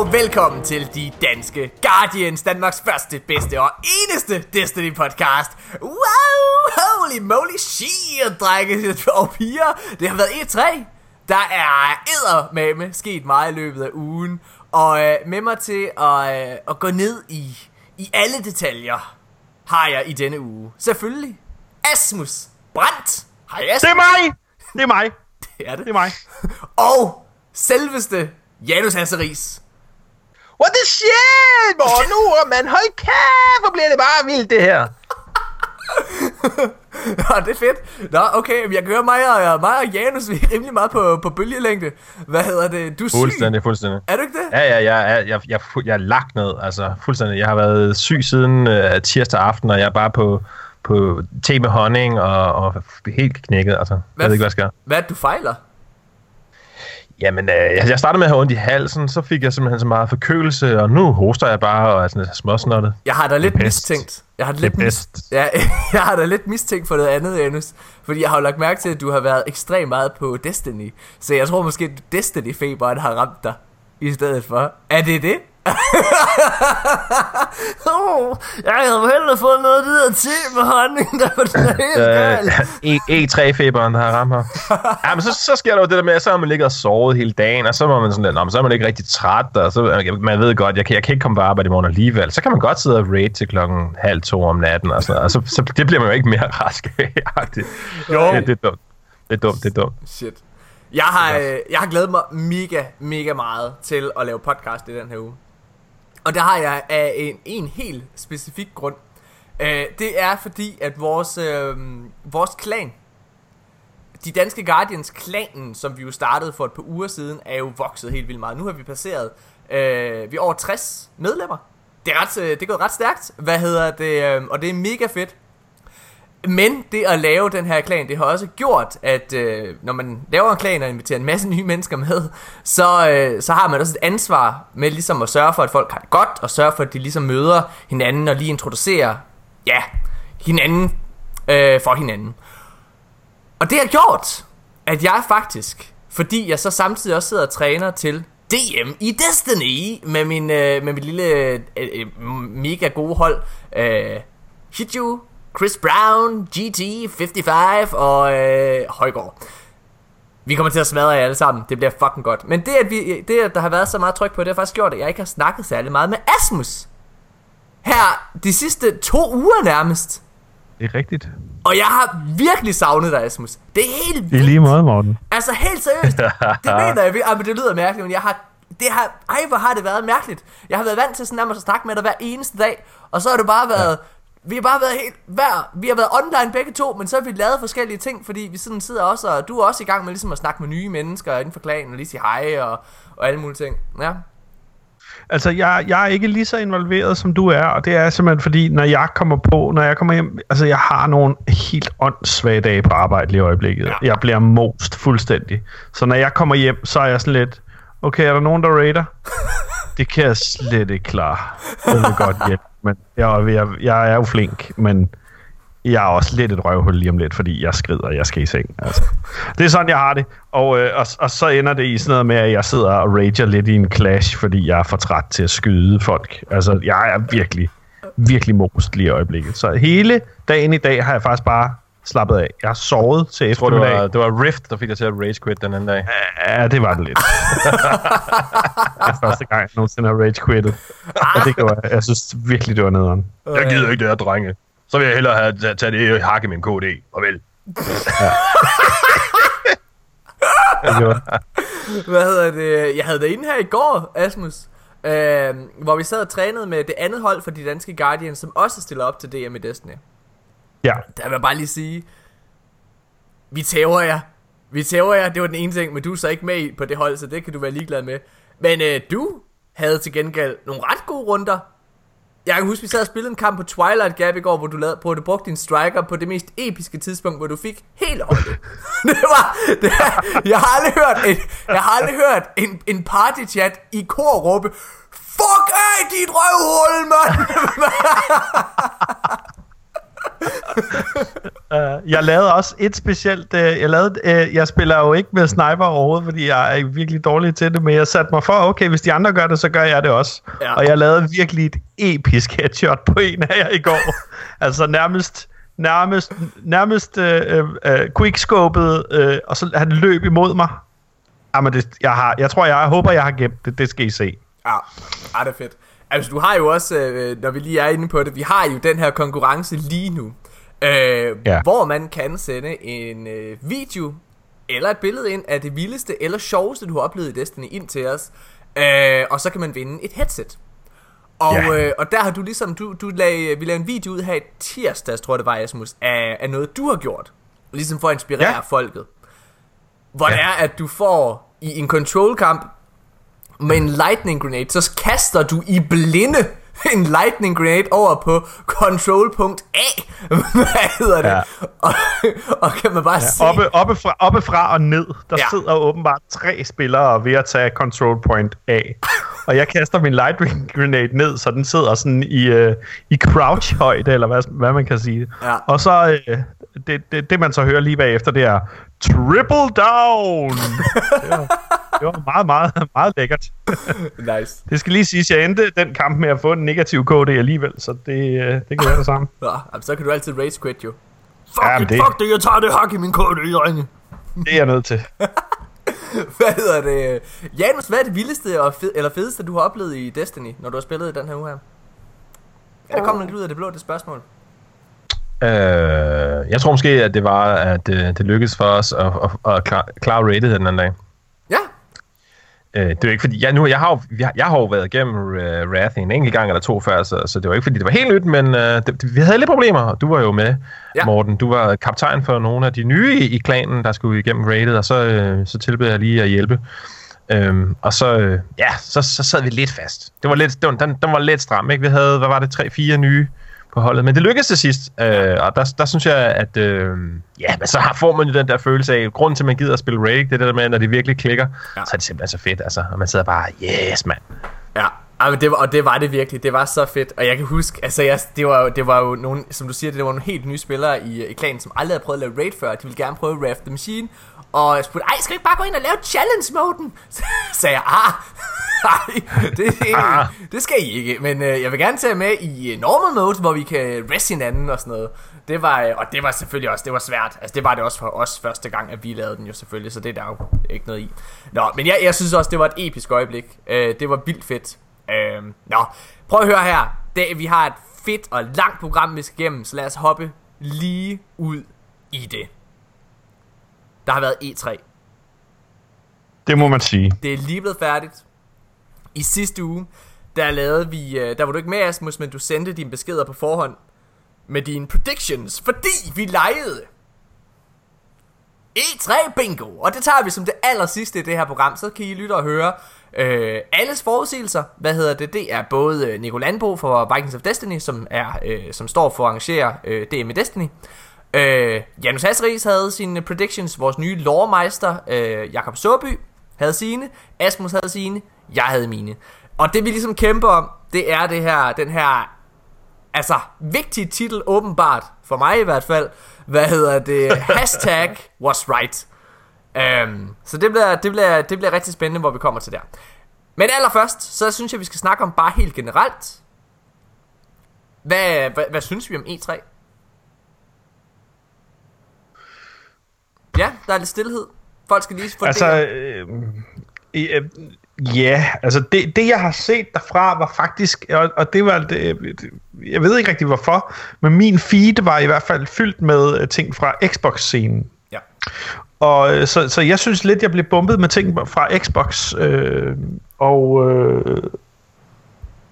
og velkommen til De Danske Guardians, Danmarks første, bedste og eneste Destiny podcast. Wow, holy moly shit, drenge og piger. Det har været E3. Der er edder med sket meget i løbet af ugen. Og øh, med mig til at, øh, at gå ned i, i alle detaljer, har jeg i denne uge. Selvfølgelig, Asmus Brandt. Hej Asmus. Det er mig! Det er mig. Det er det. Det er mig. Og selveste Janus Hasseris. What the shit, mor? Nu, man, hold kæft, hvor bliver det bare vildt, det her. Nå, det er fedt. Nå, okay, jeg høre mig og, mig og Janus, vi er rimelig meget på, på bølgelængde. Hvad hedder det? Du er syg. Fuldstændig, fuldstændig. Er du ikke det? Ja, ja, ja, jeg, jeg, jeg, jeg er lagt ned, altså fuldstændig. Jeg har været syg siden uh, tirsdag aften, og jeg er bare på, på te med honning og, og helt knækket, altså. Hvad, jeg ved ikke, hvad jeg skal. Hvad er det, du fejler? Jamen, øh, jeg startede med at have ondt i halsen, så fik jeg simpelthen så meget forkølelse, og nu hoster jeg bare og er sådan småsnottet. Jeg har da lidt mistænkt. Jeg har da lidt, mis- ja, jeg har da lidt mistænkt for noget andet, Janus. Fordi jeg har jo lagt mærke til, at du har været ekstremt meget på Destiny. Så jeg tror måske, at Destiny-feberen har ramt dig i stedet for. Er det det? oh, jeg havde hellere fået noget af det der te med honning, der var den helt. E, E3-feberen, der har ramt her. ja, men så, så sker der jo det der med, at så har man ligget og sovet hele dagen, og så er man sådan lidt, men så er man ikke rigtig træt, og så, man ved godt, jeg kan, jeg kan ikke komme på arbejde i morgen alligevel. Så kan man godt sidde og raid til klokken halv to om natten, og, sådan, og så, så det bliver man jo ikke mere rask af. jo. Det, det er dumt. Det er dumt, det er dumt. Shit. Jeg har, øh, jeg har glædet mig mega, mega meget til at lave podcast i den her uge. Og der har jeg af en, en helt specifik grund. Øh, det er fordi, at vores, øh, vores klan, de danske Guardians klanen, som vi jo startede for et par uger siden, er jo vokset helt vildt meget. Nu har vi passeret, øh, vi er over 60 medlemmer. Det er, ret, øh, det er gået ret stærkt. Hvad hedder det? Øh, og det er mega fedt. Men det at lave den her klan, det har også gjort, at øh, når man laver en klan og inviterer en masse nye mennesker med, så, øh, så har man også et ansvar med ligesom at sørge for, at folk har det godt, og sørge for, at de ligesom møder hinanden og lige introducerer, ja, hinanden øh, for hinanden. Og det har gjort, at jeg faktisk, fordi jeg så samtidig også sidder og træner til DM i Destiny med min, øh, med mit lille øh, øh, mega gode hold, øh, Hiju, Chris Brown, GT, 55 og øh, Højgaard. Vi kommer til at smadre jer alle sammen. Det bliver fucking godt. Men det, at, vi, det, at der har været så meget tryk på, det har faktisk gjort, at jeg ikke har snakket særlig meget med Asmus. Her de sidste to uger nærmest. Det er rigtigt. Og jeg har virkelig savnet dig, Asmus. Det er helt vildt. Det er lige måde, Morten. Altså helt seriøst. det mener jeg. Ah, men det lyder mærkeligt, men jeg har... Det har, ej, hvor har det været mærkeligt. Jeg har været vant til sådan nærmest at snakke med dig hver eneste dag. Og så har det bare været... Ja vi har bare været helt hver, vi har været online begge to, men så har vi lavet forskellige ting, fordi vi sådan sidder også, og du er også i gang med ligesom at snakke med nye mennesker inden for klanen, og lige sige hej, og, og alle mulige ting. Ja. Altså, jeg, jeg er ikke lige så involveret, som du er, og det er simpelthen fordi, når jeg kommer på, når jeg kommer hjem, altså jeg har nogle helt åndssvage dage på arbejde lige i øjeblikket. Ja. Jeg bliver most fuldstændig. Så når jeg kommer hjem, så er jeg sådan lidt, okay, er der nogen, der raider? det kan jeg slet ikke klare. Det vil godt hjælpe. Men jeg, jeg, jeg er jo flink, men jeg er også lidt et røvhul lige om lidt, fordi jeg skrider, og jeg skal i seng. Altså. Det er sådan, jeg har det. Og, øh, og, og så ender det i sådan noget med, at jeg sidder og rager lidt i en clash, fordi jeg er for træt til at skyde folk. Altså, jeg er virkelig, virkelig most lige i øjeblikket. Så hele dagen i dag har jeg faktisk bare slappet af. Jeg har sovet til jeg tror, det var, det var Rift, der fik dig til at rage quit den anden dag. Ja, det var det lidt. det er første gang, jeg nogensinde har rage quittet. Og det gjorde jeg. Jeg synes virkelig, det var nederen. Jeg gider ikke det her, drenge. Så vil jeg hellere have taget det i hakke min KD. Farvel. Ja. Hvad hedder det? Jeg havde det inde her i går, Asmus. Øh, hvor vi sad og trænede med det andet hold for de danske Guardians, som også stiller op til DM i Destiny. Ja. Der vil jeg bare lige sige, vi tæver jer. Vi tæver jer, det var den ene ting, men du er så ikke med på det hold, så det kan du være ligeglad med. Men øh, du havde til gengæld nogle ret gode runder. Jeg kan huske, vi sad og spillede en kamp på Twilight Gap i går, hvor du, lavede, hvor du brugte din striker på det mest episke tidspunkt, hvor du fik helt holdet. det var, det, jeg har aldrig hørt, en, jeg har aldrig hørt en, en party chat i kor råbe, Fuck af dit røvhul, mand! Uh, jeg lavede også et specielt... Uh, jeg, lavede, uh, jeg spiller jo ikke med sniper overhovedet, fordi jeg er virkelig dårlig til det, men jeg satte mig for, okay, hvis de andre gør det, så gør jeg det også. Ja. Og jeg lavede virkelig et episk headshot på en af jer i går. altså nærmest nærmest, nærmest uh, uh, quickscopet, uh, og så han løb imod mig. Jamen, det, jeg, har, jeg tror, jeg, jeg håber, jeg har gemt det. Det skal I se. Ja, ja det er fedt. Altså, du har jo også, øh, når vi lige er inde på det, vi har jo den her konkurrence lige nu, øh, ja. hvor man kan sende en øh, video eller et billede ind af det vildeste eller sjoveste, du har oplevet i Destiny ind til os, øh, og så kan man vinde et headset. Og, ja. øh, og der har du ligesom, du, du lag, vi lavede en video ud her i tirsdags, tror jeg det var, Asmus, af, af noget, du har gjort. Ligesom for at inspirere ja. folket. Hvor ja. det er, at du får i en control-kamp med en lightning grenade, så kaster du i blinde en lightning grenade over på control.a. Hvad hedder det? Ja. Og, og kan man bare ja, se... Oppe, oppe, fra, oppe fra og ned, der ja. sidder åbenbart tre spillere ved at tage control point A. og jeg kaster min lightning grenade ned, så den sidder sådan i, uh, i crouch højde, eller hvad, hvad man kan sige. Ja. Og så, uh, det, det, det man så hører lige bagefter, det er Triple Down! det, var, det var meget, meget, meget lækkert. nice. Det skal lige siges, jeg endte den kamp med at få en negativ KD alligevel, så det, øh, det kan være det samme. Ja, så kan du altid rage quit jo. Fuck, ja, it, det... fuck det, jeg tager det hak i min KD øjnene. Det er jeg nødt til. hvad hedder det? Janus, hvad er det vildeste og fed, eller fedeste, du har oplevet i Destiny, når du har spillet i den her uge her? Er der kommet noget ud af det blå, det spørgsmål? Øh, jeg tror måske, at det var, at det, øh, det lykkedes for os at, at, at klare, klare rated den anden dag. Øh, det er ikke fordi, jeg, nu, jeg, har jo, jeg, jeg har jo været igennem uh, Wrath en enkelt gang eller to før, så, så det var ikke fordi, det var helt nyt, men uh, det, vi havde lidt problemer, og du var jo med, ja. Morten. Du var kaptajn for nogle af de nye i, i klanen, der skulle igennem rated, og så, uh, så tilbød jeg lige at hjælpe. Øhm, og så, øh, ja, så, så sad vi lidt fast. Det var lidt, det var, den, den var lidt stram, ikke? Vi havde, hvad var det, tre-fire nye på holdet. Men det lykkedes til sidst, øh, og der, der synes jeg, at øh, ja, men så får man jo den der følelse af, grunden til, at man gider at spille Rake, det er det der med, når det virkelig klikker, ja. så er det simpelthen så fedt, altså. Og man sidder bare, yes, mand. Ja, men det var, og det var det virkelig. Det var så fedt. Og jeg kan huske, altså jeg, det, var, det var jo nogle, som du siger, det var nogle helt nye spillere i, i klanen, som aldrig havde prøvet at lave raid før. De ville gerne prøve Raft the Machine. Og jeg spurgte, ej, skal vi ikke bare gå ind og lave challenge-moden? Så sagde jeg, ah, nej, det, det, ah. det skal I ikke. Men øh, jeg vil gerne tage med i øh, normal mode, hvor vi kan rest hinanden og sådan noget. Det var, øh, og det var selvfølgelig også, det var svært. Altså det var det også for os første gang, at vi lavede den jo selvfølgelig, så det er der jo ikke noget i. Nå, men jeg, jeg synes også, det var et episk øjeblik. Øh, det var vildt fedt. Øh, nå, prøv at høre her. Det, vi har et fedt og langt program, vi skal igennem, så lad os hoppe lige ud i det. Der har været E3. Det må man sige. Det er lige blevet færdigt. I sidste uge, der lavede vi, øh, der var du ikke med Asmus, men du sendte dine beskeder på forhånd med dine predictions, fordi vi legede E3 bingo, og det tager vi som det aller sidste i det her program, så kan I lytte og høre øh, alles forudsigelser. Hvad hedder det? Det er både øh, Nico Landbo for Vikings of Destiny, som er øh, som står for at arrangere øh, DM i Destiny, Øh, Janus Hasseris havde sine predictions, vores nye loremeister, øh, Jakob Såby, havde sine, Asmus havde sine, jeg havde mine. Og det vi ligesom kæmper om, det er det her, den her, altså, vigtige titel åbenbart, for mig i hvert fald, hvad hedder det, hashtag was right. Um, så det bliver, det, bliver, det bliver rigtig spændende, hvor vi kommer til der. Men allerførst, så synes jeg, vi skal snakke om bare helt generelt. Hvad, hvad, hvad synes vi om E3? Ja, der er lidt stillhed. Folk skal lige få Altså, øh, øh, ja, altså det, det jeg har set derfra var faktisk, og, og det var, det, jeg ved ikke rigtig hvorfor, men min feed var i hvert fald fyldt med øh, ting fra Xbox-scenen. Ja. Og øh, så, så jeg synes lidt, jeg blev bumpet med ting fra Xbox, øh, og... Øh,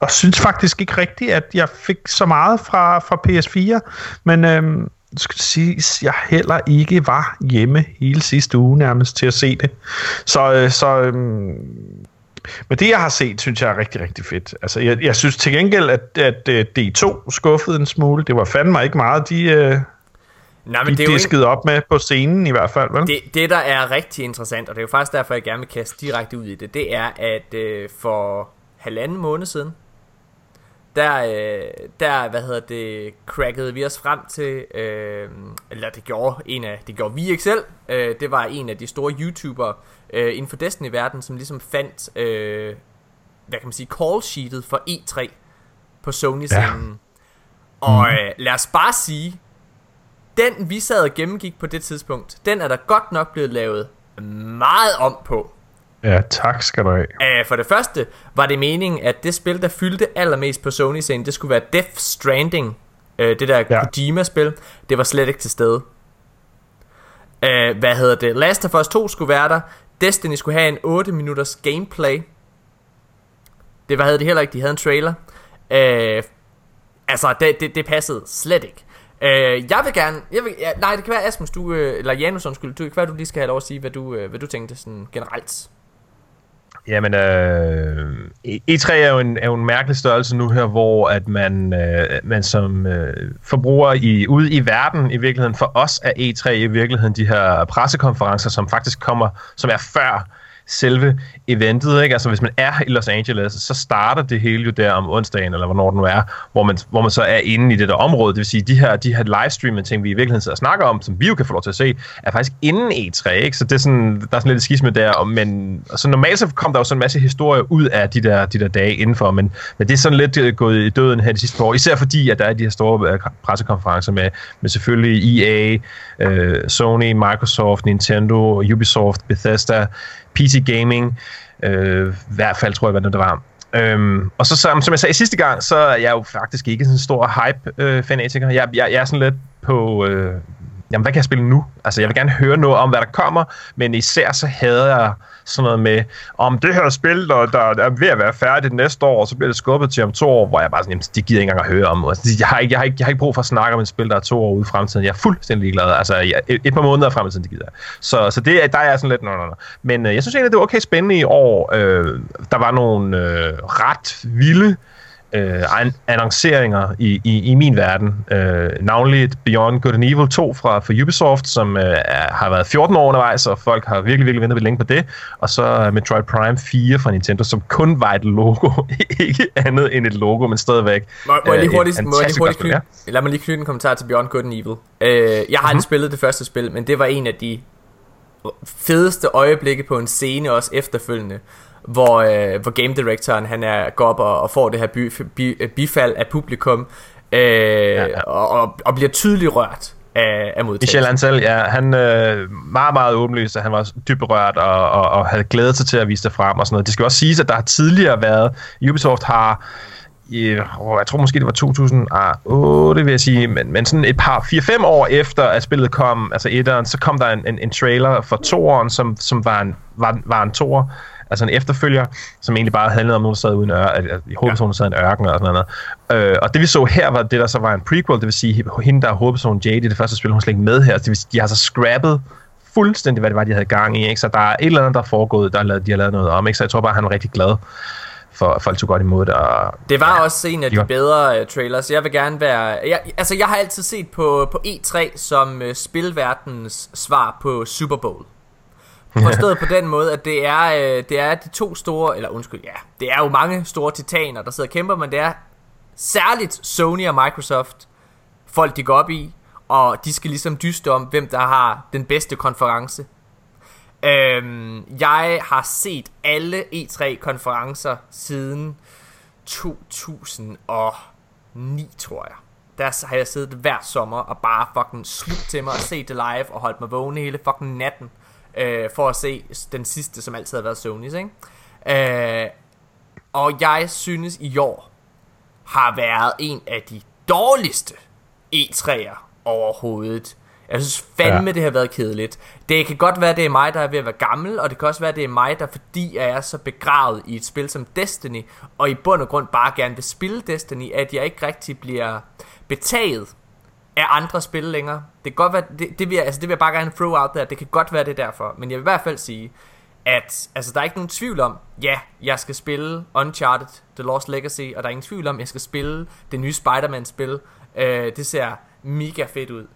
og synes faktisk ikke rigtigt, at jeg fik så meget fra, fra PS4. Men det skal siges, jeg heller ikke var hjemme hele sidste uge nærmest til at se det. Så, øh, så øhm, men det, jeg har set, synes jeg er rigtig, rigtig fedt. Altså, jeg, jeg synes til gengæld, at, at, at øh, D2 skuffede en smule. Det var fandme ikke meget, de, øh, Nej, men de det diskede en... op med på scenen i hvert fald. Vel? Det, det, der er rigtig interessant, og det er jo faktisk derfor, jeg gerne vil kaste direkte ud i det, det er, at øh, for halvanden måned siden, der, øh, der, hvad hedder det, crackede vi os frem til, øh, eller det gjorde en af, det gjorde vi ikke selv, øh, det var en af de store YouTubere øh, inden for Destiny-verdenen, som ligesom fandt, øh, hvad kan man sige, call sheetet for E3 på Sony-scenen. Ja. Og mm. øh, lad os bare sige, den vi sad og gennemgik på det tidspunkt, den er der godt nok blevet lavet meget om på. Ja, tak skal du have. Uh, for det første var det meningen, at det spil, der fyldte allermest på Sony-scenen, det skulle være Death Stranding. Uh, det der ja. Kojima-spil. Det var slet ikke til stede. Uh, hvad hedder det? Last of Us 2 skulle være der. Destiny skulle have en 8 minutters gameplay. Det var, havde de heller ikke. De havde en trailer. Uh, altså, det, det, det passede slet ikke. Uh, jeg vil gerne, jeg vil, ja, nej det kan være Asmus, du, eller Janus undskyld, du, det kan være du lige skal have lov at sige, hvad du, hvad du tænkte sådan generelt. Jamen, øh, e E3 er jo, en, er jo en mærkelig størrelse nu her, hvor at man, øh, man som øh, forbruger i, ude i verden i virkeligheden, for os er E3 i virkeligheden de her pressekonferencer, som faktisk kommer, som er før selve eventet. Ikke? Altså hvis man er i Los Angeles, så starter det hele jo der om onsdagen, eller hvornår det nu er, hvor man, hvor man så er inde i det der område. Det vil sige, de her, de her livestreaming ting, vi i virkeligheden sidder og snakker om, som vi jo kan få lov til at se, er faktisk inden E3. Ikke? Så det er sådan, der er sådan lidt skisme der. Men så normalt så kom der jo sådan en masse historier ud af de der, de der dage indenfor, men, men det er sådan lidt øh, gået i døden her de sidste år. Især fordi, at der er de her store øh, pressekonferencer med, med selvfølgelig EA, øh, Sony, Microsoft, Nintendo, Ubisoft, Bethesda, PC Gaming, øh, i hvert fald tror jeg, hvad det var. Øhm, og så som, som jeg sagde sidste gang, så er jeg jo faktisk ikke sådan en stor hype-fanatiker. Øh, jeg, jeg, jeg er sådan lidt på, øh, jamen hvad kan jeg spille nu? Altså jeg vil gerne høre noget om, hvad der kommer, men især så hader jeg sådan noget med, om det her spil, der, der er ved at være færdigt næste år, og så bliver det skubbet til om to år, hvor jeg bare sådan, jamen, det gider jeg ikke engang at høre om. Altså, jeg, har ikke, jeg, har ikke, jeg har ikke brug for at snakke om et spil, der er to år ude i fremtiden. Jeg er fuldstændig ligeglad. Altså jeg, et, et par måneder frem i tiden, det gider jeg. Så, så det, der er jeg sådan lidt, no, no, no. Men øh, jeg synes egentlig, det var okay spændende i år. Øh, der var nogle øh, ret vilde øh, annonceringer i, i, i min verden. Øh, navnligt Beyond Good and Evil 2 fra, fra Ubisoft, som øh, er, har været 14 år undervejs, og folk har virkelig, virkelig ventet længe på det. Og så Metroid Prime 4 fra Nintendo, som kun var et logo. ikke andet end et logo, men stadigvæk. Må, må jeg lige øh, hurtigt, må jeg lige hurtigt ja. lad mig lige knytte en kommentar til Beyond Good and Evil. Øh, jeg har mm-hmm. aldrig spillet det første spil, men det var en af de fedeste øjeblikke på en scene også efterfølgende hvor, øh, hvor game directoren han er, går op og, og får det her by, by, bifald af publikum, øh, ja, ja. Og, og, og bliver tydeligt rørt af, af modtagelsen. Michel Ansel, ja, han øh, meget, meget åbenlyst, at han var dybt berørt og, og, og havde glædet sig til at vise det frem og sådan noget. Det skal også siges, at der har tidligere været, Ubisoft har i, jeg tror måske det var 2008, vil jeg sige, men, men sådan et par, 4-5 år efter, at spillet kom, altså etteren, så kom der en, en, en trailer for toeren, som, som var en, var, var en toer, altså en efterfølger, som egentlig bare handlede om nogen, der sad uden ør, at, at hovedpersonen sad i en ørken og sådan noget. Øh, og det vi så her var det, der så var en prequel, det vil sige, hende, der er hovedpersonen Jade i det første spil, hun slet ikke med her. Det vil sige, de har så scrappet fuldstændig, hvad det var, de havde gang i. Ikke? Så der er et eller andet, der er foregået, der er lavet, de har lavet noget om. Ikke? Så jeg tror bare, han var rigtig glad for at folk tog godt imod det. Og, det var ja, også en af de bedre uh, trailers. Jeg vil gerne være... Jeg, altså, jeg har altid set på, på E3 som uh, spilverdens svar på Super Bowl. Forstået på den måde, at det er, øh, det er de to store, eller undskyld, ja, det er jo mange store titaner, der sidder og kæmper, men det er særligt Sony og Microsoft, folk de går op i, og de skal ligesom dyste om, hvem der har den bedste konference. Øhm, jeg har set alle E3-konferencer siden 2009, tror jeg. Der har jeg siddet hver sommer og bare fucking slugt til mig og set det live og holdt mig vågen hele fucking natten øh, for at se den sidste, som altid har været Sony's, ikke? Øh, og jeg synes i år har været en af de dårligste E3'er overhovedet. Jeg synes fandme, ja. det har været kedeligt. Det kan godt være, det er mig, der er ved at være gammel, og det kan også være, det er mig, der fordi jeg er så begravet i et spil som Destiny, og i bund og grund bare gerne vil spille Destiny, at jeg ikke rigtig bliver betaget af andre spil længere. Det kan godt være, det, det, vil jeg, altså det vil jeg bare gerne throw out der, det kan godt være det derfor, men jeg vil i hvert fald sige, at altså, der er ikke nogen tvivl om, ja, jeg skal spille Uncharted, The Lost Legacy, og der er ingen tvivl om, jeg skal spille det nye Spider-Man-spil. Øh, det ser mega fedt ud.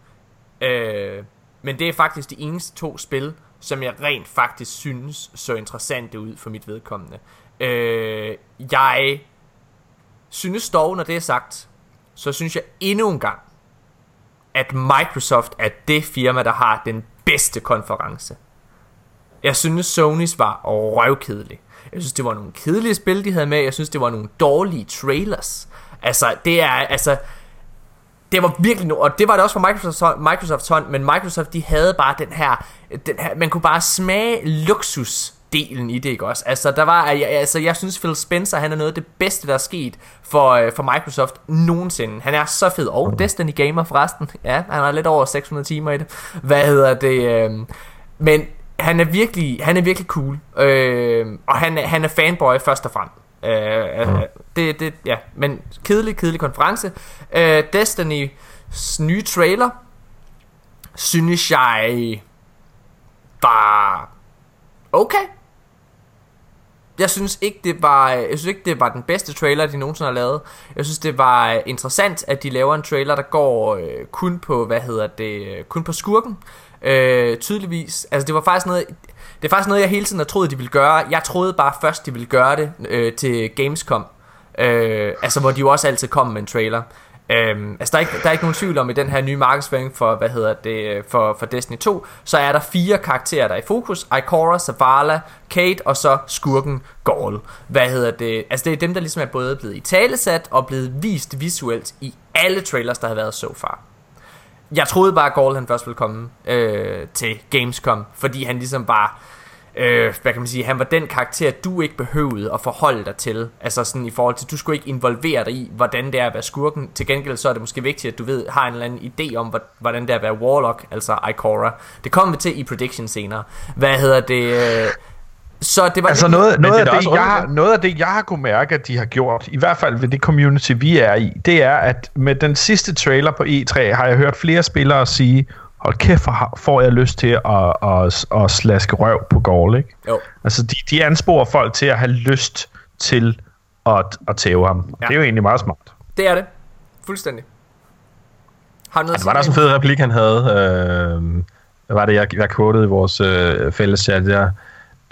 Øh, men det er faktisk de eneste to spil, som jeg rent faktisk synes så interessante ud for mit vedkommende. Øh, jeg synes dog, når det er sagt, så synes jeg endnu en gang, at Microsoft er det firma, der har den bedste konference. Jeg synes, Sony's var røvkedelig. Jeg synes, det var nogle kedelige spil, de havde med. Jeg synes, det var nogle dårlige trailers. Altså, det er, altså, det var virkelig no og det var det også for Microsofts hånd, Microsofts hånd, men Microsoft de havde bare den her, den her man kunne bare smage luksus delen i det, ikke også? Altså, der var, altså, jeg synes, Phil Spencer, han er noget af det bedste, der er sket for, øh, for Microsoft nogensinde. Han er så fed. Og Destiny Gamer forresten. Ja, han har lidt over 600 timer i det. Hvad hedder det? Øh, men han er virkelig, han er virkelig cool. Øh, og han, han er fanboy først og fremmest. Øh, mm. det, det, ja, men kedelig, kedelig konference. Øh, Destiny's nye trailer, synes jeg var okay. Jeg synes ikke det var øh, jeg synes ikke det var den bedste trailer de nogensinde har lavet. Jeg synes det var øh, interessant at de laver en trailer der går øh, kun på hvad hedder det øh, kun på skurken. Øh, tydeligvis. Altså det var faktisk noget det er faktisk noget, jeg hele tiden har troet, de ville gøre. Jeg troede bare først, de ville gøre det øh, til Gamescom. Øh, altså, hvor de jo også altid kom med en trailer. Øh, altså, der er, ikke, der er ikke nogen tvivl om, i den her nye markedsføring for, hvad hedder det, for, for Destiny 2, så er der fire karakterer, der er i fokus. Ikora, Zavala, Kate og så skurken Gaul. Hvad hedder det? Altså, det er dem, der ligesom er både blevet i talesat og blevet vist visuelt i alle trailers, der har været så far jeg troede bare, at Gaul han først ville komme øh, til Gamescom, fordi han ligesom bare, øh, hvad kan man sige, han var den karakter, du ikke behøvede at forholde dig til. Altså sådan i forhold til, du skulle ikke involvere dig i, hvordan det er at være skurken. Til gengæld så er det måske vigtigt, at du ved, har en eller anden idé om, hvordan det er at være Warlock, altså Ikora. Det kommer vi til i prediction senere. Hvad hedder det? Øh, så det var altså noget, noget, af det, jeg har, noget af det, jeg har kunne mærke, at de har gjort, i hvert fald ved det community, vi er i, det er, at med den sidste trailer på E3, har jeg hørt flere spillere sige, hold kæft, får jeg lyst til at, at, at slaske røv på Gaul, ikke? Jo. Altså, de, de ansporer folk til at have lyst til at, at tæve ham. Ja. Det er jo egentlig meget smart. Det er det. Fuldstændig. Har noget altså, var der sådan en fed replik, han havde? Øh, hvad var det, jeg, jeg quotede i vores øh, fælles chat der?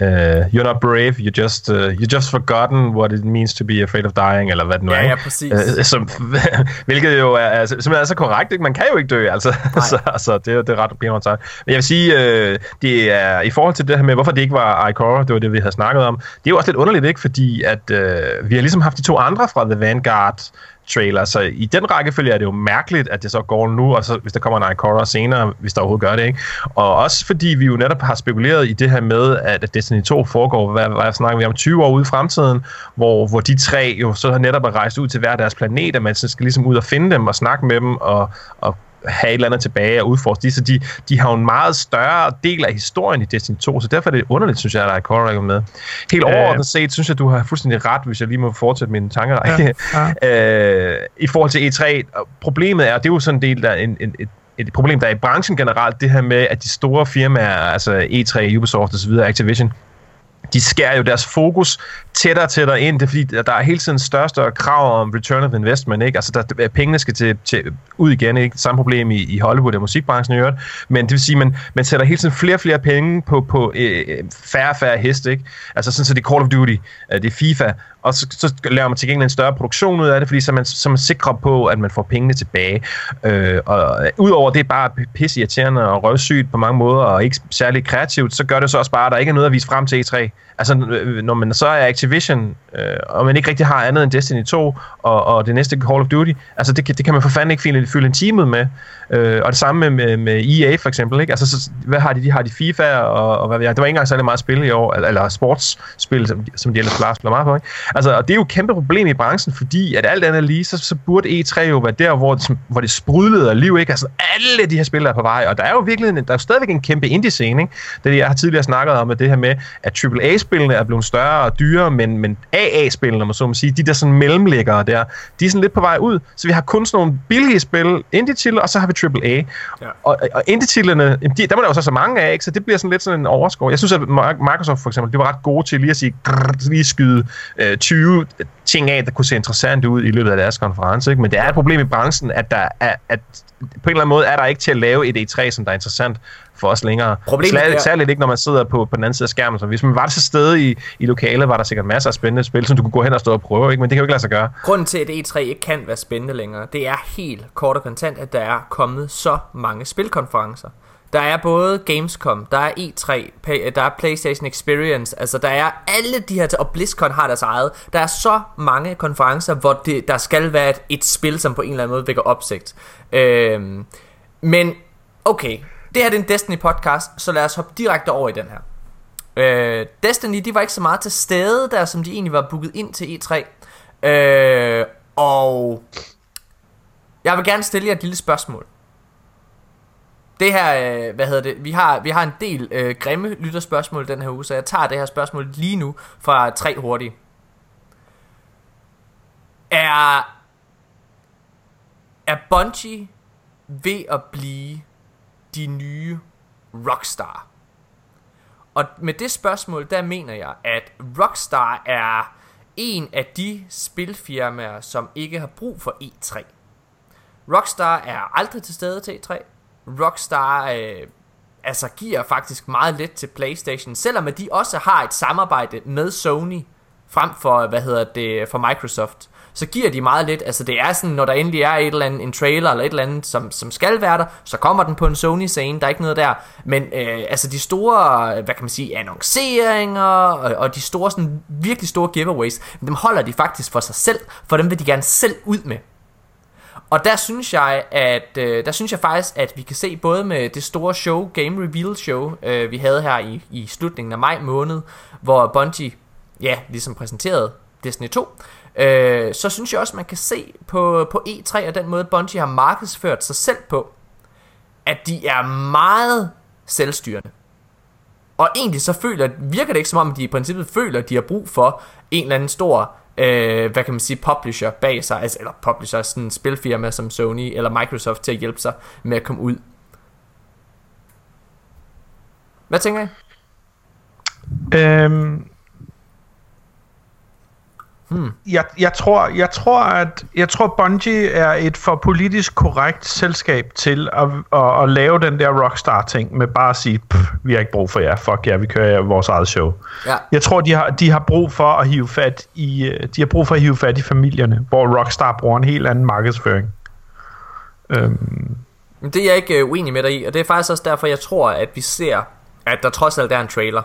Uh, you're not brave, you just uh, you just forgotten what it means to be afraid of dying, eller hvad det nu ja, er. Ja, præcis. Uh, som, hvilket jo er, er, simpelthen er så korrekt, ikke? Man kan jo ikke dø, altså. så, altså det, det er ret pænt sagt. Men jeg vil sige, uh, det er, i forhold til det her med, hvorfor det ikke var Ikora, det var det, vi havde snakket om, det er jo også lidt underligt, ikke? Fordi at uh, vi har ligesom haft de to andre fra The Vanguard, trailer. Så i den rækkefølge er det jo mærkeligt, at det så går nu, og så hvis der kommer en Ikora senere, hvis der overhovedet gør det, ikke? Og også fordi vi jo netop har spekuleret i det her med, at Destiny 2 foregår, hvad, hvad snakker vi om, 20 år ude i fremtiden, hvor, hvor de tre jo så netop er rejst ud til hver deres planet, og man skal ligesom ud og finde dem og snakke med dem og, og have et eller andet tilbage og udforske de, så de, de har jo en meget større del af historien i Destiny 2, så derfor er det underligt, synes jeg, at der er Korra med. Helt overordnet set, synes jeg, du har fuldstændig ret, hvis jeg lige må fortsætte min tankerække. Ja, ja. øh, I forhold til E3, problemet er, det er jo sådan en del af en, en, et et problem, der er i branchen generelt, det her med, at de store firmaer, altså E3, Ubisoft osv., Activision, de skærer jo deres fokus tættere og tættere ind. Det er fordi, der er hele tiden større større krav om return of investment. Ikke? Altså, der, pengene skal til, til, ud igen. Ikke? Samme problem i, i Hollywood og musikbranchen i øvrigt. Men det vil sige, man, man sætter hele tiden flere og flere penge på, på øh, færre og færre heste. Ikke? Altså sådan, så det er Call of Duty, øh, det er FIFA, og så, så laver man til gengæld en større produktion ud af det, fordi så er man, så er man sikrer på, at man får pengene tilbage. Øh, og øh, udover det er bare pisse irriterende og røvsygt på mange måder, og ikke særlig kreativt, så gør det så også bare, at der ikke er noget at vise frem til E3. Altså, øh, når man så er Activision, øh, og man ikke rigtig har andet end Destiny 2 og, og det næste Call of Duty, altså det, det kan man for fanden ikke fylde, fylde en time med. Øh, og det samme med, med, med EA for eksempel. Ikke? Altså, så, hvad har de? De har de FIFA, og, og hvad ved jeg. Det var ikke engang særlig meget spil i år, eller, eller sportsspil, som, som de ellers plejer at spille meget på. Ikke? Altså, og det er jo et kæmpe problem i branchen, fordi at alt andet lige, så, så burde E3 jo være der, hvor som, hvor det sprudlede af liv. Ikke? Altså, alle de her spil er på vej, og der er jo virkelig en, der er jo stadigvæk en kæmpe indie-scene. Ikke? Det jeg har tidligere snakket om, at det her med, at AAA-spillene er blevet større og dyrere, men, men AA-spillene, må så må sige, de der sådan mellemliggere der, de er sådan lidt på vej ud. Så vi har kun sådan nogle billige spil, indie-titler, og så har vi AAA. Ja. Og, og indie-titlerne, de, der var der jo så så mange af, ikke? så det bliver sådan lidt sådan en overskov. Jeg synes, at Microsoft for eksempel, det var ret gode til lige at sige, grrr, lige skyde øh, 20 ting af, der kunne se interessant ud i løbet af deres konference. Ikke? Men det er et problem i branchen, at, der er, at på en eller anden måde er der ikke til at lave et E3, som der er interessant for os længere. Problemet er- særligt ikke, når man sidder på, på den anden side af skærmen. Så hvis man var til stede i, i lokalet, var der sikkert masser af spændende spil, som du kunne gå hen og stå og prøve, ikke? men det kan jo ikke lade sig gøre. Grunden til, at E3 ikke kan være spændende længere, det er helt kort og kontant, at der er kommet så mange spilkonferencer. Der er både Gamescom, der er E3, pa- der er PlayStation Experience, altså der er alle de her, og BlizzCon har deres eget. Der er så mange konferencer, hvor det, der skal være et, et spil, som på en eller anden måde vækker opsigt. Øhm, men okay, det her det er en Destiny podcast, så lad os hoppe direkte over i den her. Øh, Destiny, de var ikke så meget til stede der, som de egentlig var booket ind til E3. Øh, og jeg vil gerne stille jer et lille spørgsmål. Det her, øh, hvad hedder det, vi har, vi har en del øh, grimme lytterspørgsmål den her uge, så jeg tager det her spørgsmål lige nu fra tre hurtige. Er, er Bungie ved at blive de nye Rockstar? Og med det spørgsmål, der mener jeg, at Rockstar er en af de spilfirmaer, som ikke har brug for E3. Rockstar er aldrig til stede til E3. Rockstar øh, altså giver faktisk meget lidt til PlayStation, selvom at de også har et samarbejde med Sony frem for, hvad hedder det, for Microsoft. Så giver de meget lidt, altså det er sådan, når der endelig er et eller andet, en trailer eller et eller andet, som, som skal være der, så kommer den på en Sony-scene, der er ikke noget der. Men øh, altså de store, hvad kan man sige, annonceringer, og, og de store, sådan virkelig store giveaways, dem holder de faktisk for sig selv, for dem vil de gerne selv ud med. Og der synes jeg, at øh, der synes jeg faktisk, at vi kan se både med det store show, Game Reveal Show, øh, vi havde her i, i slutningen af maj måned, hvor Bungie, ja, ligesom præsenterede Destiny 2, øh, så synes jeg også, man kan se på, på E3 og den måde, Bungie har markedsført sig selv på, at de er meget selvstyrende. Og egentlig så føler, virker det ikke som om, de i princippet føler, at de har brug for en eller anden stor, øh, hvad kan man sige, publisher bag sig, altså, eller publisher, sådan en spilfirma som Sony eller Microsoft til at hjælpe sig med at komme ud. Hvad tænker I? Øhm, hmm. jeg, jeg, tror, jeg tror, at jeg tror, Bungie er et for politisk korrekt selskab til at, at, at lave den der Rockstar-ting med bare at sige, vi har ikke brug for jer, fuck jer, vi kører vores eget show. Ja. Jeg tror, de har, de har brug for at hive fat i, øh, de har brug for at hive fat i familierne, hvor Rockstar bruger en helt anden markedsføring. Øhm, det er jeg ikke øh, uenig med dig i, og det er faktisk også derfor, jeg tror, at vi ser, at der trods alt er en trailer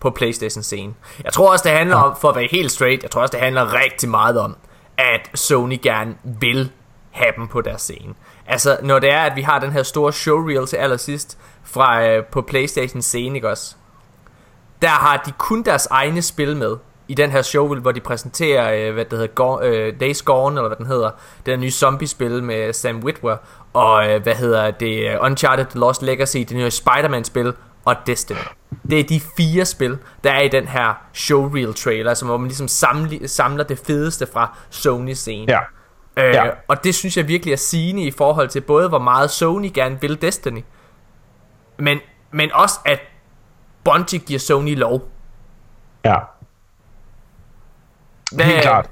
på Playstation scene. Jeg tror også, det handler om, for at være helt straight, jeg tror også, det handler rigtig meget om, at Sony gerne vil have dem på deres scene. Altså, når det er, at vi har den her store showreel til allersidst fra, øh, på Playstation scene, ikke også? Der har de kun deres egne spil med i den her showreel, hvor de præsenterer, øh, hvad det hedder, Go- øh, Days Gone, eller hvad den hedder, det der nye zombie-spil med Sam Witwer, og øh, hvad hedder det, Uncharted The Lost Legacy, det nye Spider-Man-spil, og Destiny. Det er de fire spil, der er i den her showreel trailer, altså hvor man ligesom samler, samler det fedeste fra Sony scene. ja. Øh, Ja. Og det synes jeg virkelig er sigende i forhold til både, hvor meget Sony gerne vil Destiny, men, men også, at Bungie giver Sony lov. Ja, Hvad, helt klart.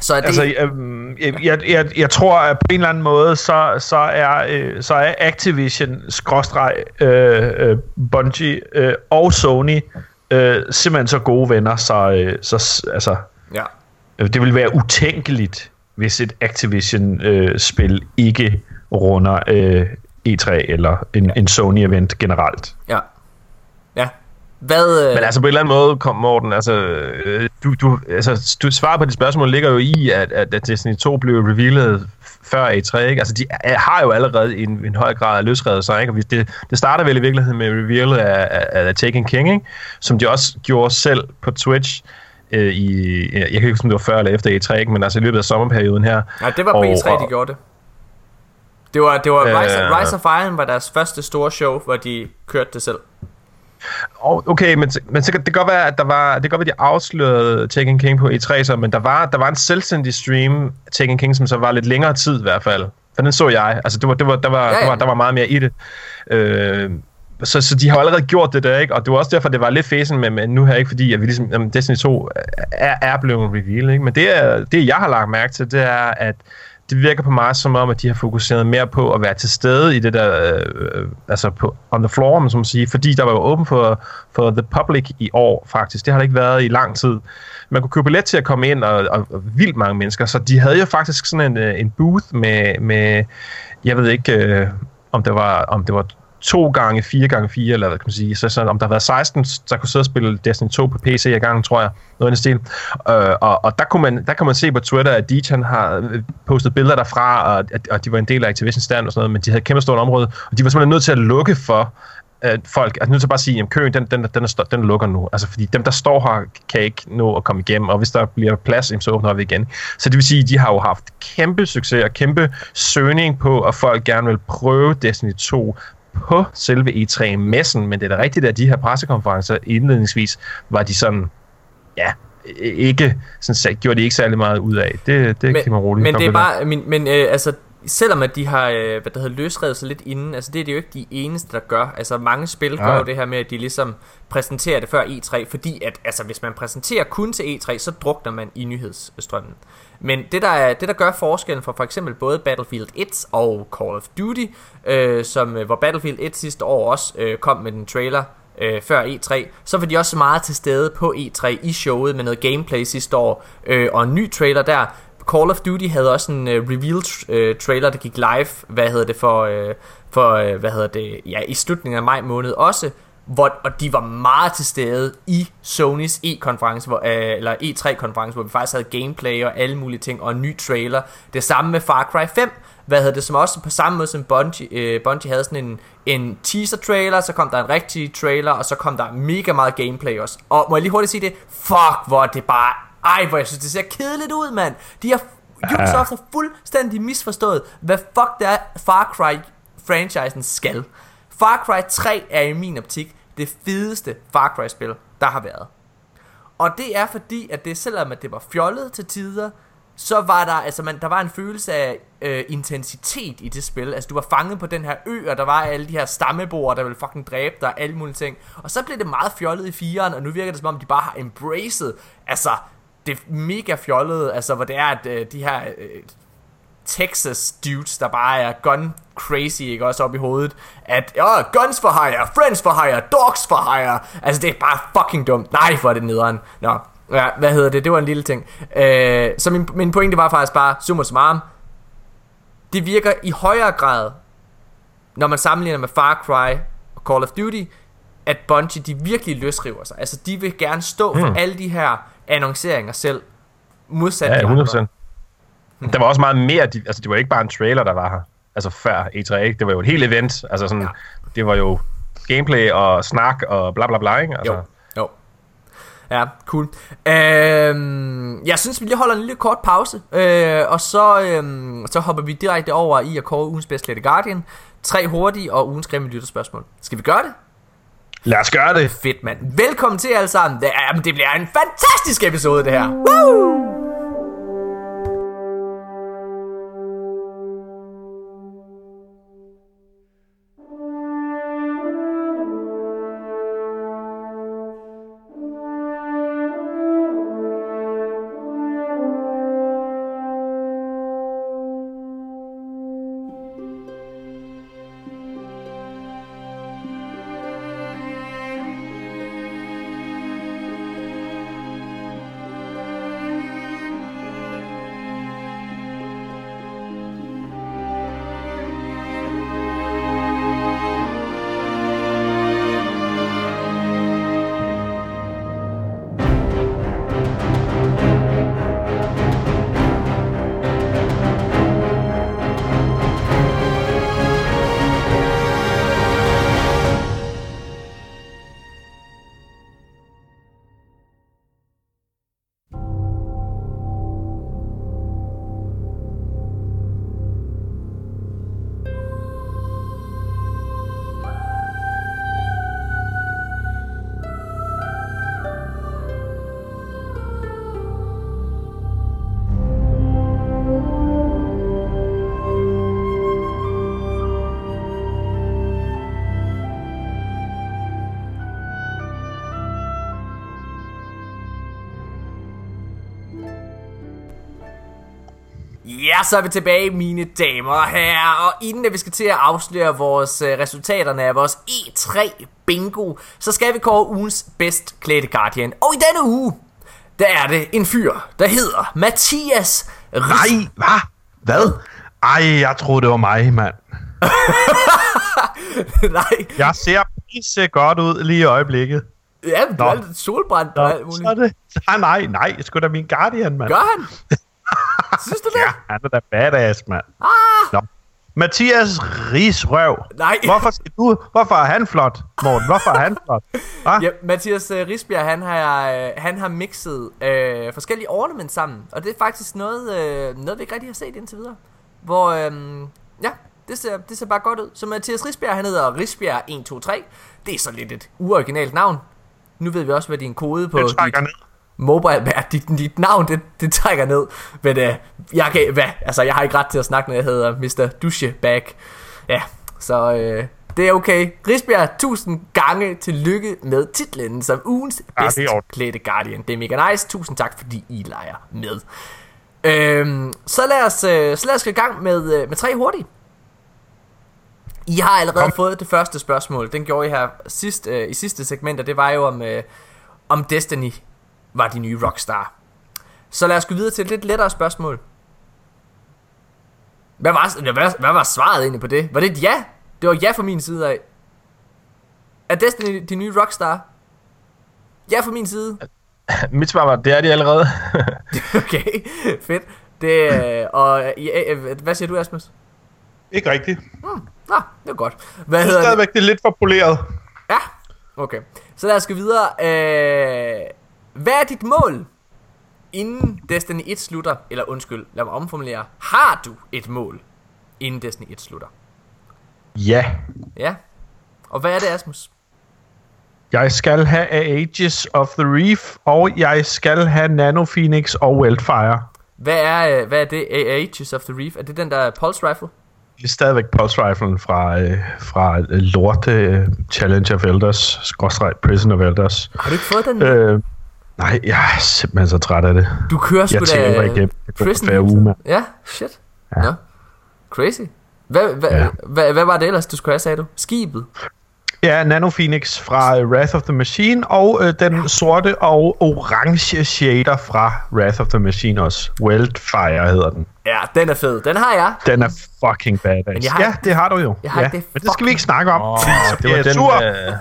Så er det, Altså, øhm, jeg, jeg, jeg, jeg tror, at på en eller anden måde, så, så, er, øh, så er Activision, skråstreg, øh, øh, Bungie øh, og Sony øh, simpelthen så gode venner, så, øh, så altså, ja. øh, det vil være utænkeligt, hvis et Activision-spil ikke runder øh, E3 eller en, en Sony-event generelt. Ja. Hvad... øh, Men altså på en eller anden måde, kom Morten, altså, øh, du, du, altså, du svarer på dit spørgsmål ligger jo i, at, at, at Destiny 2 blev revealet før E3, ikke? Altså, de er, har jo allerede en, en høj grad af løsredet sig, ikke? Og det, det starter vel i virkeligheden med revealet af, af, af Taken King, ikke? Som de også gjorde selv på Twitch øh, i, jeg kan ikke huske, om det var før eller efter E3, ikke? Men altså i løbet af sommerperioden her. Nej, det var på Og- E3, de gjorde det. Det var, det var Øh. Rise, Rise of Iron var deres første store show, hvor de kørte det selv. Okay, men, men så, kan- det kan godt være, at der var, det kan godt være, at de afslørede Taken King på E3, så, men der var, der var en selvstændig stream Taken King, som så var lidt længere tid i hvert fald. For den så jeg. Altså, det var, det var, der, var, Ja, ja. Der, var, der var meget mere i det. Øh, så, så de har allerede gjort det der, ikke? Og det var også derfor, det var lidt fæsen med, med nu her, ikke? Fordi at vi ligesom, jamen, Destiny 2 er, er blevet reveal, ikke? Men det, er, det, jeg har lagt mærke til, det er, at det virker på mig som om, at de har fokuseret mere på at være til stede i det der, øh, altså på on the floor, man som sige, fordi der var jo åben for, for the public i år, faktisk. Det har det ikke været i lang tid. Man kunne købe billet til at komme ind, og, og, og vildt mange mennesker, så de havde jo faktisk sådan en, øh, en booth med, med jeg ved ikke, øh, om det var, om det var to gange, fire gange fire, eller hvad kan man sige. Så, så om der har været 16, der kunne sidde og spille Destiny 2 på PC i gangen, tror jeg, noget i den stil. Øh, og, og der, kunne man, der kan man se på Twitter, at Dejan har øh, postet billeder derfra, og, og de var en del af Activision Stand og sådan noget, men de havde et kæmpe stort område, og de var simpelthen nødt til at lukke for at folk, altså nødt til bare at sige, at køen, den, den, den, er, den lukker nu. Altså, fordi dem, der står her, kan ikke nå at komme igennem, og hvis der bliver plads, så åbner vi igen. Så det vil sige, at de har jo haft kæmpe succes og kæmpe søgning på, at folk gerne vil prøve Destiny 2 på selve E3-messen, men det er da rigtigt, at de her pressekonferencer indledningsvis var de sådan, ja, ikke, sådan, gjorde de ikke særlig meget ud af. Det, det men, kan man roligt Men det er bare, men, men øh, altså, selvom at de har øh, hvad der hedder, løsrevet sig lidt inden, altså det er det jo ikke de eneste, der gør. Altså mange spil ja. gør jo det her med, at de ligesom præsenterer det før E3, fordi at altså, hvis man præsenterer kun til E3, så drukner man i nyhedsstrømmen. Men det der, er, det, der gør forskellen for for eksempel både Battlefield 1 og Call of Duty, øh, som, øh, hvor Battlefield 1 sidste år også øh, kom med den trailer øh, før E3, så var de også meget til stede på E3 i showet med noget gameplay sidste år, øh, og en ny trailer der. Call of Duty havde også en øh, reveal øh, trailer, der gik live, hvad hedder det for, øh, for øh, hvad hedder det, ja, i slutningen af maj måned også, hvor, og de var meget til stede i Sonys E-konference, hvor, øh, eller E3-konference, hvor vi faktisk havde gameplay og alle mulige ting, og en ny trailer. Det samme med Far Cry 5, hvad hedder det, som også på samme måde som Bungie, øh, Bungie havde sådan en, en teaser-trailer, så kom der en rigtig trailer, og så kom der mega meget gameplay også. Og må jeg lige hurtigt sige det? Fuck, hvor det bare... Ej, hvor jeg synes, det ser kedeligt ud, mand. De har Ubisoft har fuldstændig misforstået, hvad fuck det er, Far Cry-franchisen skal. Far Cry 3 er i min optik det fedeste Far Cry-spil, der har været. Og det er fordi, at det selvom at det var fjollet til tider, så var der, altså man, der var en følelse af øh, intensitet i det spil. Altså du var fanget på den her ø, og der var alle de her stammeboer, der ville fucking dræbe dig, og alle mulige ting. Og så blev det meget fjollet i firen, og nu virker det som om, de bare har embraced, altså det mega fjollede, altså hvor det er, at øh, de her øh, Texas dudes, der bare er gun crazy, ikke også op i hovedet, at, oh, guns for hire, friends for hire, dogs for hire, altså det er bare fucking dumt, nej for det nederen, nå, ja, hvad hedder det, det var en lille ting, øh, så min, min pointe var faktisk bare, summa summarum, det virker i højere grad, når man sammenligner med Far Cry og Call of Duty, at Bungie, de virkelig løsriver sig, altså de vil gerne stå for hmm. alle de her annonceringer selv, modsat ja, 100%. Mm. Der var også meget mere, de, altså det var ikke bare en trailer, der var her, altså før E3, ikke? det var jo et helt event, altså sådan, ja. det var jo gameplay og snak og bla bla bla, ikke? Altså. Jo, jo. Ja, cool. Øhm, jeg synes, vi lige holder en lille kort pause, øh, og så, øhm, så hopper vi direkte over i at kåre ugens bedste Guardian. Tre hurtige og ugens grimme lytterspørgsmål. Skal vi gøre det? Lad os gøre det. Fedt, mand. Velkommen til alle sammen. Det, er, det bliver en fantastisk episode, det her. Woo! Så er vi tilbage, mine damer og herrer. Og inden at vi skal til at afsløre vores uh, resultaterne af vores E3 bingo, så skal vi kåre ugens bedst klædte Guardian. Og i denne uge, der er det en fyr, der hedder Mathias Ries. Nej, hvad? Hvad? Ej, jeg troede, det var mig, mand. Nej, Jeg ser pisse godt ud lige i øjeblikket. ja, men du Nå. er lidt solbrændt og alt så er det... Nej, nej, nej. Jeg skulle da min Guardian, mand. Gør han? Synes du det? Ja, han er da badass, mand. Ah. Nå. Mathias Risrøv. Nej. Hvorfor skal du... Hvorfor er han flot, Morten? Hvorfor er han flot? Ah? Ja, Mathias uh, Risbjerg, han har, uh, han har mixet uh, forskellige ornaments sammen, og det er faktisk noget, uh, noget vi ikke rigtig har set indtil videre. Hvor, um, ja, det ser, det ser bare godt ud. Så Mathias Risbjerg, han hedder Risbjerg 123. Det er så lidt et uoriginalt navn. Nu ved vi også, hvad din kode på dit trækker ned. Mobile, er dit, dit navn, det, det trækker ned. Men uh, jeg, kan, hvad, altså, jeg har ikke ret til at snakke, når jeg hedder Mr. Douchebag. Ja, så øh, det er okay. Risbjerg, tusind gange tillykke med titlen som ugens Ja, bedst er klædte Guardian. Det er mega nice. Tusind tak, fordi I leger med. Øhm, så lad os, øh, så lad os gå i gang med, øh, med tre hurtige. I har allerede Kom. fået det første spørgsmål. Den gjorde I her sidst, øh, i sidste segment, og det var jo om, øh, om Destiny var de nye Rockstar. Så lad os gå videre til et lidt lettere spørgsmål. Hvad var, hvad, hvad var svaret egentlig på det? Var det et ja? Det var ja fra min side af. Er Destiny de nye Rockstar? Ja fra min side. Mit svar var, det er de allerede. Okay, fedt. Det, og ja, hvad siger du, Asmus? Ikke rigtigt. Nå, det er godt. Hvad Jeg hedder det? stadigvæk, det er lidt for poleret. Ja, okay. Så lad os gå videre. Øh, hvad er dit mål, inden Destiny 1 slutter? Eller undskyld, lad mig omformulere. Har du et mål, inden Destiny 1 slutter? Ja. Ja. Og hvad er det, Asmus? Jeg skal have Aegis of the Reef, og jeg skal have Nano Phoenix og Wildfire. Hvad er, øh, hvad er det? Aegis of the Reef? Er det den der Pulse Rifle? Det er stadigvæk Pulse Riflen fra, øh, fra øh, lorte øh, Challenge of Elders, skråstreg Prison of Elders. Har du ikke fået den? Øh, nej, jeg er simpelthen så træt af det. du kører sgu jeg da igennem. Det går Prison hver uge. Ja, shit. Ja. Nå. Crazy. Hvad, hvad, Ja. hvad, hvad var det ellers, du skulle have, sagde du? Skibet? Ja, Nano Phoenix fra øh, Wrath of the Machine, og øh, den sorte og orange shader fra Wrath of the Machine også. Wildfire hedder den. Ja, den er fed. Den har jeg. Den er fucking badass. Men jeg har ja, ikke- det har du jo. jeg har ja. ikke det Men det skal vi ikke snakke om. Så det var jeg den, sur. øh...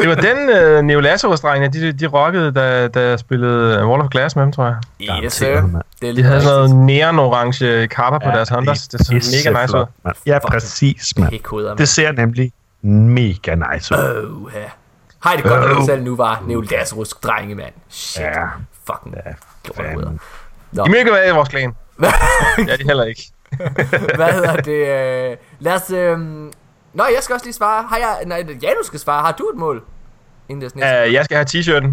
det var den øh, Neo Lazarus-drengene, de, de rockede, da, da jeg spillede Wall of Glass med dem, tror jeg. Yes, sir. Det er De havde sådan noget neon-orange kapper på deres Hondas. Det så mega nice ud. Ja, præcis, mand. Det ser nemlig mega nice ud. Åh, ja. Hej, det godt, at Øh. du selv nu var Neo Lazarus drenge, mand. Shit. Ja. Fucking Ja. Nå, De må ikke være i vores klan. ja, de heller ikke. hvad hedder det? øh, Lad os... Øh... Nå, jeg skal også lige svare. Har jeg... Nej, ja, du skal svare. Har du et mål? Inden det sådan Uh, jeg skal have t-shirten.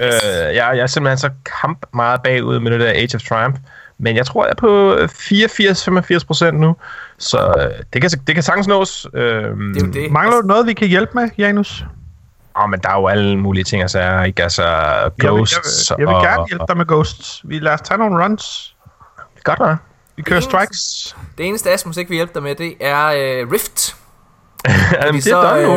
Uh, jeg, jeg er simpelthen så kamp meget bagud med det der Age of Triumph. Men jeg tror, jeg er på 84-85 procent nu. Så uh, det, kan, det kan sagtens nås. Uh, Det er jo det. Mangler du noget, vi kan hjælpe med, Janus? Oh, men der er jo alle mulige ting at sige, ikke? Altså, Jeg vil, Ghosts jeg, vil, jeg vil og, gerne hjælpe dig med Ghosts. Vi lader os tage nogle runs. Godt, hva'? Vi kører Det eneste- strikes. Det eneste, Asmus ikke vil hjælpe dig med, det er øh, Rift. Jamen, Vi det er så øh,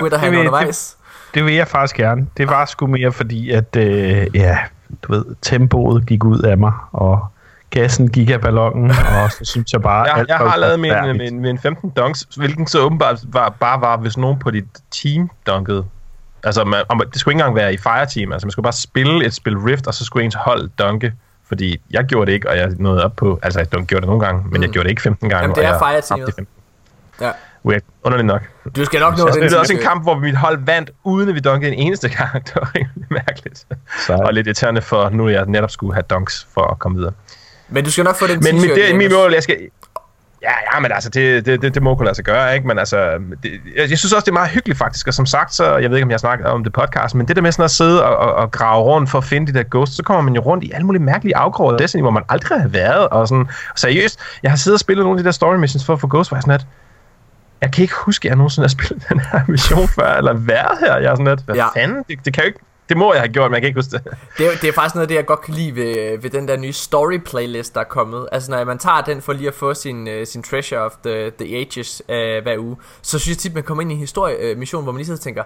nu. Det han undervejs. Det vil jeg faktisk gerne. Det var sgu mere fordi, at øh, ja, du ved, tempoet gik ud af mig, og gassen gik af ballonen, og så synes jeg bare, Jeg, alt jeg har lavet min, forfærdeligt. min, min 15 dunks, hvilken så åbenbart var, bare var, hvis nogen på dit team dunkede. Altså, man, om- det skulle ikke engang være i fireteam. Altså, man skulle bare spille et spil Rift, og så skulle ens hold dunke. Fordi jeg gjorde det ikke, og jeg nåede op på... Altså, jeg gjorde det nogle gange, men jeg gjorde det ikke 15 gange. Mm. Jamen, det er fireteamet. tabte 15. Ja. Weird. Underligt nok. Du skal nok nå den det også en kamp, hvor mit hold vandt, uden at vi dunkede en eneste gang. Det var rimelig mærkeligt. Så- Og lidt irriterende for, nu jeg netop skulle have dunks for at komme videre. Men du skal nok få den Men mit, det er mit Janus. mål, jeg skal... Ja, ja, men altså, det, det, det, det må kunne lade sig gøre, ikke? Men altså, det, jeg, jeg synes også, det er meget hyggeligt faktisk, og som sagt, så, jeg ved ikke, om jeg har snakket om det podcast, men det der med sådan at sidde og, og, og grave rundt for at finde de der ghosts, så kommer man jo rundt i alle mulige mærkelige afkroge af Destiny, hvor man aldrig har været, og sådan, seriøst, jeg har siddet og spillet nogle af de der story missions for at få ghosts, hvor jeg er sådan at, jeg kan ikke huske, at jeg nogensinde har spillet den her mission før, eller været her, jeg er sådan lidt, hvad Ja. fanden, det, det kan jo ikke, Det må jeg have gjort, men jeg kan ikke huske det. Det er, det er faktisk noget af det, jeg godt kan lide ved, ved den der nye story playlist, der er kommet. Altså når man tager den for lige at få sin, uh, sin treasure of the, the ages uh, hver uge, så synes jeg tit, man kommer ind i en historiemission, uh, hvor man lige sidder og tænker,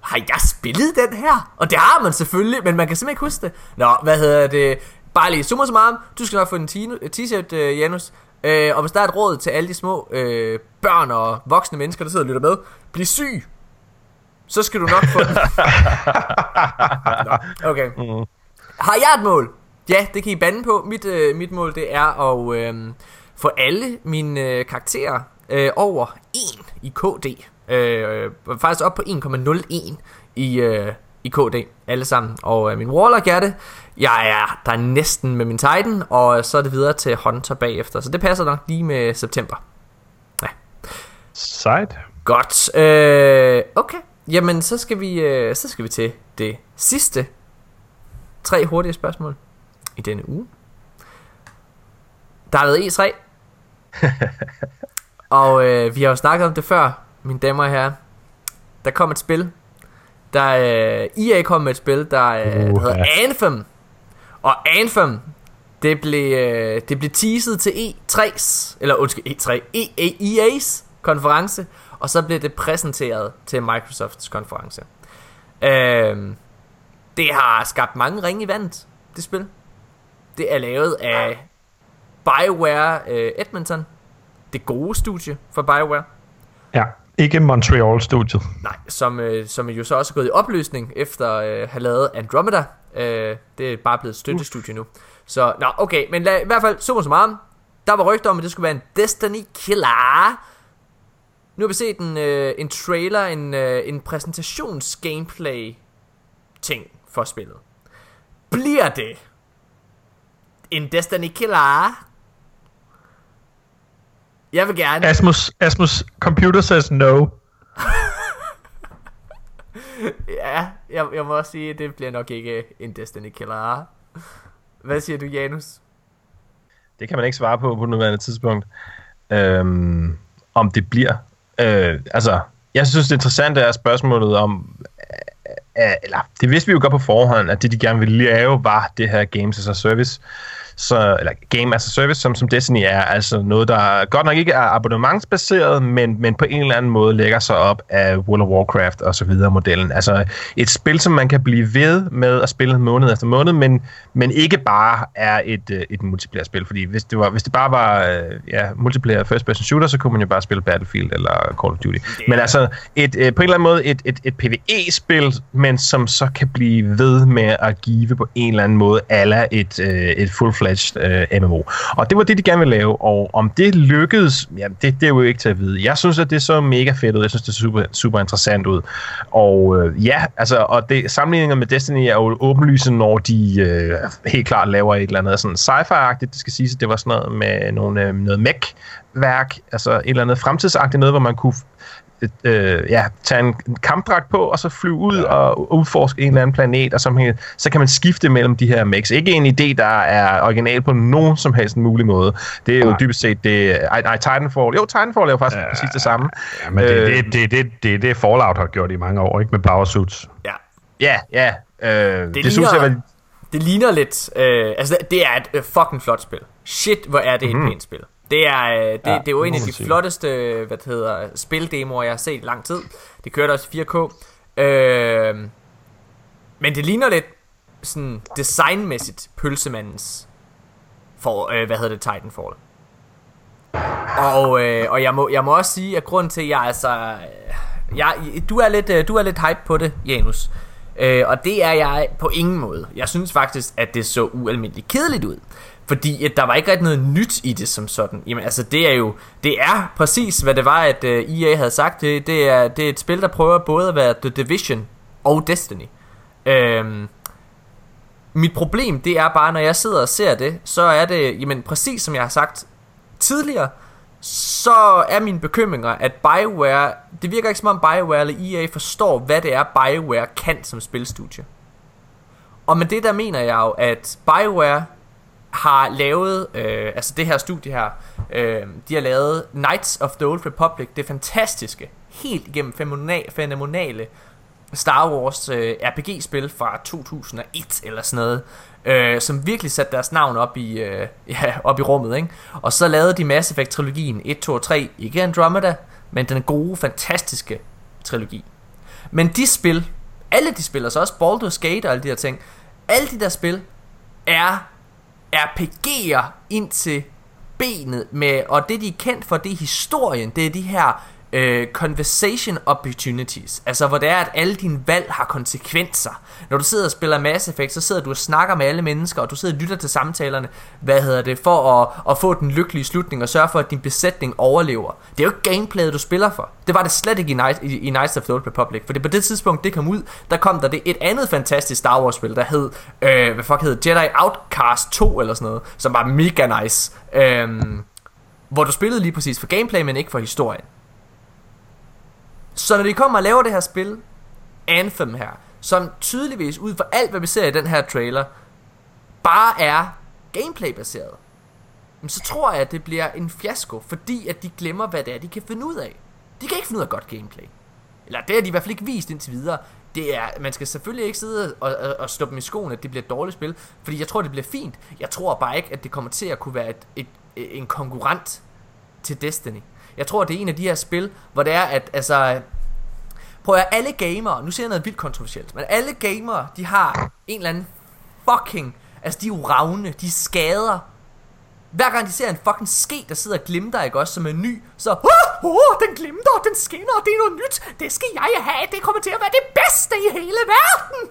har jeg spillet den her? Og det har man selvfølgelig, men man kan simpelthen ikke huske det. Nå, hvad hedder det? Bare lige summa summarum, du skal nok få en t-shirt, uh, Janus. Uh, og hvis der er et råd til alle de små uh, børn og voksne mennesker, der sidder og lytter med, bliv syg så skal du nok få den. okay. Mm. Har jeg et mål? Ja, det kan I bande på. Mit, øh, mit mål det er at øh, få alle mine øh, karakterer øh, over 1 i KD. Øh, faktisk op på 1,01 i, øh, i KD, alle sammen. Og øh, min Warlock er det. Jeg er der er næsten med min Titan, og så er det videre til Hunter bagefter. Så det passer nok lige med september. Ja. Sejt. Godt. Øh, okay. Jamen, så skal vi, øh, så skal vi til det sidste tre hurtige spørgsmål i denne uge. Der har været E3. og øh, vi har jo snakket om det før, mine damer og herrer. Der kom et spil. Der, øh, EA kom med et spil, der, øh, uh, der hedder Anthem. Og Anthem, det blev, øh, det blev teaset til E3's, eller undskyld, E3, e, e, EA's konference og så blev det præsenteret til Microsofts konference. Øh, det har skabt mange ringe i vandet, det spil. Det er lavet af BioWare øh, Edmonton, det gode studie for BioWare. Ja, ikke Montreal-studiet. Nej, som, øh, som jo så også er gået i opløsning efter øh, at have lavet Andromeda. Øh, det er bare blevet støttestudie nu. Så, nå, okay, men lad, i hvert fald, super så meget. Der var rygter om, at det skulle være en Destiny Killer. Nu har vi set en, øh, en trailer, en, øh, en præsentations-gameplay ting for spillet. Bliver det en Destiny Killer? Jeg vil gerne... Asmus, Asmus computer says no. ja, jeg, jeg må også sige, at det bliver nok ikke en Destiny Killer. Hvad siger du, Janus? Det kan man ikke svare på på nuværende tidspunkt. Øhm, om det bliver Øh, altså, jeg synes, det interessante er spørgsmålet om, øh, øh, eller det vidste vi jo godt på forhånd, at det de gerne ville lave var det her Games as a Service så, eller Game as a Service, som, som Destiny er, altså noget, der godt nok ikke er abonnementsbaseret, men, men på en eller anden måde lægger sig op af World of Warcraft og så videre modellen. Altså et spil, som man kan blive ved med at spille måned efter måned, men, men ikke bare er et, øh, et multiplayer-spil, fordi hvis det, var, hvis det bare var øh, ja, multiplayer first-person shooter, så kunne man jo bare spille Battlefield eller Call of Duty. Men altså et, øh, på en eller anden måde et, et, et PvE-spil, men som så kan blive ved med at give på en eller anden måde ala et, et full-fledged full-fledged øh, MMO. Og det var det, de gerne ville lave, og om det lykkedes, ja, det, det er jo ikke til at vide. Jeg synes, at det så mega fedt ud. Jeg synes, det er super, super interessant ud. Og øh, ja, altså, og det, sammenligninger med Destiny er jo åbenlyse, når de øh, helt klart laver et eller andet sådan sci-fi-agtigt. Det skal siges, at det var sådan noget med nogle, øh, noget mech værk, altså et eller andet fremtidsagtigt noget, hvor man kunne øh, ja, tage en kampdragt på, og så flyve ud ja. og udforske en eller anden planet, og så, så kan man skifte mellem de her mechs. Ikke en idé, der er original på nogen som helst mulig måde. Det er jo Nej. dybest set det... Ej, nej, Titanfall... Jo, Titanfall er jo faktisk ja, præcis det samme. Ja, men det er øh, det, det, det, det, det, Fallout har gjort i mange år, ikke? Med power suits. Ja. Ja, ja. Øh, det, det ligner, synes jeg var... Det ligner lidt... Øh, altså, det er et fucking flot spil. Shit, hvor er det mm-hmm. et mhm. pænt spil. Det er, øh, det, ja, det er jo en af de sige. flotteste hvad det hedder, spildemoer, jeg har set i lang tid. Det kørte også i 4K. Øh, men det ligner lidt sådan designmæssigt pølsemandens for, øh, hvad hedder det, Titanfall. Og, øh, og jeg, må, jeg må også sige, at grund til, at jeg altså... Øh, jeg, du, er lidt, øh, du er lidt hype på det, Janus. Øh, og det er jeg på ingen måde. Jeg synes faktisk, at det så ualmindeligt kedeligt ud. Fordi at der var ikke rigtig noget nyt i det som sådan. Jamen altså det er jo, det er præcis hvad det var at uh, øh, EA havde sagt. Det, det, er, det er et spil der prøver både at være The Division og Destiny. Øhm, mit problem det er bare når jeg sidder og ser det, så er det, jamen præcis som jeg har sagt tidligere, så er mine bekymringer, at BioWare, det virker ikke som om BioWare eller EA forstår, hvad det er, BioWare kan som spilstudie. Og med det der mener jeg jo, at BioWare har lavet, øh, altså det her studie her, øh, de har lavet Knights of the Old Republic, det fantastiske, helt igennem fænomenale Star Wars øh, RPG-spil fra 2001 eller sådan noget, øh, som virkelig satte deres navn op i, øh, ja, op i rummet. Ikke? Og så lavede de Mass Effect-trilogien 1, 2 og 3, ikke Andromeda, men den gode, fantastiske trilogi. Men de spil, alle de spil, altså også Baldur's Gate og alle de her ting, alle de der spil er RPG'er ind til benet med, og det de er kendt for, det er historien, det er de her øh, conversation opportunities. Altså hvor det er, at alle dine valg har konsekvenser. Når du sidder og spiller Mass Effect, så sidder du og snakker med alle mennesker, og du sidder og lytter til samtalerne, hvad hedder det, for at, at få den lykkelige slutning og sørge for, at din besætning overlever. Det er jo ikke gameplayet, du spiller for. Det var det slet ikke i, Night, i, i Knights of the Old Republic. For det på det tidspunkt, det kom ud, der kom der det et andet fantastisk Star Wars spil, der hed, øh, hvad fuck hed, Jedi Outcast 2 eller sådan noget, som var mega nice. Øh, hvor du spillede lige præcis for gameplay, men ikke for historien. Så når de kommer og laver det her spil, Anthem her, som tydeligvis ud fra alt, hvad vi ser i den her trailer, bare er gameplay-baseret, så tror jeg, at det bliver en fiasko, fordi at de glemmer, hvad det er, de kan finde ud af. De kan ikke finde ud af godt gameplay. Eller det har de i hvert fald ikke vist indtil videre. Det er, man skal selvfølgelig ikke sidde og, og, og stoppe dem i skoen, at det bliver et dårligt spil, fordi jeg tror, det bliver fint. Jeg tror bare ikke, at det kommer til at kunne være et, et, en konkurrent til Destiny. Jeg tror, det er en af de her spil, hvor det er, at altså... Prøv at alle gamere, nu siger jeg noget vildt kontroversielt, men alle gamere, de har en eller anden fucking... Altså, de er jo ravne, de skader. Hver gang de ser en fucking ske, der sidder og glimter, ikke også, som er ny, så... Oh, oh, den glimter, den skinner, det er noget nyt, det skal jeg have, det kommer til at være det bedste i hele verden.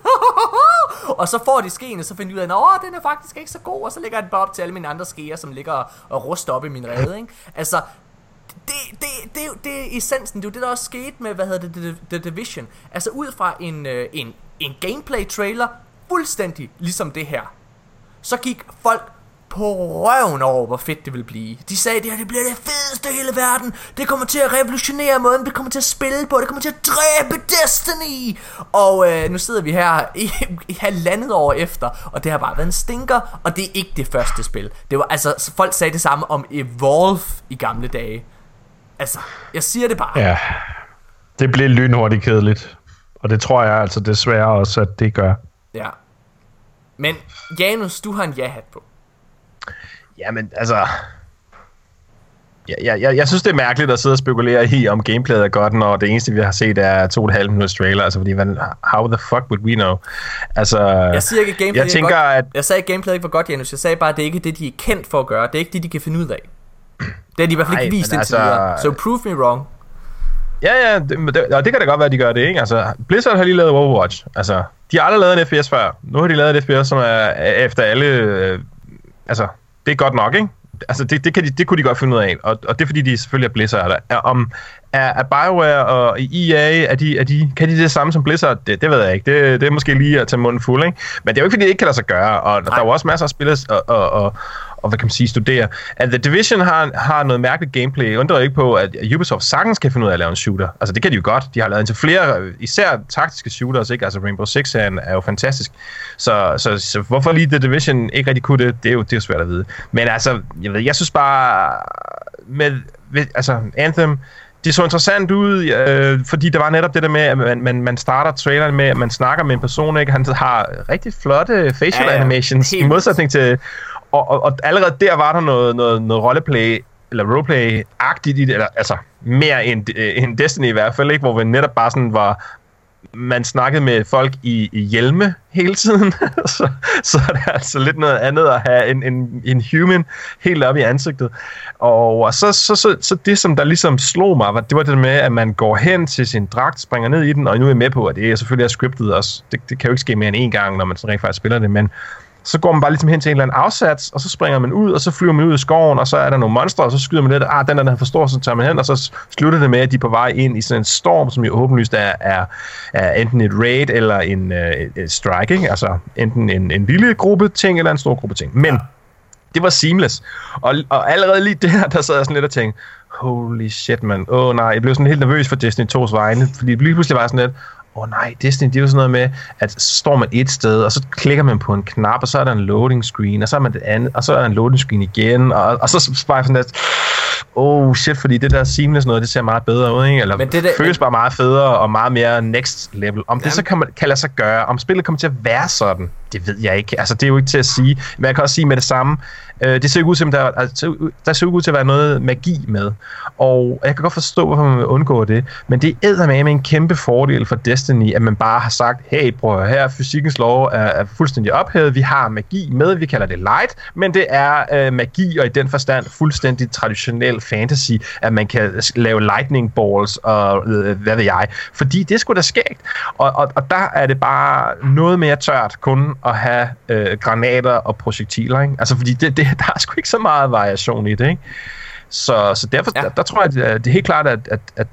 og så får de skene, så finder de ud af, at den er faktisk ikke så god, og så lægger jeg den bare op til alle mine andre skeer, som ligger og ruster op i min rede, ikke? Altså, det, det, det, det er essensen. Det er jo det, der også skete med, hvad hedder det, The, The Division. Altså ud fra en, øh, en, en gameplay-trailer, fuldstændig ligesom det her. Så gik folk på røven over, hvor fedt det vil blive. De sagde, det her det bliver det fedeste i hele verden. Det kommer til at revolutionere måden, vi kommer til at spille på. Det kommer til at dræbe Destiny. Og øh, nu sidder vi her i, i halvandet år efter, og det har bare været en stinker. Og det er ikke det første spil. Det var altså, folk sagde det samme om Evolve i gamle dage. Altså, jeg siger det bare. Ja, det bliver lynhurtigt kedeligt. Og det tror jeg altså desværre også, at det gør. Ja. Men Janus, du har en ja-hat på. Jamen, altså... Ja, ja, jeg, jeg synes, det er mærkeligt at sidde og spekulere i, om gameplayet er godt, når det eneste, vi har set, er to og halv minutters trailer. Altså, fordi, how the fuck would we know? Altså, jeg siger ikke, at gameplayet jeg tænker, godt. At... Jeg sagde, at gameplayet ikke var godt, Janus. Jeg sagde bare, at det ikke er det, de er kendt for at gøre. Det er ikke det, de kan finde ud af. Det har de i hvert fald ikke vist indtil altså, videre. So prove me wrong. Ja, ja, det, det, det kan da godt være, at de gør det, ikke? Altså, Blizzard har lige lavet Overwatch. Altså, de har aldrig lavet en FPS før. Nu har de lavet et FPS, som er efter alle... Øh, altså, det er godt nok, ikke? Altså, det, det, kan de, det kunne de godt finde ud af. Og, og det er, fordi de selvfølgelig er Blizzard. Er, om, er, er BioWare og EA, er de, er de, kan de det samme som Blizzard? Det, det ved jeg ikke. Det, det er måske lige at tage munden fuld, ikke? Men det er jo ikke, fordi det ikke kan lade sig gøre. Og Nej. der er jo også masser af spillere og, og, og, og hvad kan man sige, studere. At The Division har, har noget mærkeligt gameplay. Jeg undrer ikke på, at Ubisoft sagtens kan finde ud af at lave en shooter. Altså det kan de jo godt. De har lavet til flere, især taktiske shooters, ikke? Altså Rainbow Six er, er jo fantastisk. Så, så, så, hvorfor lige The Division ikke rigtig kunne det, det er jo, det er jo svært at vide. Men altså, jeg, ved, jeg synes bare, med, altså Anthem, det så interessant ud, øh, fordi der var netop det der med, at man, man, man starter traileren med, at man snakker med en person, ikke? Han har rigtig flotte facial ja, ja. animations, Helt. i modsætning til og, og, og allerede der var der noget, noget, noget roleplay, eller roleplay-agtigt i det, eller, altså mere end, øh, end Destiny i hvert fald, ikke? hvor vi netop bare sådan var, man snakkede med folk i, i hjelme hele tiden, så, så er det altså lidt noget andet at have en, en, en human helt op i ansigtet. Og, og så, så, så, så det, som der ligesom slog mig, var, det var det med, at man går hen til sin dragt, springer ned i den, og nu er jeg med på, at det er selvfølgelig er scriptet også. Det, det kan jo ikke ske mere end en gang, når man så rent faktisk spiller det, men så går man bare ligesom hen til en eller anden afsats, og så springer man ud, og så flyver man ud i skoven, og så er der nogle monstre, og så skyder man lidt, ah, den der, den er for stor, så tager man hen, og så slutter det med, at de er på vej ind i sådan en storm, som jo åbenlyst er, er, er enten et raid eller en uh, et strike, ikke? altså enten en, en lille gruppe ting, eller en stor gruppe ting. Men det var seamless, og, og allerede lige der, der sad jeg sådan lidt og tænkte, holy shit, man. Åh oh, nej, jeg blev sådan helt nervøs for Destiny 2's vegne, fordi lige pludselig var sådan lidt, åh oh, nej, Disney, det er jo sådan noget med, at så står man et sted, og så klikker man på en knap, og så er der en loading screen, og så er man det andet, og så er der en loading screen igen, og, og så bare sådan lidt, oh shit, fordi det der seamless noget, det ser meget bedre ud, ikke? Eller Men det der- føles bare meget federe og meget mere next level. Om det Jamen- så kan, man, kan lade sig gøre, om spillet kommer til at være sådan, det ved jeg ikke. Altså, det er jo ikke til at sige. Men jeg kan også sige med det samme, øh, det ser ikke ud til, at der, altså, der ser ikke ud til at være noget magi med. Og jeg kan godt forstå, hvorfor man vil undgå det. Men det er med en kæmpe fordel for Destiny, at man bare har sagt, hey, prøv at her, fysikkens lov er, er fuldstændig ophævet. Vi har magi med, vi kalder det light, men det er øh, magi, og i den forstand fuldstændig traditionel fantasy, at man kan lave lightning balls og øh, hvad ved jeg. Fordi det sgu da skægt. Og, og, og der er det bare noget mere tørt kun at have øh, granater og projektiler. Ikke? Altså fordi det, det, der er sgu ikke så meget variation i det. Ikke? Så, så derfor, ja. der, der tror jeg, at det er helt klart, at, at, at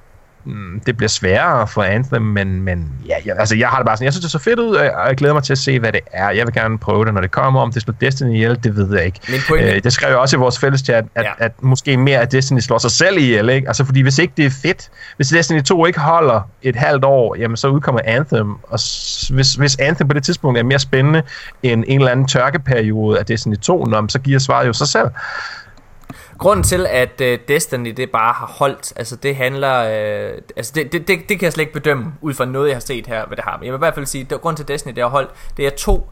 mm, det bliver sværere for Anthem, men, men ja, jeg, altså, jeg har det bare sådan, jeg synes, det så fedt ud, og jeg, glæder mig til at se, hvad det er. Jeg vil gerne prøve det, når det kommer. Om det slår Destiny ihjel, det ved jeg ikke. Min pointe- Øh, det skrev jeg også i vores fælles chat, at, Ja. ja. at måske mere af Destiny slår sig selv ihjel, ikke? Altså, fordi hvis ikke det er fedt, hvis Destiny 2 ikke holder et halvt år, jamen så udkommer Anthem, og hvis, hvis Anthem på det tidspunkt er mere spændende end en eller anden tørkeperiode af Destiny 2, nå, men så giver svaret jo sig selv. Grunden til, at uh, Destiny det bare har holdt, altså det handler, uh, altså det, det, det, det kan jeg slet ikke bedømme, ud fra noget, jeg har set her, hvad det har. Men jeg vil i hvert fald sige, at grunden til, at Destiny det har holdt, det er to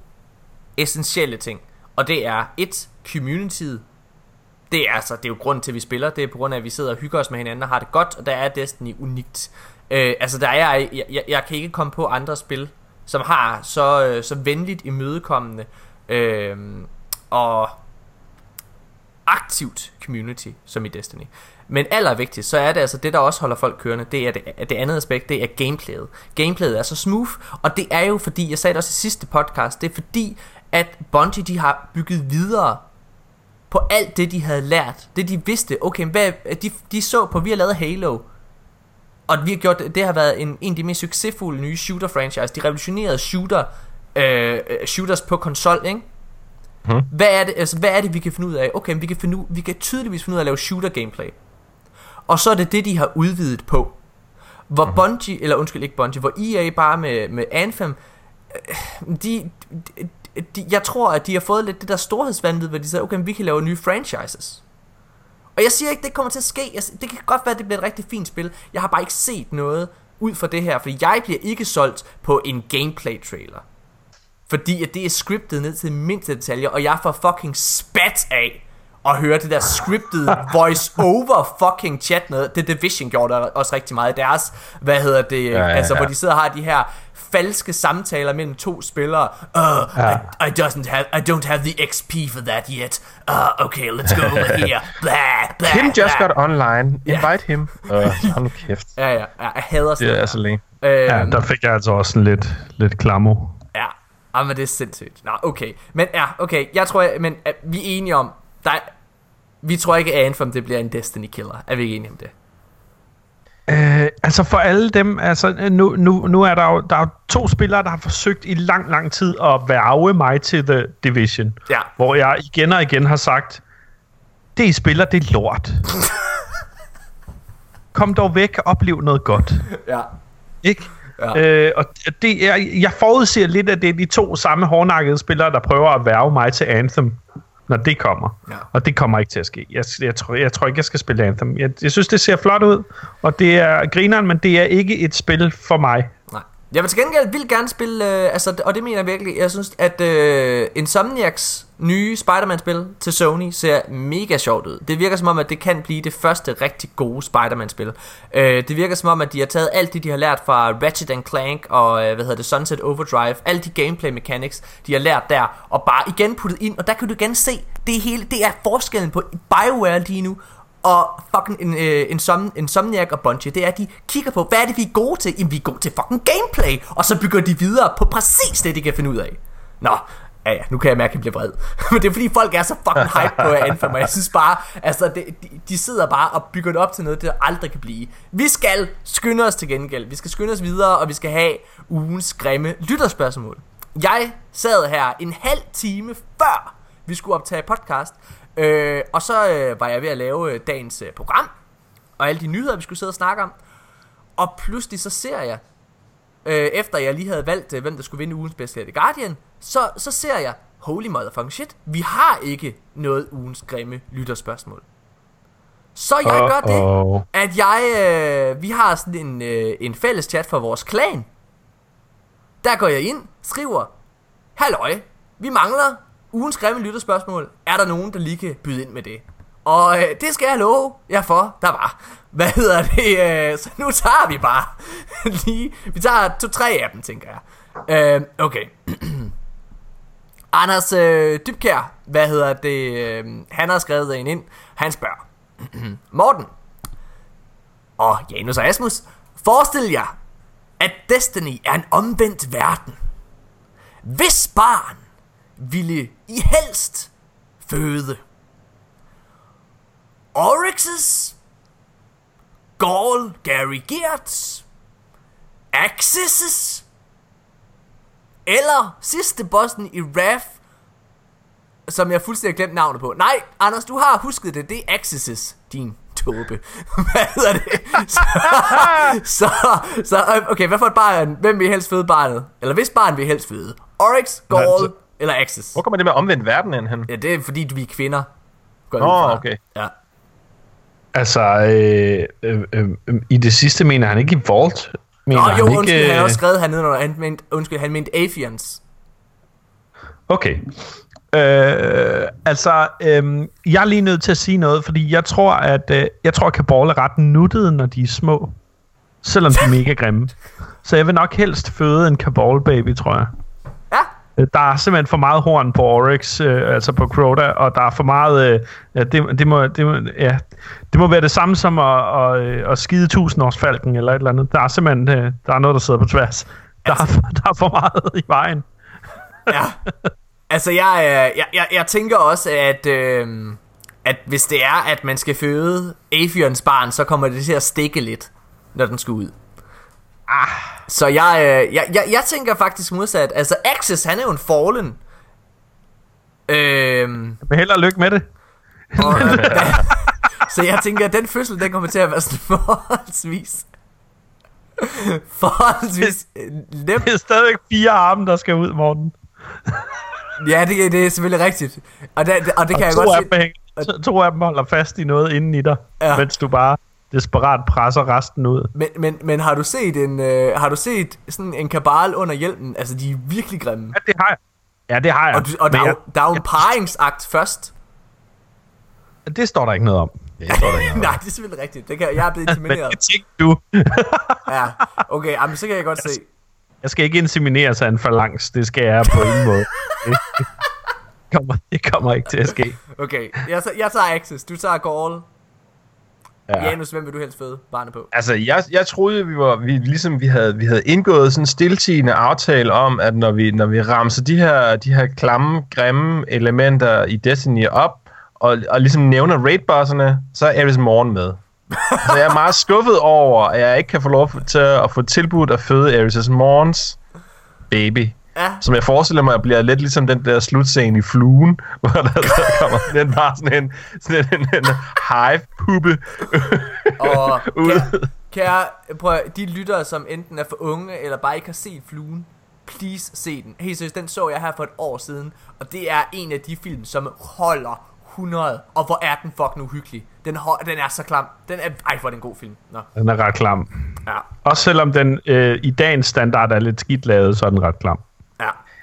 essentielle ting. Og det er et, communityet. Det er altså, det er jo grunden til, at vi spiller. Det er på grund af, at vi sidder og hygger os med hinanden og har det godt, og der er Destiny unikt. Uh, altså der er, jeg, jeg, jeg kan ikke komme på andre spil, som har så, uh, så venligt imødekommende uh, og aktivt community, som i Destiny. Men allervigtigst, så er det altså det, der også holder folk kørende, det er det, det andet aspekt, det er gameplayet. Gameplayet er så smooth, og det er jo fordi, jeg sagde det også i sidste podcast, det er fordi, at Bungie de har bygget videre på alt det, de havde lært. Det de vidste, okay, hvad, de, de så på, vi har lavet Halo, og vi har gjort, det har været en, en af de mest succesfulde nye shooter franchise. De revolutionerede shooter, øh, øh shooters på konsol, ikke? Hvad er, det, altså, hvad er det, vi kan finde ud af? Okay, vi kan, finde vi kan tydeligvis finde ud af at lave shooter gameplay. Og så er det det, de har udvidet på. Hvor mm-hmm. Bungie, eller undskyld ikke Bungie, hvor EA bare med, med Anthem, øh, de, de, de, jeg tror, at de har fået lidt det der storhedsvanvid, hvor de siger, okay, vi kan lave nye franchises. Og jeg siger ikke, det kommer til at ske. Jeg, det kan godt være, at det bliver et rigtig fint spil. Jeg har bare ikke set noget ud fra det her, fordi jeg bliver ikke solgt på en gameplay trailer. Fordi at det er scriptet ned til mindste detaljer, og jeg får fucking spat af at høre det der scripted voice over fucking chat noget. The Division gjorde der også rigtig meget i deres, hvad hedder det, ja, ja, ja, altså ja. hvor de sidder og har de her falske samtaler mellem to spillere. Uh, ja. I, I, doesn't have, I don't have the XP for that yet. Uh, okay, let's go over here. Blah, blah, Kim just blah. got online. Invite him. Uh, hold nu kæft. Ja, ja, ja, jeg hader sådan Det er noget så længe. der. Øhm, Ja, der fik jeg altså også en lidt, lidt klamo. Ah, men det er sindssygt. Nå, okay. Men ja, okay, jeg tror, jeg, men uh, vi er enige om, der er, vi tror ikke, at Anthem det bliver en Destiny killer. Er vi ikke enige om det? Øh, altså for alle dem, altså nu, nu, nu er der jo, der er jo to spillere, der har forsøgt i lang, lang tid at værve mig til The Division. Ja. Hvor jeg igen og igen har sagt, det I spiller, det er lort. Kom dog væk og oplev noget godt. Ja. Ikke? Ja. Øh, og det er, jeg forudser lidt, at det er de to samme hårdnakkede spillere, der prøver at værve mig til Anthem, når det kommer. Ja. Og det kommer ikke til at ske. Jeg, jeg, tror, jeg tror ikke, jeg skal spille Anthem. Jeg, jeg synes, det ser flot ud, og det er grineren, men det er ikke et spil for mig. Nej. Jeg vil til gengæld vil gerne spille, øh, altså, og det mener jeg virkelig, jeg synes, at øh, Insomniacs nye Spider-Man-spil til Sony ser mega sjovt ud. Det virker som om, at det kan blive det første rigtig gode Spider-Man-spil. Øh, det virker som om, at de har taget alt det, de har lært fra Ratchet Clank og, øh, hvad hedder det, Sunset Overdrive, alle de gameplay mechanics, de har lært der, og bare igen puttet ind, og der kan du igen se, det, hele, det er forskellen på BioWare lige nu, og fucking en, øh, en Insomniac og Bungie, det er, at de kigger på, hvad er det, vi er gode til? Jamen, vi er gode til fucking gameplay, og så bygger de videre på præcis det, de kan finde ud af. Nå, ja ja, nu kan jeg mærke, at jeg bliver vred. Men det er fordi, folk er så fucking hype på Anthem, og jeg synes bare, altså, det, de, de sidder bare og bygger det op til noget, det aldrig kan blive. Vi skal skynde os til gengæld. Vi skal skynde os videre, og vi skal have ugens grimme lytterspørgsmål. Jeg sad her en halv time før vi skulle optage podcast, øh, og så øh, var jeg ved at lave øh, dagens øh, program, og alle de nyheder, vi skulle sidde og snakke om. Og pludselig så ser jeg, øh, efter jeg lige havde valgt, øh, hvem der skulle vinde ugens bedste The Guardian, så, så ser jeg, holy motherfucking shit, vi har ikke noget ugens grimme lytterspørgsmål. Så jeg gør det, at jeg, øh, vi har sådan en, øh, en fælles chat for vores klan. Der går jeg ind, skriver, Halløj, vi mangler ugens grimme lytterspørgsmål. Er der nogen, der lige kan byde ind med det? Og øh, det skal jeg love jer for, der var. Hvad hedder det? Øh, så nu tager vi bare lige... Vi tager to-tre af dem, tænker jeg. Øh, okay. Anders øh, Dybkær, hvad hedder det? Øh, han har skrevet en ind. Han spørger. Morten. Og Janus og Asmus. Forestil jer, at Destiny er en omvendt verden. Hvis barn ville I helst føde? Oryx's, Gaul Gary Geertz, Axis' eller sidste bossen i Wrath, som jeg fuldstændig glemt navnet på. Nej, Anders, du har husket det. Det er Axis' din tåbe. hvad hedder det? så, så, så, okay, hvad for et barn? Hvem vil helst føde barnet? Eller hvis barn vil helst føde? Oryx, Gaul eller Axis? Hvor kommer det med omvendt verden ind hen? Ja, det er fordi, vi er kvinder. Går Nå, fra. okay. Ja. Altså, øh, øh, øh, øh, i det sidste mener han ikke i Vault. Mener Nå, jo, han undskyld, ikke, han har øh, også skrevet hernede, når han mente, undskyld, han mente Afians. Okay. Øh, altså, øh, jeg er lige nødt til at sige noget, fordi jeg tror, at øh, jeg tror, at Kabal er ret nuttede, når de er små. Selvom de er mega grimme. Så jeg vil nok helst føde en Kabal baby, tror jeg. Øh, Der er simpelthen for meget horn på Oryx, øh, altså på Crota, og der er for meget... Øh, ja, det, det, må, det, må, ja, det må være det samme som at, at, øh, at skide tusindårsfalken eller et eller andet. Der er simpelthen øh, der er noget, der sidder på tværs. Der er, der er for meget i vejen. ja. Altså, jeg, øh, jeg, jeg, jeg tænker også, at, øh, at hvis det er, at man skal føde Afions barn, så kommer det til at stikke lidt, når den skal ud. Ah. Så jeg, øh, jeg, jeg, jeg tænker faktisk modsat. Altså, Axis, han er jo en fallen. Øhm, Men held og lykke med det. og, så jeg tænker, at den fødsel, den kommer til at være sådan forholdsvis... Forholdsvis øh, nem. Det er stadigvæk fire arme, der skal ud, Morten. Ja, det, det er selvfølgelig rigtigt. Og det, og det kan Og jeg godt af se. dem, hæng- to, to af dem holder fast i noget inden i dig, ja. mens du bare desperat presser resten ud. Men, men, men har du set en øh, har du set sådan en kabal under hjelmen? Altså de er virkelig grimme. Ja, det har jeg. Ja, det har jeg. Og, du, og der, Men er jo, der er jo en paringsakt først. jeg, det står der ikke noget om. Det står der ikke. Nej, det er selvfølgelig rigtigt. Det kan, jeg er blevet Men insemineret. det tænkte du. Ja, okay, jamen, så kan jeg godt se. Jeg skal ikke insemineres af en falangs. Det skal jeg på ingen måde. Det, kommer, det kommer ikke til at ske. Okay, jeg, jeg tager Axis, du tager Gaul. Ja. Janus, hvem vil du helst føde barnet på? Altså, jeg, jeg troede, vi var, vi, ligesom vi havde, vi havde indgået sådan en stiltigende aftale om, at når vi, når vi ramser de her, de her klamme, grimme elementer i Destiny op, og, og ligesom nævner raidbosserne, så er Ares Morgen med. så jeg er meget skuffet over, at jeg ikke kan få lov til at få tilbudt at føde Ares' Morgens baby. Ja, Som jeg forestiller mig bliver lidt ligesom den der slutscene i fluen, hvor der så kommer sådan en, bare sådan en, sådan en, en, en hive-puppe og ud. kære, prøv, de lyttere, som enten er for unge, eller bare ikke har set fluen, please se den. Helt seriøst, den så jeg her for et år siden, og det er en af de film, som holder 100, og hvor er den fucking uhyggelig. Den, den er så klam. Den er, ej, hvor er det en god film. Nå, Den er ret klam. ja, Også selvom den øh, i dagens standard er lidt skidt lavet, så er den ret klam.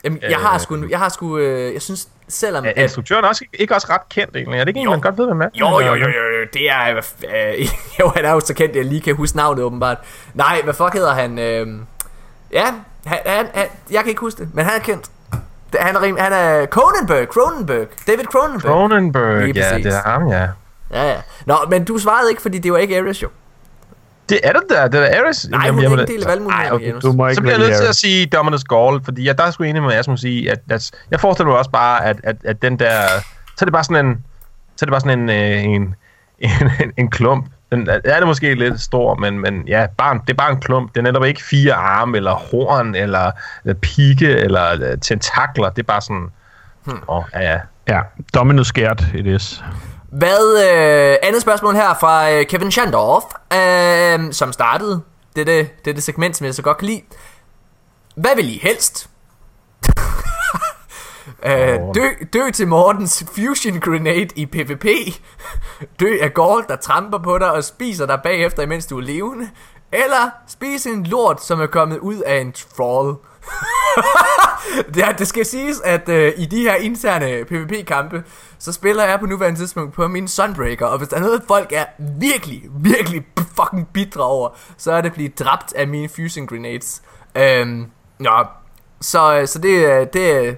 Ja. Jamen, jeg har sgu, jeg har sgu, øh, jeg synes, selvom... Er instruktøren også, ikke også ret kendt egentlig? Er det ikke en, man godt ved, hvem er? Jo, jo, jo, jo, jo, det er... Øh, jo, han er jo så kendt, jeg lige kan huske navnet åbenbart. Nej, hvad fuck hedder han? Øh, ja, han, han, han, jeg kan ikke huske det, men han er kendt. Han er, rim, han er Cronenberg, Cronenberg, David Cronenberg. Cronenberg, ja, det er ham, ja. Ja, ja. Nå, men du svarede ikke, fordi det var ikke Ares jo. Det er det der, det er Ares. Nej, hun er ikke en del af valgmuligheden, okay. Du må Så ikke bliver jeg nødt til at sige Dominus Gaul, fordi jeg, der er sgu enig med Asmus i, at, at jeg forestiller mig også bare, at, at, at den der, så er det bare sådan en, så er det bare sådan en, øh, en, en, en, en klump. Den er det måske lidt stor, men, men ja, bare, en- det er bare en klump. Det er netop ikke fire arme, eller horn, eller, eller pigge, eller øh, tentakler. Det er bare sådan, hmm. åh, ja, ja. Ja, Dominus skært, it is. Hvad, øh, andet spørgsmål her fra øh, Kevin Schandorf, øh, som startede dette, dette segment, som jeg så godt kan lide. Hvad vil I helst? Uh, dø, dø til Mortens fusion grenade i PvP. dø af Gold, der tramper på dig og spiser dig bagefter, imens du er levende. Eller spise en lort, som er kommet ud af en troll. ja, det skal siges, at øh, i de her interne PvP-kampe, så spiller jeg på nuværende tidspunkt på min Sunbreaker, og hvis der er noget, folk er virkelig, virkelig fucking bitre over, så er det at blive dræbt af mine fusion grenades. Øhm, ja, så, øh, så det, øh, det, øh,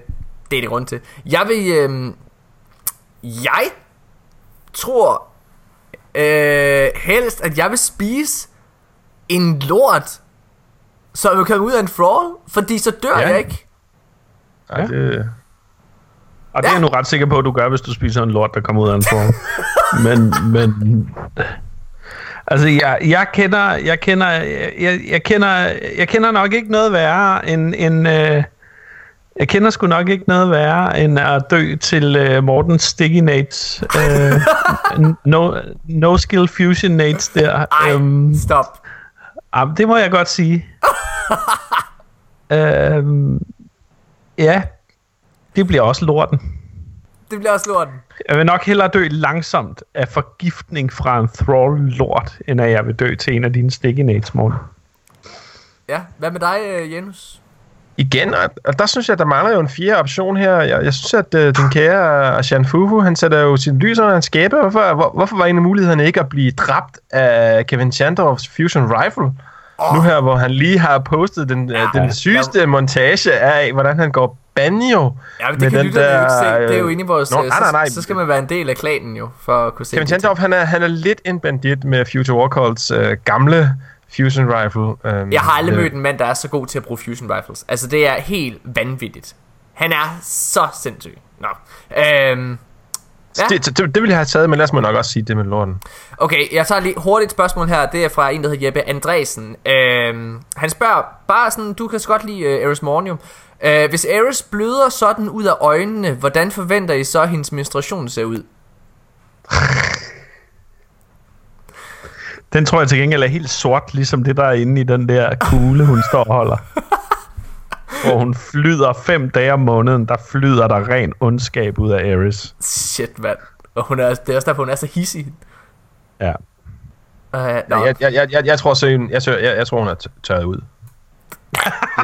det er det grund til. Jeg vil... Øh, jeg tror øh, helst, at jeg vil spise en lort, så jeg kan ud af en frawl, fordi så dør ja. jeg ikke. Ej, ja. det... Og det ja. er jeg nu ret sikker på, at du gør, hvis du spiser en lort, der kommer ud af en frawl. men, men... Altså, jeg, jeg kender, jeg kender, jeg, jeg kender, jeg kender nok ikke noget værre end, end, øh, jeg kender sgu nok ikke noget værre, end at dø til uh, Morten Sticky Nates. Uh, no, no Skill Fusion Nates der. Ej, um, stop. Um, det må jeg godt sige. um, ja, det bliver også lorten. Det bliver også lorten. Jeg vil nok hellere dø langsomt af forgiftning fra en thrall-lort, end at jeg vil dø til en af dine sticky nates. Ja, hvad med dig, øh, Jens? Igen, og der synes jeg, der mangler jo en fjerde option her. Jeg, jeg synes, at uh, den kære Ashan Fufu, han sætter jo sin lys under en skæbe. Hvorfor, hvor, hvorfor var en af mulighederne ikke at blive dræbt af Kevin Chandorfs Fusion Rifle? Oh. Nu her, hvor han lige har postet den, ja, den sygeste ja. montage af, hvordan han går banjo. Ja, men det kan den der, jo ikke se. Det er jo inde i vores... Nå, nej, nej, nej. Så, så skal man være en del af klanen jo, for at kunne se Kevin Chandorf, han er, han er lidt en bandit med Future Warcalls øh, gamle Fusion Rifle. Um, jeg har aldrig mødt en mand, der er så god til at bruge Fusion Rifles. Altså, det er helt vanvittigt. Han er så sindssyg. Nå. Øhm, ja. det, det, det ville jeg have taget, men lad os må nok også sige det med lorten. Okay, jeg tager lige hurtigt et spørgsmål her. Det er fra en, der hedder Jeppe Andresen. Øhm, han spørger, bare sådan, du kan så godt lide uh, Eris Mornium. Uh, hvis Eris bløder sådan ud af øjnene, hvordan forventer I så, at hendes menstruation ser ud? Den tror jeg til gengæld er helt sort, ligesom det der er inde i den der kugle, hun står og holder. Hvor hun flyder fem dage om måneden, der flyder der ren ondskab ud af Ares. Shit, mand. Og hun er, det er også derfor, hun er så hissig. Ja. Uh, no. jeg, jeg, jeg, jeg, jeg, tror, så, jeg, jeg, jeg tror, hun er tørret ud.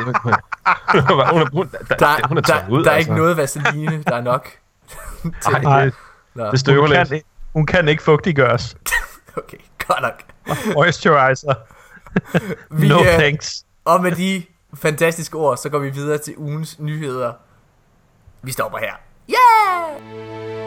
hun er, hun, der, der, hun er tørret der, ud. Der er altså. ikke noget vaseline, der er nok. Nej, det, det støver hun lidt. Kan, hun kan ikke fugtiggøres. okay, godt nok. Moisturizer. vi, no thanks. Og med de fantastiske ord, så går vi videre til ugens nyheder. Vi stopper her. Yeah!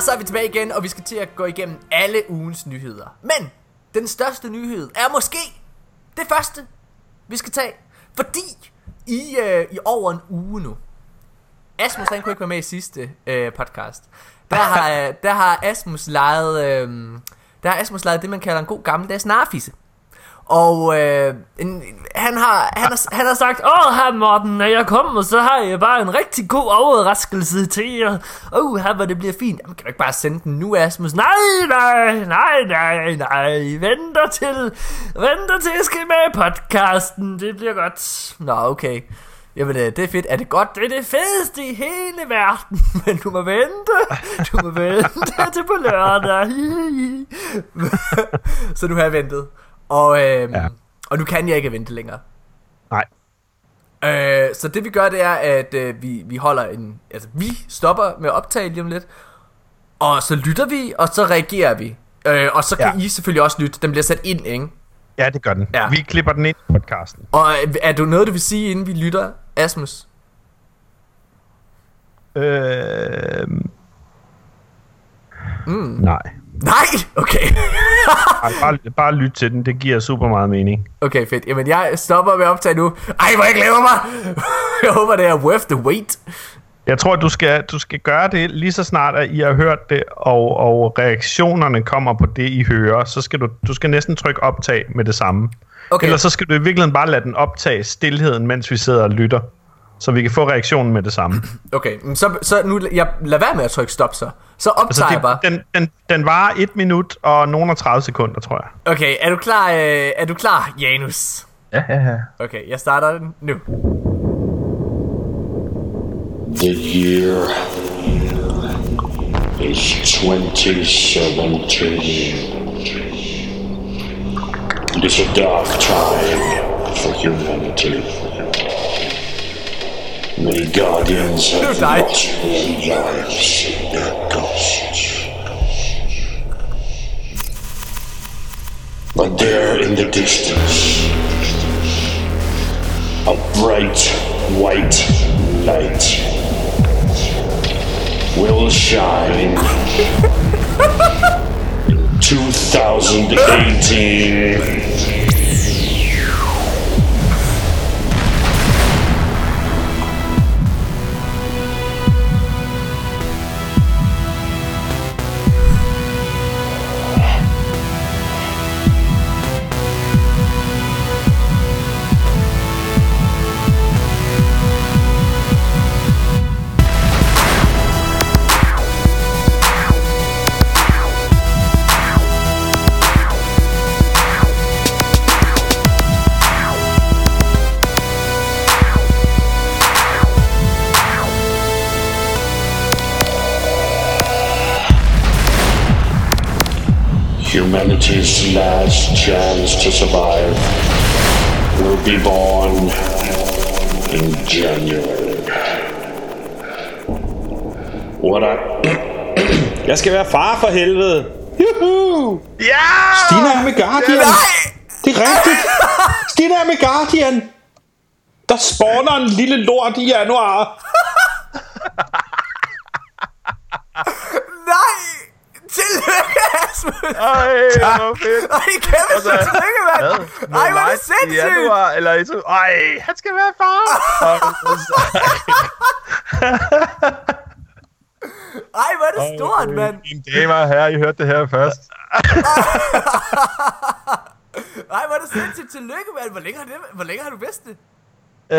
Så er vi tilbage igen, og vi skal til at gå igennem alle ugens nyheder. Men den største nyhed er måske det første, vi skal tage. Fordi i, øh, i over en uge nu, Asmus han kunne ikke være med i sidste øh, podcast. Der har, der har Asmus lejet, øh, der har Asmus lejet det, man kalder en god gammeldags narfisse. Og øh, en, han, har, han, har, han har sagt, Åh, her Morten, når jeg kommer, så har jeg bare en rigtig god overraskelse til jer. Åh, oh, her hvor det bliver fint. Jamen, kan du ikke bare sende den nu, Asmus? Nej, nej, nej, nej, nej. Venter til, venter til, jeg skal med i podcasten. Det bliver godt. Nå, okay. Jamen, øh, det er fedt. Er det godt? Det er det fedeste i hele verden. Men du må vente. Du må vente til på lørdag. så nu har jeg ventet. Og, øh, ja. og nu kan jeg ikke vente længere. Nej. Øh, så det vi gør, det er, at øh, vi, vi holder en... Altså, vi stopper med at optage lige om lidt. Og så lytter vi, og så reagerer vi. Øh, og så kan ja. I selvfølgelig også lytte. Den bliver sat ind, ikke? Ja, det gør den. Ja. Vi klipper den ind i podcasten. Og er du noget, du vil sige, inden vi lytter, Asmus? Øh... Mm. Nej. Nej? Okay. Bare, bare lyt til den, det giver super meget mening. Okay, fedt. Jamen, jeg stopper med at optage nu. Ej, hvor jeg glæder mig! jeg håber, det er worth the wait. Jeg tror, du skal, du skal gøre det lige så snart, at I har hørt det, og, og reaktionerne kommer på det, I hører. Så skal du, du skal næsten trykke optag med det samme. Okay. Eller så skal du i virkeligheden bare lade den optage stillheden, mens vi sidder og lytter. Så vi kan få reaktionen med det samme. Okay, så, så nu, jeg lad være med at trykke stop så. Så optager altså, det, jeg bare. Den, den, den varer 1 minut og nogen og 30 sekunder, tror jeg. Okay, er du klar, øh, er du klar, Janus? Ja, ja, ja. Okay, jeg starter den nu. The year is 2017. It is a dark time for humanity. Many guardians have lost their lives in their ghosts. But there in the distance, a bright white light will shine. 2018. humanity's last chance to survive will be born in January. What I... Jeg skal være far for helvede. Juhu! Ja! Stina er med Guardian. Nej! Det er rigtigt. Stina er med Guardian. Der spawner en lille lort i januar. Nej! Tillykke, Asmus! Ej, hvor fedt. Ej, kæmpe altså, tillykke, mand! Ej, hvor er det sindssygt! I januar, eller i to... Ej, han skal være far! Ej, hvor er det stort, mand! Mine damer og herrer, I hørte det her først. Ej, hvor er det sindssygt. Tillykke, mand! Hvor længe har, det, hvor længe har du vidst det? Uh,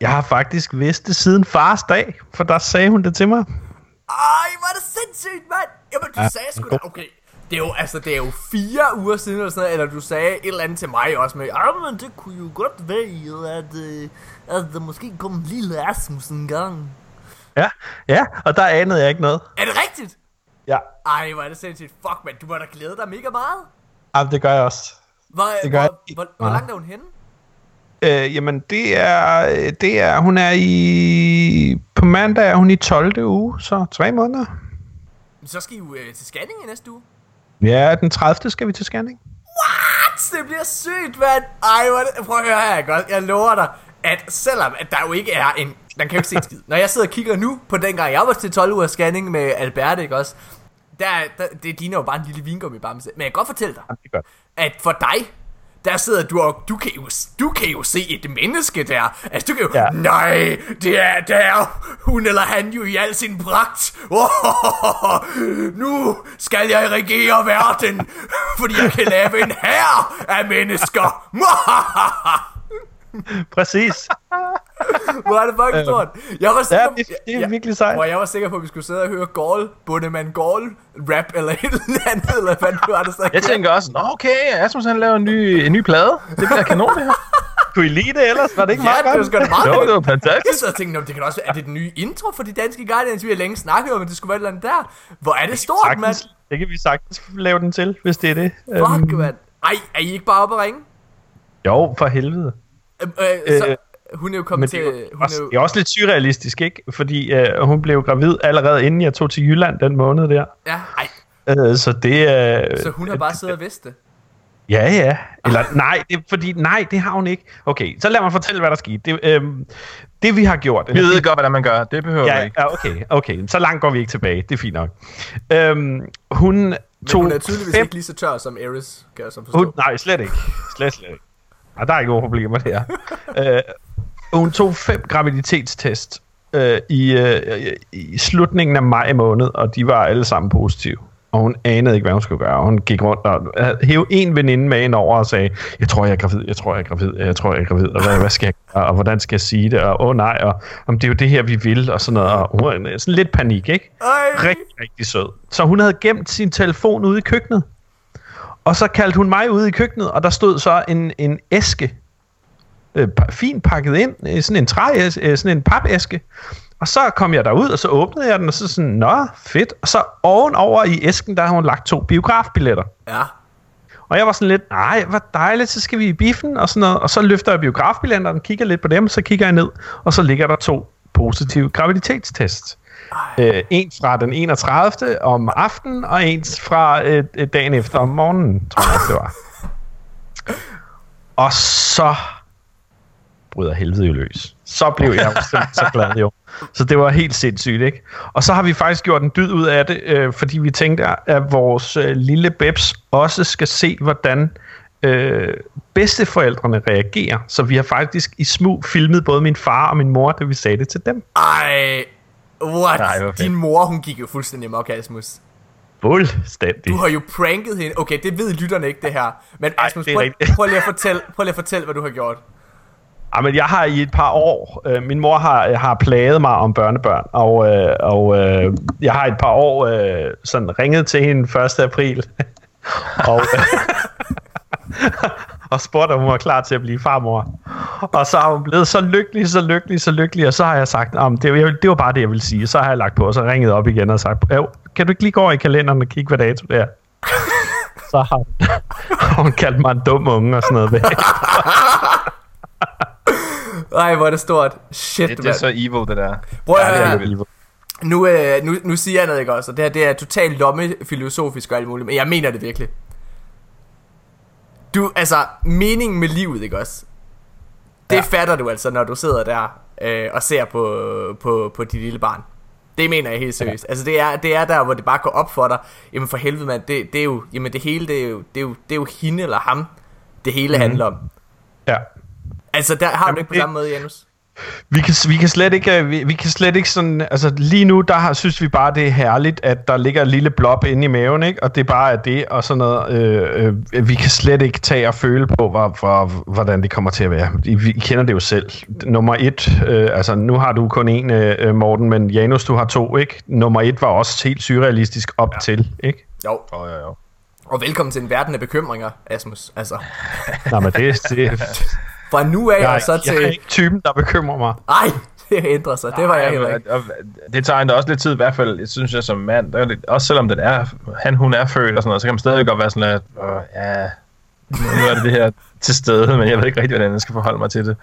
jeg har faktisk vidst det siden fars dag, for der sagde hun det til mig. Ej, hvor er det sindssygt, mand! Jamen, du ja, sagde sgu da, okay. Det er, jo, altså, det er jo fire uger siden, eller, sådan noget, eller du sagde et eller andet til mig også med, ah, men det kunne jo godt være, at, uh, at der måske kom en lille Asmus en gang. Ja, ja, og der anede jeg ikke noget. Er det rigtigt? Ja. Ej, hvor er det sindssygt. Fuck, man, du må da glæde dig mega meget. Ja, det gør jeg også. Hvor, det gør hvor, jeg. hvor, hvor langt er hun henne? Øh, jamen, det er, det er, hun er i, på mandag er hun i 12. uge, så tre måneder. Så skal I jo øh, til scanning i næste uge. Ja, den 30. skal vi til scanning. What? Det bliver sygt, mand. Ej, hvor det... Prøv at høre her, godt. Jeg lover dig, at selvom at der jo ikke er en... Den kan jo ikke se en skid. Når jeg sidder og kigger nu på den gang, jeg var til 12 uger scanning med Albert, ikke også? Der, der, det ligner jo bare en lille vingummi bare Men jeg kan godt fortælle dig, at for dig, der sidder du og du kan jo, du kan jo se et menneske der. Altså du kan jo, ja. nej, det er, det er hun eller han jo i al sin pragt. Oh, nu skal jeg regere verden, fordi jeg kan lave en hær af mennesker. Præcis. Hvor er det fucking stort. Jeg var sikker, ja, det, det er jeg, virkelig sejt. Hvor jeg var sikker på, at vi skulle sidde og høre Gaul, Bundemann Gaul, rap eller et eller andet, eller hvad du har det sagt. Jeg tænker også, Nå, okay, Asmus han laver en ny, en ny plade. Det bliver kanon, det her. Kunne I lide det ellers? Var det ikke Ja, meget det var godt? sgu da meget Jo, det var Jeg fantastisk. sad og tænkte, "Nå, det kan også være, er det den nye intro for de danske Guardians? Vi har længe snakket om, at det skulle være et eller andet der. Hvor er det stort, mand. Det kan vi sagtens lave den til, hvis det er det. Fuck, mand. Ej, er I ikke bare oppe at ringe? jo, for helvede. Øh, øh, så, Øh, hun er jo kommet til... det er, jo Hun er også, jo, det er også lidt surrealistisk, ikke? Fordi øh, hun blev gravid allerede inden jeg tog til Jylland den måned der. ja, ej, Øh, så det er... Øh, så hun har bare siddet og vidst det. Ja, ja. Eller nej, det er fordi, nej, det har hun ikke. Okay, så lad mig fortælle, hvad der skete. Det, øhm, det vi har gjort... Vi ved godt, hvordan man gør. Det behøver Ja, ikke. ja, okay, okay. Så langt går vi ikke tilbage. Det er fint nok. Øhm, hun Men tog hun er tydeligvis fem... ikke lige så tør som Ares, kan jeg så forstå. Hun, nej, slet ikke. Slet, slet ikke. Nej, der er ikke nogen problemer der. øh, hun tog fem graviditetstest øh, i, øh, i slutningen af maj måned, og de var alle sammen positive. Og hun anede ikke, hvad hun skulle gøre. Hun gik rundt og hævde en veninde med ind over og sagde, jeg tror, jeg er gravid, jeg tror, jeg er gravid, jeg tror, jeg er gravid, og hvad, hvad skal jeg gøre, og hvordan skal jeg sige det, og åh oh, nej, og om det er jo det her, vi vil, og sådan noget. Og hun sådan lidt panik, ikke? Ej, Rigtig, rigtig sød. Så hun havde gemt sin telefon ude i køkkenet. Og så kaldte hun mig ud i køkkenet, og der stod så en, en æske, øh, fint pakket ind, øh, sådan en træ, øh, sådan en papæske. Og så kom jeg derud, og så åbnede jeg den, og så sådan, nå, fedt. Og så ovenover i æsken, der har hun lagt to biografbilletter. Ja. Og jeg var sådan lidt, nej, hvor dejligt, så skal vi i biffen, og sådan noget. Og så løfter jeg biografbilletterne, kigger lidt på dem, så kigger jeg ned, og så ligger der to positive graviditetstests. Øh, en fra den 31. om aftenen, og en fra øh, øh, dagen efter om morgenen, tror jeg, det var. Og så bryder helvede jo løs. Så blev jeg så glad jo. Så det var helt sindssygt, ikke? Og så har vi faktisk gjort en dyd ud af det, øh, fordi vi tænkte, at vores øh, lille Bebs også skal se, hvordan øh, bedsteforældrene reagerer. Så vi har faktisk i smug filmet både min far og min mor, da vi sagde det til dem. Ej, what? Nej. Din mor, hun gik jo fuldstændig mok, Asmus. Fuldstændig. Du har jo pranket hende. Okay, det ved lytterne ikke, det her. Men Ej, Asmus, er prøv, rigtigt. prøv, lige at fortælle, prøv lige at fortælle, hvad du har gjort. Ja, men jeg har i et par år, øh, min mor har, har plaget mig om børnebørn, og, øh, og øh, jeg har et par år øh, sådan ringet til hende 1. april, og, øh, og spurgte, om hun var klar til at blive farmor. Og så har hun blevet så lykkelig, så lykkelig, så lykkelig, og så har jeg sagt, om det, jeg, det var bare det, jeg ville sige. Så har jeg lagt på, og så ringet op igen og sagt, "Jo, kan du ikke lige gå over i kalenderen og kigge, hvad dato det er? Så har hun, kaldt mig en dum unge og sådan noget. Ved. Ej, hvor er det stort. Shit, Det, det er så evil, det der. Prøv at Ja, det er vildt. nu, øh, nu, nu siger jeg noget, ikke også? Og det her, det er totalt lommefilosofisk og alt muligt, men jeg mener det virkelig. Du, altså, meningen med livet, ikke også? Det ja. fatter du altså, når du sidder der øh, og ser på, på, på dit lille barn. Det mener jeg helt seriøst. Ja. Altså det er, det er der, hvor det bare går op for dig. Jamen for helvede mand, det, det er jo, jamen det hele, det er jo, det er jo, det er jo hende eller ham, det hele mm. handler om. Ja. Altså der har du Jamen, ikke på samme måde, Janus. Vi kan, vi kan slet ikke, øh, vi, vi kan slet ikke sådan, altså lige nu, der har, synes vi bare, det er herligt, at der ligger en lille blob inde i maven, ikke? Og det bare er det, og sådan noget. Øh, øh, vi kan slet ikke tage og føle på, hvor, hvor, hvordan det kommer til at være. I, vi kender det jo selv. Nummer et, øh, altså nu har du kun en, øh, Morten, men Janus, du har to, ikke? Nummer et var også helt surrealistisk op ja. til, ikke? Jo, Jo, jo, jo. og velkommen til en verden af bekymringer, Asmus. Altså, Nej, men det, det fra nu af jeg, og er- så jeg er til... ikke typen, der bekymrer mig. Ej, det ændrer sig. Det var jeg heller ikke. Og, og, det tager endda også lidt tid, i hvert fald, jeg synes jeg som mand, der er lidt, også selvom den er, han, hun er født og sådan noget, så kan man stadig godt være sådan lidt, åh, ja, nu er det det her til stede, men jeg ved ikke rigtig, hvordan jeg skal forholde mig til det.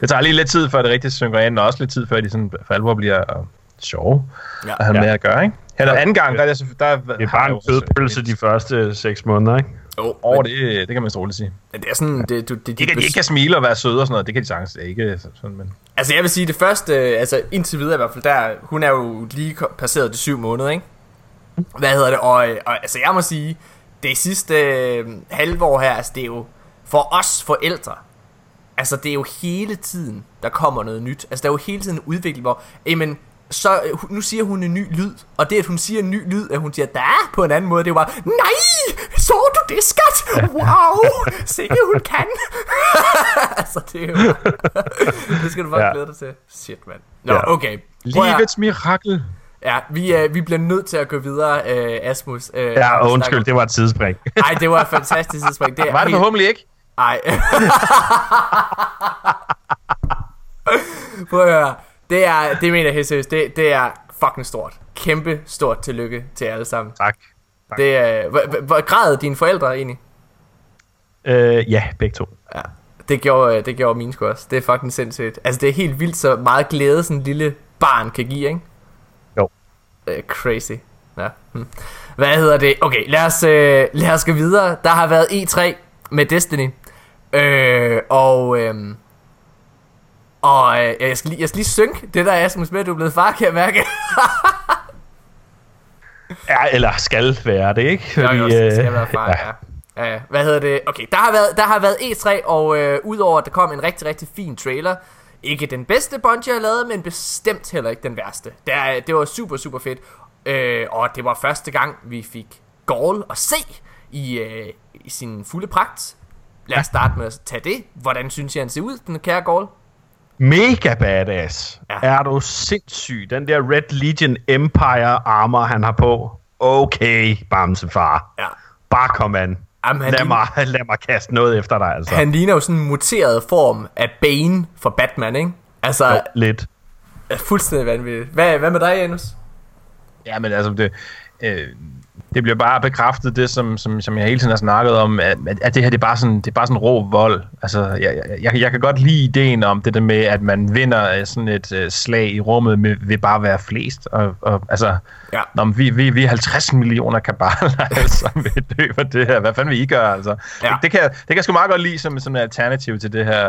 Det tager lige lidt tid, før det rigtig synker ind, og også lidt tid, før de sådan for alvor bliver øh, sjove Ja. at have Ja. med at gøre, ikke? Eller anden gang, der er det, så- der Det er bare en fedpølse de første seks måneder, ikke? Jo, Over men, det, det kan man roligt sige. men det er sådan, det, du, det, De det, kan, de kan smile og være søde og sådan noget, det kan de sagtens ikke sådan, men... Altså jeg vil sige, det første, altså indtil videre i hvert fald, der, hun er jo lige passeret de syv måneder, ikke? Hvad hedder det? Og, og altså jeg må sige, det sidste øh, halve år her, altså det er jo for os forældre, altså det er jo hele tiden, der kommer noget nyt. Altså der er jo hele tiden en udvikling, hvor, jamen, så øh, nu siger hun en ny lyd, og det at hun siger en ny lyd, at hun siger da på en anden måde, det bare, nej, så du det skat? Wow, sikke hun kan. altså det er jo, det skal du bare Ja. glæde dig til. Shit, mand. Nå, Ja. okay. Livets mirakel. Ja, vi, øh, vi bliver nødt til at gå videre, øh, Asmus. Øh, Ja, undskyld, det var et tidsspring. Nej, det var et fantastisk tidsspring. Det Var det helt- forhåbentlig ikke? Ej. Prøv at høre. Det er, det mener jeg helt seriøst. Det, det er fucking stort. Kæmpe stort tillykke til alle sammen. Tak. Det er, hvor, hvor- hvor græd dine forældre egentlig? Øh, ja, begge to. Ja, det gjorde, det gjorde mine sgu også. Det er fucking sindssygt. Altså, det er helt vildt, så meget glæde sådan en lille barn kan give, ikke? Jo. Øh, crazy. Ja. Hm. Hvad hedder det? Okay, lad os, øh, lad os gå videre. Der har været E3 med Destiny. Øh, og... Øh, og øh, jeg, skal lige, jeg skal lige synke det der Asmus med, at du er blevet far, kan jeg mærke. Ja, eller skal være det, ikke? Fordi, jo, jo, det skal øh, være far, ja. ja. Ja, ja. hvad hedder det? Okay, der har været, der har været E3, og øh, udover at der kom en rigtig, rigtig fin trailer, ikke den bedste Bungie har lavet, men bestemt heller ikke den værste. Det, er, det var super, super fedt. Øh, og det var første gang, vi fik Gaul at se i, øh, i sin fulde pragt. Lad os starte med at tage det. Hvordan synes jeg, han ser ud, den kære Gaul? Mega badass. Ja. Er du sindssyg? Den der Red Legion Empire armor, han har på. Okay, Bamsefar. Ja. Bare kom an. Jamen, han, Lad ligner, mig, lad mig kaste noget efter dig, altså. han ligner jo sådan en muteret form af Bane for Batman, ikke? Altså, Jo, lidt. er fuldstændig vanvittigt. Hvad, hvad med dig, Janus? Ja, men altså, det, øh, det bliver bare bekræftet, det som, som, som jeg hele tiden har snakket om, at, at- det her det er, bare sådan, det er bare sådan rå vold. Altså, jeg, jeg, jeg, kan godt lide ideen om det der med, at man vinder øh, sådan et uh, slag i rummet med, ved bare at være flest. Og, og, altså, Ja. Nå, men vi, vi, vi er 50 millioner kabaler, altså, ved dø for det her. Hvad fanden vil I gøre, altså? Ja. Det, det, kan, det kan jeg sgu meget godt lide som, som et alternativ til det her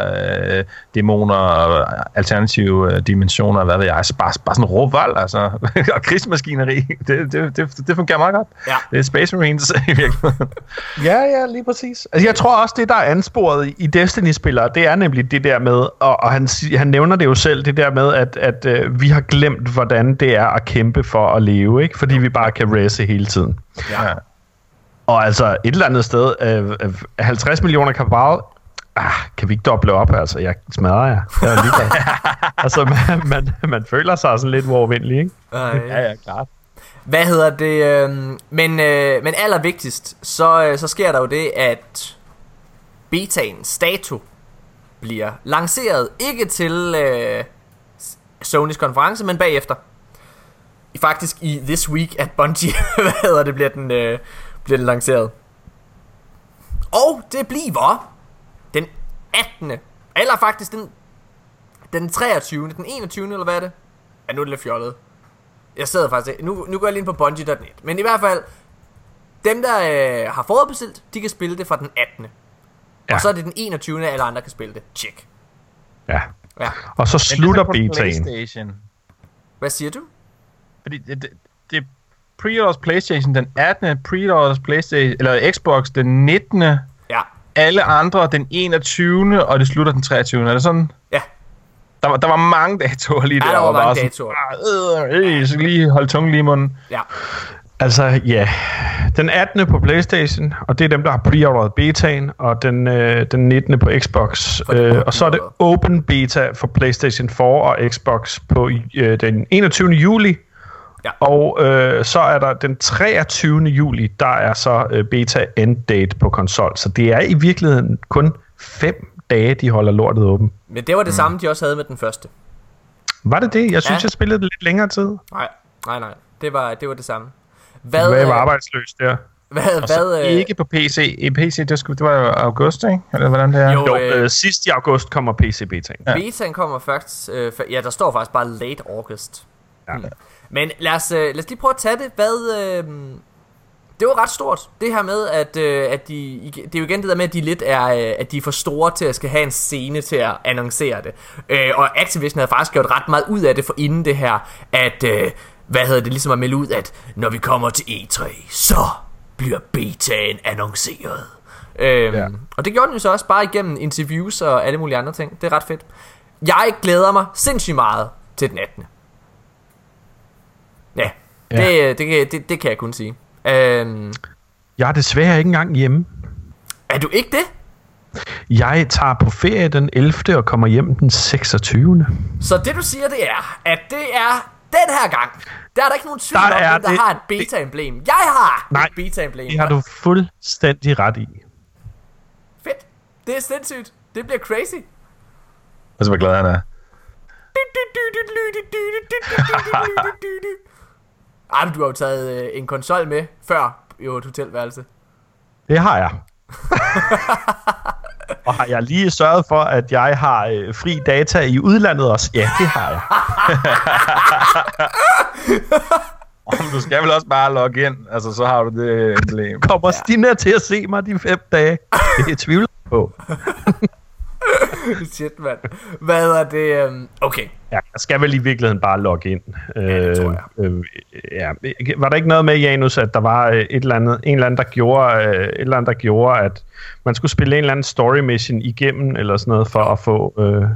øh, dæmoner og alternative øh, dimensioner, hvad ved jeg. Altså, bare, bare sådan rå vold, altså. og krigsmaskineri. Det, det, det, det fungerer meget godt. Ja. Det er Space Marines i virkeligheden. Ja, ja, lige præcis. Altså, jeg tror også, det der er ansporet i- Destiny-spillere, det er nemlig det der med, og, og han, han nævner det jo selv, det der med, at, at øh, vi har glemt, hvordan det er at kæmpe for at leve, ikke? Fordi vi bare kan race hele tiden. ja. Og altså, et eller andet sted, øh, øh, 50 millioner kabal, ah, kan vi ikke doble op, altså? Jeg smadrer jer. Jeg er altså, man, man, man føler sig sådan lidt uovervindelig, ikke? ja, ja, klart. Hvad hedder det? Øh, men, øh, men allervigtigst, så, øh, så sker der jo det, at betaen Stato bliver lanceret ikke til øh, Sonys konference, men bagefter. Faktisk i this week at Bungie, hvad hedder det, bliver den, øh, bliver den lanceret. Og det bliver den 18. Eller faktisk den, den 23. Den 21. eller hvad er det? Ja, nu er det lidt fjollet. Jeg sidder faktisk nu, nu går jeg lige ind på Bungie.net. Men i hvert fald, dem der øh, har forudbestilt, de kan spille det fra den 18. Ja. Og så er det den 21. alle andre kan spille det. Check. Ja. Ja. Og så slutter er betaen. PlayStation. Hvad siger du? Fordi det, det, det er pre-orders PlayStation den 18. Pre-orders PlayStation, eller Xbox den 19. Ja. Alle andre den 21. Og det slutter den 23. Er det sådan? Ja. Der var, der var mange datoer lige Ja, der. der var hvor mange bare datoer. Sådan, øh, øh, jeg skal lige holde tungen lige i munden. Ja. Altså, ja. Den 18. på PlayStation, og det er dem, der har pre-orderet betaen, og den, øh, den 19. på Xbox. Øh, var og så er det open beta for PlayStation 4 og Xbox på øh, den 21. juli. Ja. Og øh, så er der den 23. juli, der er så øh, beta end date på konsol. Så det er i virkeligheden kun fem dage, de holder lortet åben. Men det var det samme, de også havde med den første. Var det det? Jeg synes, Ja. jeg spillede det lidt længere tid. Nej, nej, nej. Det var det, var det samme. Hvad, Hvad, jeg var øh, arbejdsløs der. hvad, Og så hvad, øh, ikke på PC. I PC, det, skulle, det var august, ikke? Eller hvordan det er? Jo, Jo, øh, øh, sidst i august kommer PC-betaen. Ja. Betaen kommer først, øh, fa- ja, der står faktisk bare late August. Ja. Men lad os, øh, lad os lige prøve at tage det. Hvad, øh, det var ret stort, det her med, at, øh, at de, det er jo igen det der med, at de lidt er, øh, at de er for store til at skal have en scene til at annoncere det. Øh, og Activision havde faktisk gjort ret meget ud af det for inden det her, at, øh, hvad hedder det, ligesom at melde ud, at når vi kommer til E3, så bliver betaen annonceret. Øhm, ja. Og det gjorde den jo så også bare igennem interviews og alle mulige andre ting. Det er ret fedt. Jeg glæder mig sindssygt meget til den 18. Ja, ja. Det, det, kan- det, det kan jeg kun sige. Øhm, Jeg er desværre ikke engang hjemme. er du ikke det? Jeg tager på ferie den 11. og kommer hjem den 26. Så det du siger, det er, at det er den her gang. Der er der ikke nogen tvivl Der om, er der det- har et beta-emblem. Jeg har Nej, et beta-emblem. Det har du fuldstændig ret i. Fedt. det er sindssygt. Det bliver crazy. Og så hvor glad han er. Ej, men du har jo taget øh, en konsol med før i et hotelværelse. Det har jeg. Og har jeg lige sørget for, at jeg har øh, fri data i udlandet også? Ja, det har jeg. Om du skal vel også bare logge ind, altså så har du det emblem. Kommer ja. Stina til at se mig de fem dage? Det er tvivl på. Shit, mand. Hvad er det? Um... Okay. Ja, jeg skal vel i virkeligheden bare logge ind. Ja, det tror jeg. Øh, øh, ja. Var der ikke noget med, Janus, at der var øh, et eller andet, en eller anden, der gjorde, øh, et eller andet, der gjorde, at man skulle spille en eller anden story mission igennem, eller sådan noget, for at få øh,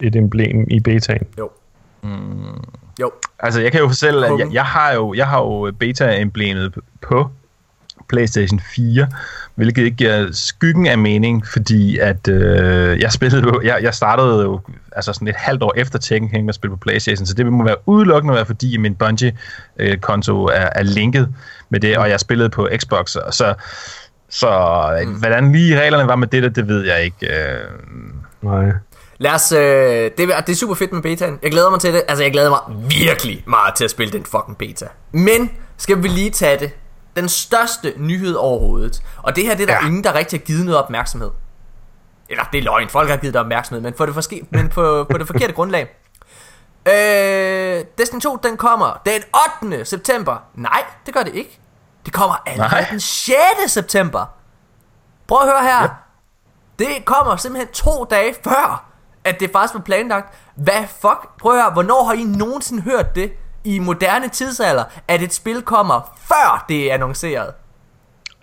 et emblem i betaen? Jo. Mm. Jo. Altså, jeg kan jo fortælle, at jeg, jeg har jo, jeg har jo beta-emblemet på PlayStation 4, hvilket ikke giver skyggen af mening, fordi at øh, jeg spillede jo, jeg, jeg startede jo altså sådan et halvt år efter Tekken King med at spille på PlayStation, så det må være udelukkende være, fordi min Bungie-konto er, er linket med det, og jeg spillede på Xbox, så, så mm. hvordan lige reglerne var med det, det ved jeg ikke. Øh. Nej. Lad os, øh, det, er, det er super fedt med betaen. Jeg glæder mig til det. Altså, jeg glæder mig virkelig meget til at spille den fucking beta. Men skal vi lige tage det den største nyhed overhovedet. Og det her, det er der ja. ingen, der rigtig har givet noget opmærksomhed. Eller det er løgn, folk har givet det opmærksomhed, men, for det, forske, men på, på det forkerte grundlag. Øh, Destiny 2, den kommer den 8. september. Nej, det gør det ikke. Det kommer allerede den 6. september. Prøv at høre her. Ja. Det kommer simpelthen to dage før, at det faktisk var planlagt. Hvad fuck? Prøv at høre, hvornår har I nogensinde hørt det? I moderne tidsalder, at et spil kommer før det er annonceret.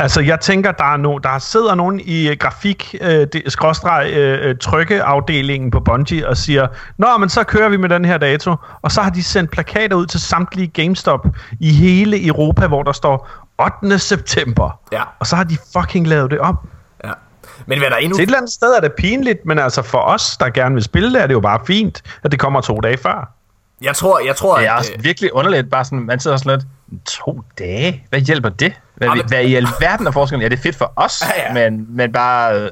Altså, jeg tænker, der er no, der sidder nogen i uh, grafik, uh, skråstreg, uh, trykkeafdelingen på Bungie og siger, Nå, men så kører vi med den her dato. Og så har de sendt plakater ud til samtlige GameStop i hele Europa, hvor der står 8. september. Ja. Og så har de fucking lavet det op. Ja. Men hvad der endnu... Til et eller andet sted er det pinligt, men altså for os, der gerne vil spille det, er det jo bare fint, at det kommer to dage før. Jeg tror, jeg tror, Det er også virkelig underligt, bare sådan, man sidder sådan lidt, to dage? Hvad hjælper det? Hvad, ja, men... hvad i alverden er forskellen? Ja, det er fedt for os, ja, ja. Men, men bare... Øh,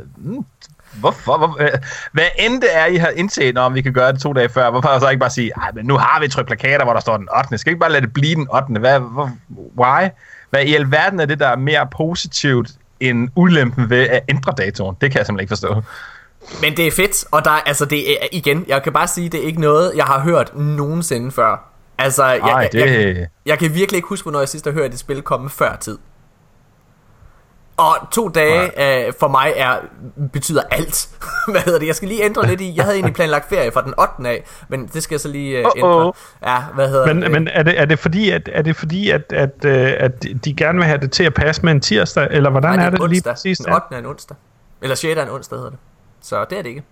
hvorfor? Hvor, øh, hvad end det er, I har indset, om vi kan gøre det to dage før, hvorfor så ikke bare sige, men nu har vi trykt plakater, hvor der står den 8. Skal ikke bare lade det blive den 8. Hvad, hvor, why? Hvad i alverden er det, der er mere positivt end ulempen ved at ændre datoen? Det kan jeg simpelthen ikke forstå. Men det er fedt, og der, altså det er, igen, jeg kan bare sige, det er ikke noget, jeg har hørt nogensinde før. Altså, jeg, Ej, jeg, det... jeg, jeg kan virkelig ikke huske, hvornår jeg sidst har hørt et spil komme før tid. Og to dage øh, for mig er betyder alt. Hvad hedder det? Jeg skal lige ændre lidt i. Jeg havde egentlig planlagt ferie fra den 8. af, men det skal jeg så lige øh, ændre. Ja, hvad hedder men, det? Men er det, er det fordi, at, er det fordi at, at, at, at de gerne vil have det til at passe med en tirsdag, eller hvordan Nej, er det onsdag. lige præcis? Den 8. er en onsdag. Eller 6. er en onsdag hedder det. Så det er det ikke.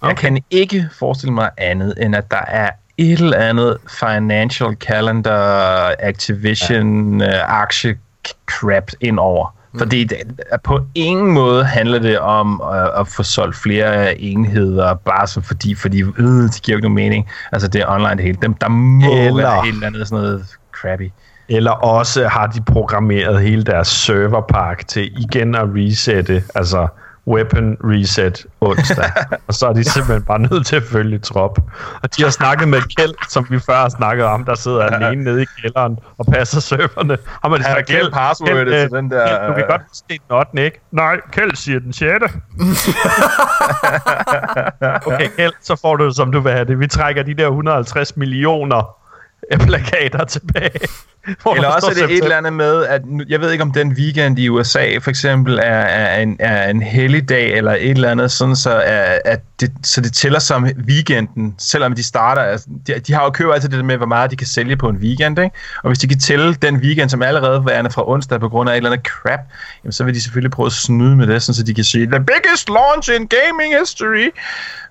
Okay. Jeg kan ikke forestille mig andet, end at der er et eller andet financial calendar activation ja. uh, aktie crap indover. Mm. Fordi det, på ingen måde handler det om uh, at få solgt flere enheder, bare som fordi, fordi øh, det giver ikke nogen mening. Altså det er online det hele. Dem, der må eller, være et eller andet sådan noget crappy. Eller også har de programmeret hele deres serverpark til igen at resette, altså weapon reset onsdag. og så er de simpelthen bare nødt til at følge trop. Og de har snakket med Kjeld, som vi før har snakket om, der sidder ja. alene nede i kælderen og passer serverne. Har man sagt, Kjeld, passwordet Kjeld, til den der... Kjeld, du kan godt se den 8. ikke? Nej, Kjeld siger den 6. okay, Kjeld, så får du som du vil have det. Vi trækker de der 150 millioner plakater tilbage. Eller også er det et eller andet med, at jeg ved ikke om den weekend i USA for eksempel er, er, en, er en helligdag eller et eller andet, sådan så, er, at det, så det tæller som weekenden, selvom de starter, altså, de, de har jo købt altid det med, hvor meget de kan sælge på en weekend, ikke? og hvis de kan tælle den weekend, som allerede var fra onsdag på grund af et eller andet crap, jamen, så vil de selvfølgelig prøve at snyde med det, sådan, så de kan sige, the biggest launch in gaming history,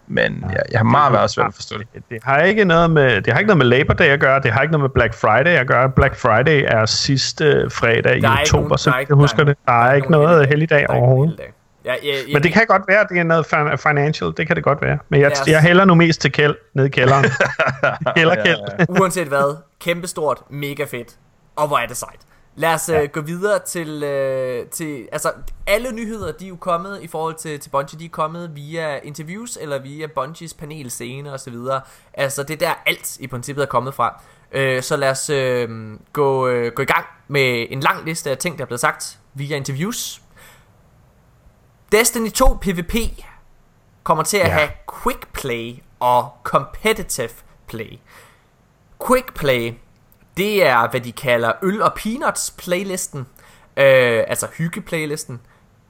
men jeg, jeg har meget været svært at forstå det. Det har ikke noget med det har ikke noget med Labor Day at gøre, det har ikke noget med Black Friday at gøre. Black Friday er sidste fredag i oktober, så jeg husker det. Der er ikke noget helligdag overhovedet. Ja, ja, ja, Men det kan godt være, at det er noget financial. Det kan det godt være. Men jeg, jeg hælder nu mest til kæld ned i kælderen. Kælderkæld. ja, ja. Uanset hvad, kæmpestort, mega fedt. Og hvor er det sejt. Lad os ja. gå videre til, øh, til, altså alle nyheder, de er jo kommet i forhold til, til Bungie, de er kommet via interviews, eller via Bungies panelscene og så videre. Altså det er der alt i princippet er kommet fra. Øh, så lad os øh, gå, øh, gå i gang med en lang liste af ting, der er blevet sagt via interviews. Destiny 2 PvP kommer til at ja. have quick play og competitive play. Quick play, det er hvad de kalder øl og peanuts playlisten, øh, altså hygge playlisten.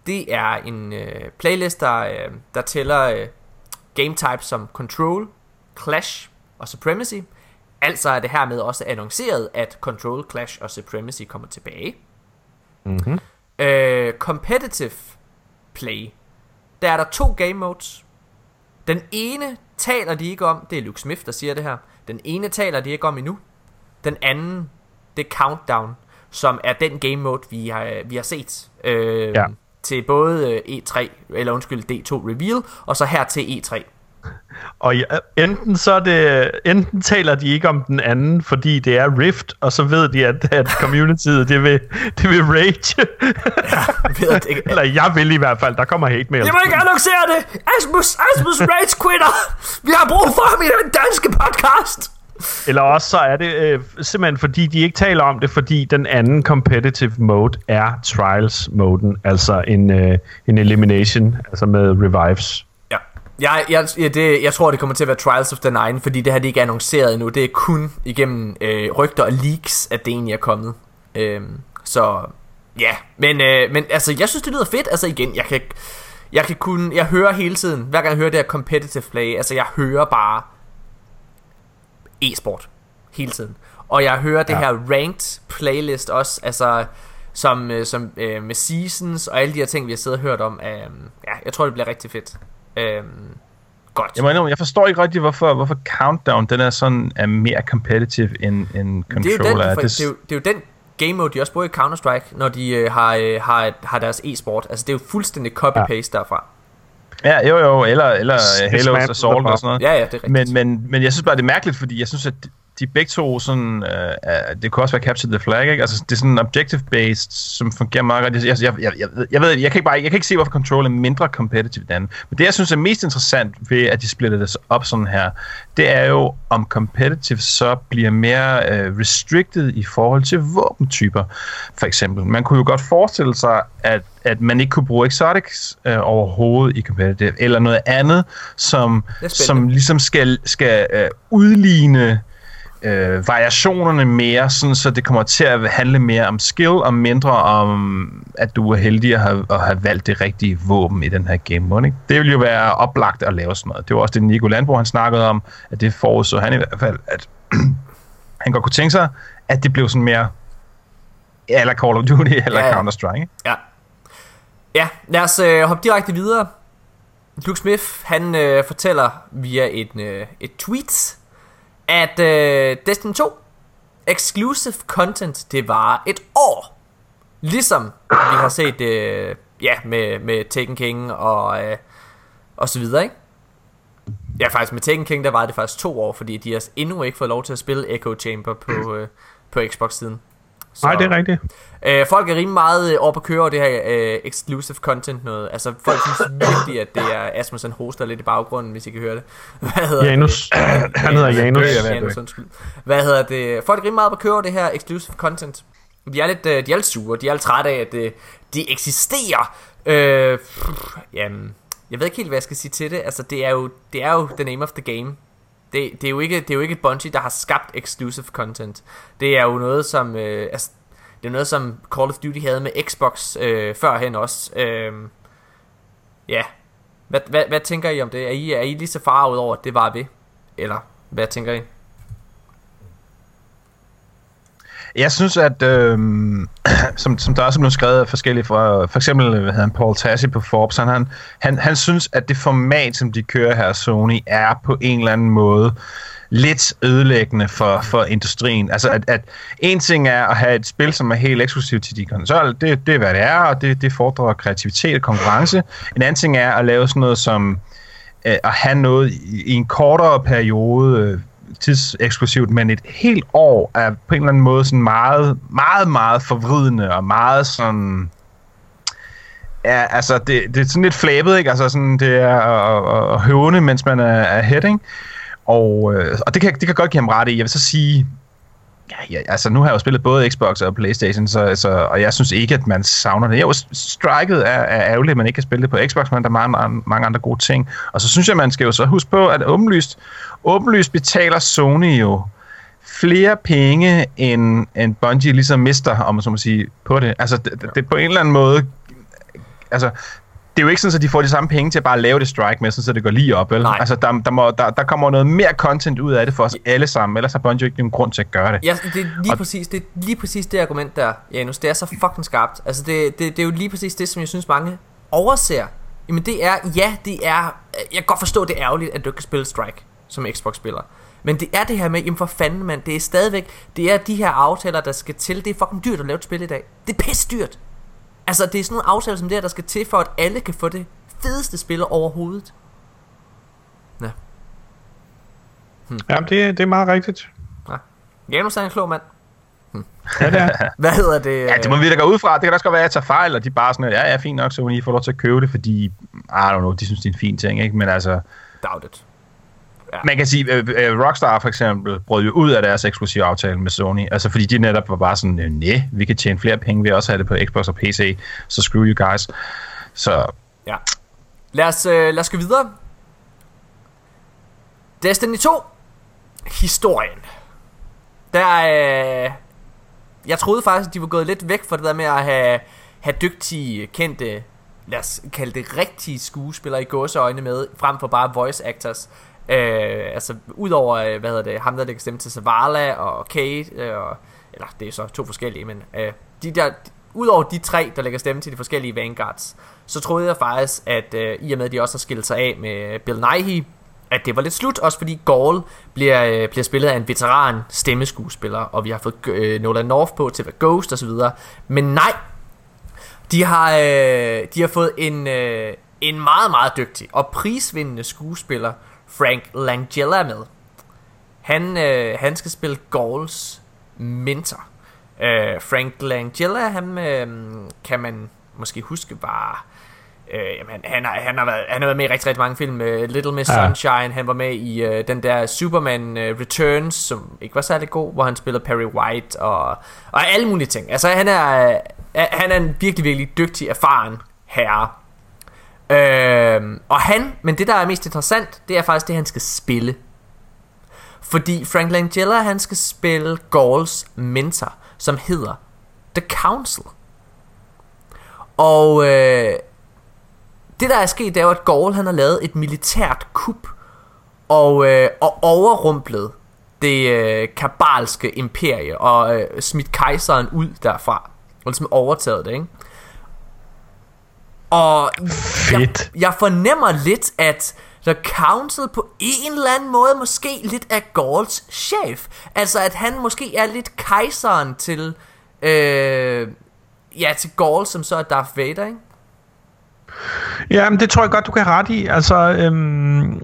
Det er en øh, playlist, der, øh, der tæller øh, game types som Control, Clash og Supremacy. Altså er det hermed også annonceret, at Control, Clash og Supremacy kommer tilbage. Mm-hmm. Øh, competitive play. Der er der to game modes. Den ene taler de ikke om, det er Luke Smith, der siger det her. Den ene taler de ikke om endnu. Den anden, det er Countdown, som er den game mode, vi har, vi har set. Øh, ja. Til både øh, E3, eller undskyld, D2 Reveal, og så her til E3. Og ja, enten så er det, enten taler de ikke om den anden, fordi det er Rift, og så ved de, at, at communityet, det vil, det vil rage. ja, ved det. Eller jeg vil i hvert fald, der kommer hate mail. Jeg må ikke annoncere det! Asmus, Asmus Rage quitter! Vi har brug for ham i den danske podcast! Eller også så er det øh, simpelthen fordi, de ikke taler om det, fordi den anden competitive mode er Trials-moden, altså en, øh, en elimination, altså med revives. Ja, jeg, jeg, jeg, det, jeg tror, det kommer til at være Trials of the Nine, fordi det har de ikke annonceret endnu. Det er kun igennem øh, rygter og leaks, at det egentlig er kommet. Øh, så ja, men, øh, men altså, jeg synes, det lyder fedt. Altså igen, jeg kan, jeg kan kun, jeg hører hele tiden, hver gang jeg hører det her competitive play, altså jeg hører bare e-sport hele tiden. Og jeg hører det ja. her ranked playlist også, altså som, øh, som øh, med seasons og alle de her ting, vi har siddet og hørt om. Øh, ja, jeg tror, det bliver rigtig fedt. Øh, godt. Jeg, mener, jeg forstår ikke rigtig, hvorfor, hvorfor Countdown den er sådan er mere competitive end, end Controller. Det er, jo den, for, det, er jo, det er jo den game mode, de også bruger i Counter-Strike, når de øh, har, øh, har, har deres e-sport. Altså, det er jo fuldstændig copy-paste ja. derfra. Ja, jo jo, eller, eller Halo's Assault og sådan noget. Ja, ja, det er rigtigt. Men, men, men jeg synes bare, det er mærkeligt, fordi jeg synes, at de begge to sådan, uh, det kunne også være Capture the Flag, ikke? Altså, det er sådan objective-based, som fungerer meget godt. Jeg, jeg, jeg, jeg, jeg, ved, jeg kan ikke bare, jeg kan ikke se, hvorfor Control er mindre competitive end anden. Men det, jeg synes er mest interessant ved, at de splitter det op sådan her, det er jo, om competitive så bliver mere uh, restricted i forhold til våbentyper, for eksempel. Man kunne jo godt forestille sig, at at man ikke kunne bruge exotics øh, overhovedet i competitive, eller noget andet, som, som ligesom skal, skal øh, udligne øh, variationerne mere, sådan, så det kommer til at handle mere om skill og mindre om, at du er heldig at have, at have valgt det rigtige våben i den her game mode. Ikke? Det vil jo være oplagt at lave sådan noget. Det var også det, Nico Landbo han snakkede om, at det forudså han i hvert fald, at han godt kunne tænke sig, at det blev sådan mere eller Call of Duty eller ja, ja. Counter-Strike. Ja. Ja, lad os øh, hoppe direkte videre. Luke Smith, han øh, fortæller via et, øh, et tweet, at øh, Destiny 2 exclusive content, det var et år. Ligesom vi har set øh, ja, med, med Taken King og, øh, og så videre, ikke? Ja, faktisk med Taken King, der var det faktisk to år, fordi de har endnu ikke fået lov til at spille Echo Chamber på, øh, på Xbox-siden. Nej, det er rigtigt. Øh, folk er rimelig meget øh, op at køre over det her øh, exclusive content noget. Altså, folk synes virkelig, at det er Asmus, han hoster lidt i baggrunden, hvis I kan høre det. Hvad hedder Janus. Det? Han hedder Janus. Janus, undskyld. Hvad hedder det? Folk er rimelig meget op at køre over det her exclusive content. De er lidt, øh, de er lidt sure, de er lidt trætte af, at det, de eksisterer. Øh, pff, jamen, jeg ved ikke helt, hvad jeg skal sige til det. Altså, det er jo, det er jo the name of the game. Det, det, er jo ikke, det er jo ikke Bungie, der har skabt exclusive content. Det er jo noget, som... Øh, altså, det er noget, som Call of Duty havde med Xbox øh, førhen også. Øh, ja. Hvad, hvad, hvad tænker I om det? Er I, er I lige så farvet over, at det var ved? Eller hvad tænker I? Jeg synes, at øh, som, som der også er blevet skrevet forskellige fra, for eksempel hvad hedder han, Paul Tassi på Forbes, han, han, han synes, at det format, som de kører her Sony, er på en eller anden måde lidt ødelæggende for, for industrien. Altså, at, at en ting er at have et spil, som er helt eksklusivt til de konsoller, det, det er, hvad det er, og det, det fordrer kreativitet og konkurrence. En anden ting er at lave sådan noget som øh, at have noget i, i en kortere periode, øh, tidseksklusivt, men et helt år er på en eller anden måde sådan meget, meget, meget forvridende og meget sådan... Ja, altså, det, det er sådan lidt flabet, ikke? Altså, sådan, det er at, at høvne, mens man er, er heading. Og, øh, og det, kan, det kan godt give ham ret i. Jeg vil så sige, Ja, ja, altså nu har jeg jo spillet både Xbox og Playstation, så, så, og jeg synes ikke, at man savner det. Jo, striket er, er ærgerligt, at man ikke kan spille det på Xbox, men der er mange, mange, mange andre gode ting. Og så synes jeg, man skal jo så huske på, at åbenlyst, åbenlyst betaler Sony jo flere penge, end, end Bungie ligesom mister, om man så må sige, på det. Altså, det, det på en eller anden måde... Altså, det er jo ikke sådan, at de får de samme penge til at bare lave det strike med, så det går lige op, vel? Nej. Altså, der, der, må, der, der kommer noget mere content ud af det for os alle sammen, ellers har Bungie ikke nogen grund til at gøre det. Ja, det er lige Og- præcis det, er lige præcis det argument der, Janus. Det er så fucking skarpt. Altså, det, det, det er jo lige præcis det, som jeg synes, mange overser. Jamen, det er, ja, det er... Jeg kan godt forstå, det er ærgerligt, at du ikke kan spille Strike som Xbox-spiller. Men det er det her med, jamen for fanden, mand, det er stadigvæk, det er de her aftaler, der skal til. Det er fucking dyrt at lave et spil i dag. Det er pisse dyrt. Altså, det er sådan nogle aftaler som det her, der skal til, for at alle kan få det fedeste spil overhovedet. Ja. Jamen, det, det er meget rigtigt. Janus er en klog mand. Ja, det er. Hvad hedder det? Ja, det må vi da gå ud fra. Det kan da også godt være, at jeg tager fejl, og de bare sådan, ja, ja, fint nok, så I får lov til at købe det, fordi, I don't know, de synes, det er en fin ting, ikke? Men altså, Doubt it. Man kan sige, øh, øh, Rockstar for eksempel brød jo ud af deres eksklusive aftale med Sony, altså fordi de netop var bare sådan, nej, vi kan tjene flere penge ved at også have det på Xbox og PC, så screw you guys. Så Ja. Lad os, øh, lad os gå videre. Destiny 2. Historien. Der øh, Jeg troede faktisk, at de var gået lidt væk fra det der med at have, have dygtige, kendte, lad os kalde det rigtige skuespillere i gåseøjne med, frem for bare voice actors. Øh, altså, udover, øh, hvad hedder det, ham der lægger stemme til Zavala og Kate, øh, og, eller det er så to forskellige, men øh, de der, udover de tre, der lægger stemme til de forskellige Vanguards, så troede jeg faktisk, at øh, i og med, at de også har skilt sig af med Bill Nighy, at det var lidt slut, også fordi Gaul bliver, øh, bliver spillet af en veteran stemmeskuespiller, og vi har fået øh, Nolan North på til at være Ghost osv. Men nej, de har, øh, de har fået en, øh, en meget, meget dygtig og prisvindende skuespiller, Frank Langella, med. Han, øh, han skal spille Gauls mentor. Øh, Frank Langella, han øh, kan man måske huske var... Øh, jamen, han, har, han, har været, han har været med i rigtig, rigtig mange film. Uh, Little Miss Ja. Sunshine, han var med i uh, den der Superman uh, Returns, som ikke var særlig god, hvor han spillede Perry White og, og alle mulige ting. Altså, han er, uh, han er en virkelig, virkelig dygtig, erfaren herre. Øh, og han, men det der er mest interessant, det er faktisk det, han skal spille. Fordi Frank Langella, han skal spille Gauls mentor, som hedder The Council. Og øh, det der er sket, det er jo, at Gaul han har lavet et militært kup og, øh, og overrumplet det øh, kabalske imperie og øh, smidt kejseren ud derfra. Og ligesom overtaget det, ikke? Og Fedt. jeg, jeg fornemmer lidt, at The Council på en eller anden måde måske lidt er Gauls chef. Altså at han måske er lidt kejseren til, øh, ja, til Gaul, som så er Darth Vader, ikke? Ja, men det tror jeg godt, du kan ret i. Altså, øhm,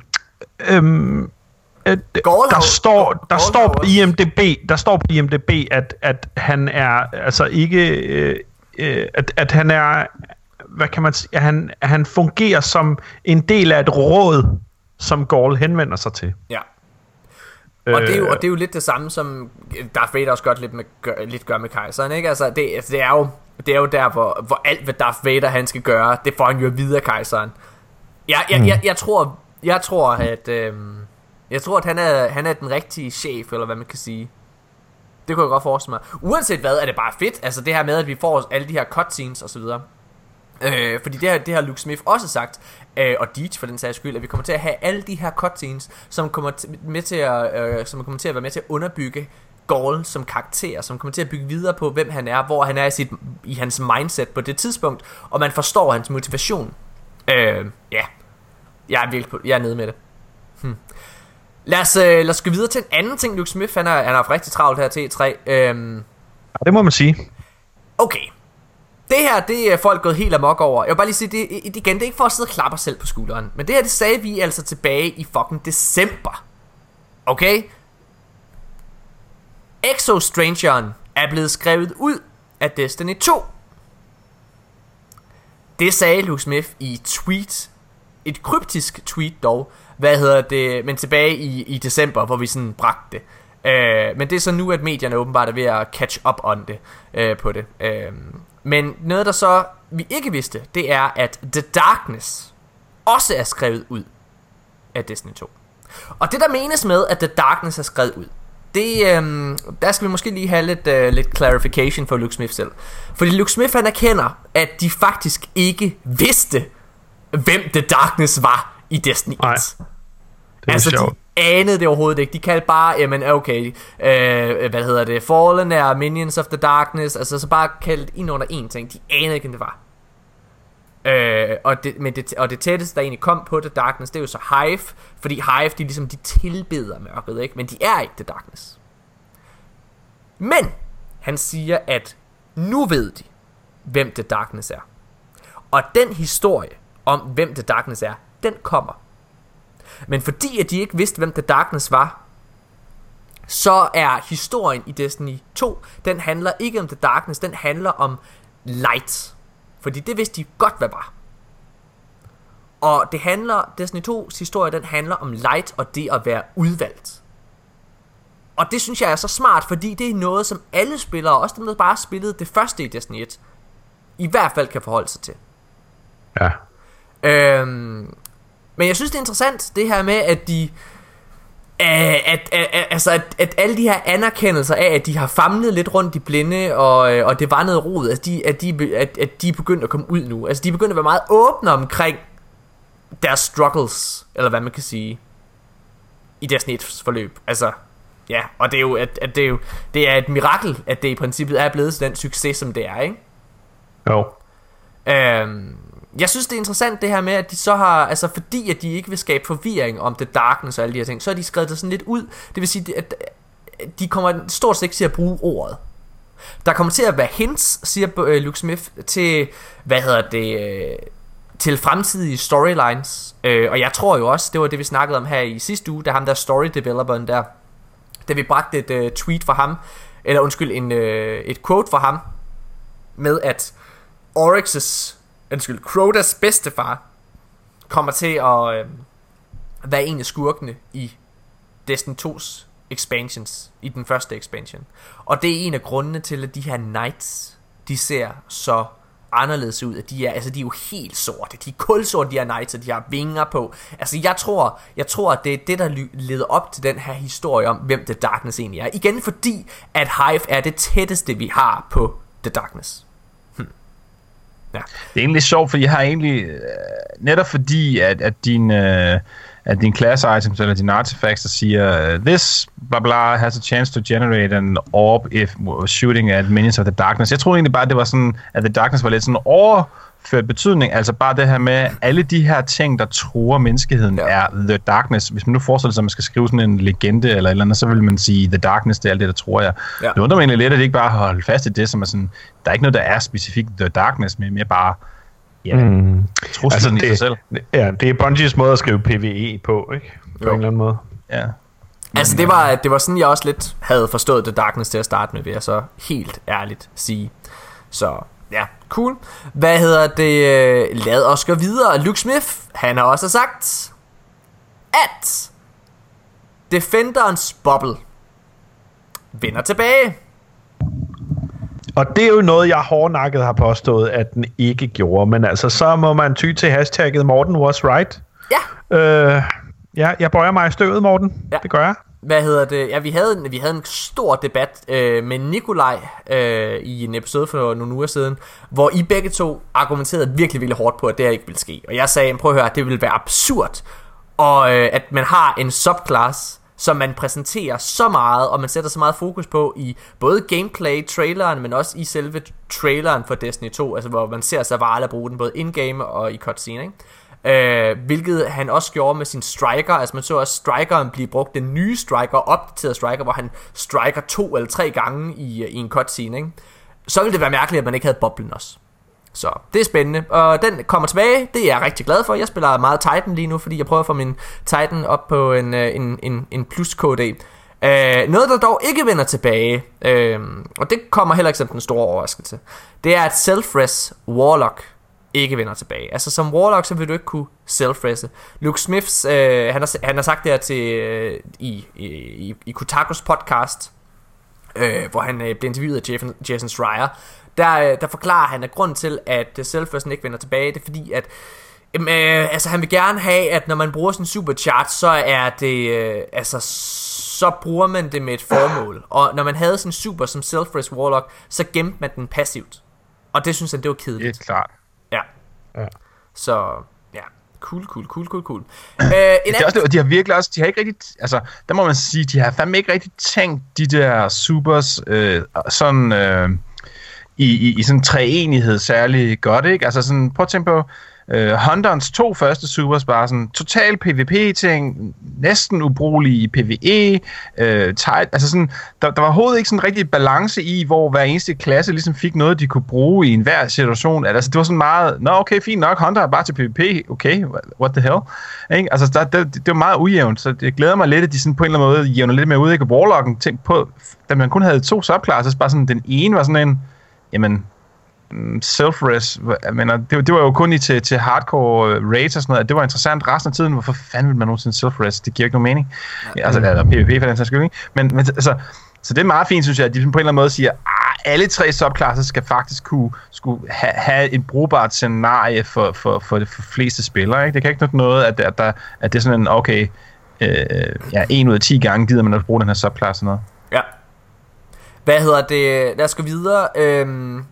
øhm, øh, Gaul der står, der Gaul står på IMDb, der står på IMDb, at, at han er altså ikke, øh, øh, at, at han er, hvad kan man sige, at han, at han fungerer som en del af et råd, som Gaul henvender sig til. Ja. Og det, er jo, Øh. og det er jo lidt det samme, som Darth Vader også godt lidt, med, gør, lidt gør med kejseren, ikke? Altså, det, det, er jo, det er jo der, hvor, hvor alt, hvad Darth Vader han skal gøre, det får han jo videre kejseren. Jeg, jeg, jeg, jeg, tror, jeg tror, at, øhm, jeg tror, at han er, han er den rigtige chef, eller hvad man kan sige. Det kunne jeg godt forestille mig. Uanset hvad, er det bare fedt. Altså det her med, at vi får alle de her cutscenes og så videre. Øh, fordi det har, det har Luke Smith også sagt, øh, og Deitch for den sags skyld, at vi kommer til at have alle de her cutscenes, som kommer med til at, øh, som kommer til at være med til at underbygge Gaul som karakter, som kommer til at bygge videre på, hvem han er, hvor han er i, sit, i hans mindset på det tidspunkt, og man forstår hans motivation. Øh, ja, jeg er virkelig på, jeg er nede med det. Hmm. Lad os, øh, lad os gå videre til en anden ting, Luke Smith, han har, han har haft rigtig travlt her til E3. Øhm, Det må man sige. Okay. Det her, det er folk gået helt amok over. Jeg vil bare lige sige, det, det- igen, det er ikke for at sidde og klappe os selv på skulderen. Men det her, det sagde vi altså tilbage i fucking december. Okay? Exo Strangeren er blevet skrevet ud af Destiny 2. Det sagde Luke Smith i tweet. Et kryptisk tweet dog. Hvad hedder det? Men tilbage i, i december, hvor vi sådan bragte det. Øh, men det er så nu, at medierne åbenbart er ved at catch up on det, øh, på det. Øh, men noget, der så vi ikke vidste, det er, at The Darkness også er skrevet ud af Destiny 2. Og det, der menes med, at The Darkness er skrevet ud, det, øhm, der skal vi måske lige have lidt, øh, lidt clarification for Luke Smith selv. Fordi Luke Smith han erkender, at de faktisk ikke vidste, hvem The Darkness var i Destiny 1. Nej. Det er altså, sjovt anede det overhovedet ikke. De kaldte bare, jamen okay, øh, hvad hedder det, Fallen er Minions of the Darkness, altså så bare kaldt ind under én ting. De anede ikke, hvem det var. Øh, og, det, men det, og det tætteste, der egentlig kom på The Darkness, det er jo så Hive, fordi Hive, de ligesom, de tilbeder mørket, ikke? Men de er ikke The Darkness. Men, han siger, at nu ved de, hvem The Darkness er. Og den historie om, hvem The Darkness er, den kommer. Men fordi at de ikke vidste, hvem The Darkness var, så er historien i Destiny 2, den handler ikke om The Darkness, den handler om Light. Fordi det vidste de godt, hvad var. Og det handler, Destiny 2's historie, den handler om Light og det at være udvalgt. Og det synes jeg er så smart, fordi det er noget, som alle spillere, også dem, der bare spillede det første i Destiny 1, i hvert fald kan forholde sig til. Ja. Øhm, men jeg synes, det er interessant, det her med, at de... At, at, at, at, altså at, at alle de her anerkendelser af, at de har famlet lidt rundt i blinde, og, øh, og det var noget rod, at de, at, de, at, at de er begyndt at komme ud nu. Altså de er begyndt at være meget åbne omkring deres struggles, eller hvad man kan sige, i deres forløb. Altså, ja, og det er jo, at, at det er jo det er et mirakel, at det i princippet er blevet den succes, som det er, ikke? Jo. Øhm, jeg synes det er interessant det her med at de så har Altså fordi at de ikke vil skabe forvirring Om The Darkness og alle de her ting Så har de skrevet det sådan lidt ud. Det vil sige at de kommer stort set ikke til at bruge ordet. Der kommer til at være hints Siger øh, Luke Smith Til hvad hedder det øh, Til fremtidige storylines. Øh, Og jeg tror jo også Det var det vi snakkede om her i sidste uge Da ham der story developeren der Da vi bragte et øh, tweet fra ham Eller undskyld en, øh, et quote fra ham Med at Oryx's undskyld, Crotas bedstefar kommer til at øh, være en af skurkene i Destiny 2's expansions, i den første expansion. Og det er en af grundene til, at de her knights, de ser så anderledes ud, at de er, altså de er jo helt sorte, de er kulsorte, de her knights, og de har vinger på. Altså jeg tror, jeg tror, at det er det, der leder op til den her historie om, hvem The Darkness egentlig er. Igen fordi, at Hive er det tætteste, vi har på The Darkness. Ja. Det er egentlig sjovt, for jeg har egentlig, øh, netop fordi, at, at din, øh, at din class items eller dine artifacts, der siger, øh, this bla bla has a chance to generate an orb if shooting at minions of the darkness. Jeg tror egentlig bare, det var sådan, at the darkness var lidt sådan overført betydning, altså bare det her med, alle de her ting, der truer menneskeheden, ja. er the darkness. Hvis man nu forestiller sig, at man skal skrive sådan en legende eller et eller andet, så vil man sige, the darkness, det er alt det, der tror jeg. Ja. Det undrer mig egentlig lidt, at de ikke bare holder fast i det, som er sådan, der er ikke noget, der er specifikt the darkness, men mere bare, ja, mm. altså, det, i sig selv. Ja, det er Bungies måde at skrive PvE på, ikke? På jo. en eller anden måde. Ja. Altså det var, det var sådan, jeg også lidt havde forstået The Darkness til at starte med, vil jeg så helt ærligt sige. Så ja, cool. Hvad hedder det? Lad os gå videre. Luke Smith, han har også sagt, at Defenderens bubble vender tilbage. Og det er jo noget, jeg hårdnakket har påstået, at den ikke gjorde. Men altså, så må man ty til hashtagget Morten was right. Ja. Øh, ja, jeg bøjer mig i støvet, Morten. Ja. Det gør jeg. Hvad hedder det? Ja, vi havde, vi havde en stor debat øh, med Nikolaj øh, i en episode for nogle uger siden, hvor I begge to argumenterede virkelig, virkelig hårdt på, at det her ikke ville ske. Og jeg sagde, prøv at høre, det ville være absurd, og øh, at man har en subclass, som man præsenterer så meget, og man sætter så meget fokus på i både gameplay, traileren, men også i selve traileren for Destiny 2, altså hvor man ser Zavala bruge den både in-game og i cutscene, ikke? Øh, hvilket han også gjorde med sin striker Altså man så også strikeren blive brugt Den nye striker, opdateret striker Hvor han striker to eller tre gange i, øh, i en cutscene ikke? Så ville det være mærkeligt at man ikke havde boblen også så det er spændende, og den kommer tilbage, det er jeg rigtig glad for. Jeg spiller meget Titan lige nu, fordi jeg prøver at få min Titan op på en, øh, en, en, en plus KD. Øh, noget, der dog ikke vender tilbage, øh, og det kommer heller ikke som den store overraskelse, det er, at Selfres Warlock ikke vender tilbage. Altså som Warlock, så vil du ikke kunne self Luke Smiths, øh, han, har, han har sagt det her til, øh, i, i, i Kotakus podcast, øh, hvor han øh, blev interviewet af Jason, Jason Schreier, der, øh, der forklarer han, at grund til, at øh, self ikke vender tilbage, det er fordi, at øh, altså han vil gerne have, at når man bruger sin supercharge, så er det, øh, altså så bruger man det med et formål. Og når man havde sin super som self Warlock, så gemte man den passivt. Og det synes han, det var kedeligt. Det er klart. Ja. Så ja, cool, cool, cool, cool, cool. Øh, en det er også, det, de har virkelig også, de har ikke rigtig, altså, der må man sige, de har fandme ikke rigtig tænkt de der supers øh, sådan øh, i, i, i sådan treenighed særlig godt, ikke? Altså sådan, prøv at tænke på, Uh, Hunterens to første supers bare sådan total PvP-ting, næsten ubrugelig i PvE, uh, øh, tight, altså sådan, der, der var overhovedet ikke sådan rigtig balance i, hvor hver eneste klasse ligesom fik noget, de kunne bruge i enhver situation. Altså det var sådan meget, nå okay, fint nok, Hunter er bare til PvP, okay, what the hell? Ikke? Altså der, det, det var meget ujævnt, så jeg glæder mig lidt, at de sådan på en eller anden måde jævner lidt mere ud, ikke? Warlocken, tænk på, da man kun havde to subclasses, bare sådan, den ene var sådan en, jamen, self-res, men det, det var jo kun i til, til hardcore øh, raids og sådan noget, det var interessant resten af tiden, hvorfor fanden vil man nogensinde self-res? Det giver ikke nogen mening. Ja. Altså, eller PvP for den sags skyld, ikke? Men, men altså, så det er meget fint, synes jeg, at de på en eller anden måde siger, at ah, alle tre subklasser skal faktisk kunne skulle have, have et brugbart scenarie for, for, for de for fleste spillere. Ikke? Det kan ikke nytte noget, at, at, der, at det er sådan en, okay, øh, ja, en ud af 10 gange gider man at bruge den her subklasse noget. Ja. Hvad hedder det? Lad os gå videre. Øhm,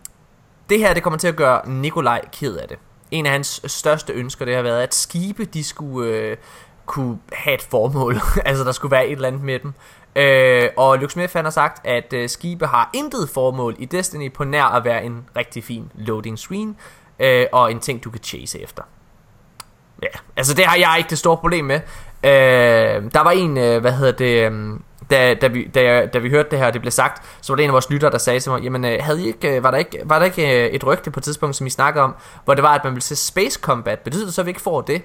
det her, det kommer til at gøre Nikolaj ked af det. En af hans største ønsker, det har været, at skibe, de skulle øh, kunne have et formål. altså, der skulle være et eller andet med dem. Øh, og Luke Smith han har sagt, at øh, skibe har intet formål i Destiny på nær at være en rigtig fin loading screen, øh, og en ting, du kan chase efter. Ja, altså det har jeg ikke det store problem med. Øh, der var en, øh, hvad hedder det... Øh, da, da, vi, da, da vi hørte det her, og det blev sagt, så var det en af vores lyttere, der sagde til mig, jamen øh, havde I ikke, øh, var, der ikke, var der ikke øh, et rygte på et tidspunkt, som I snakkede om, hvor det var, at man ville se Space Combat? Betyder det så, at vi ikke får det?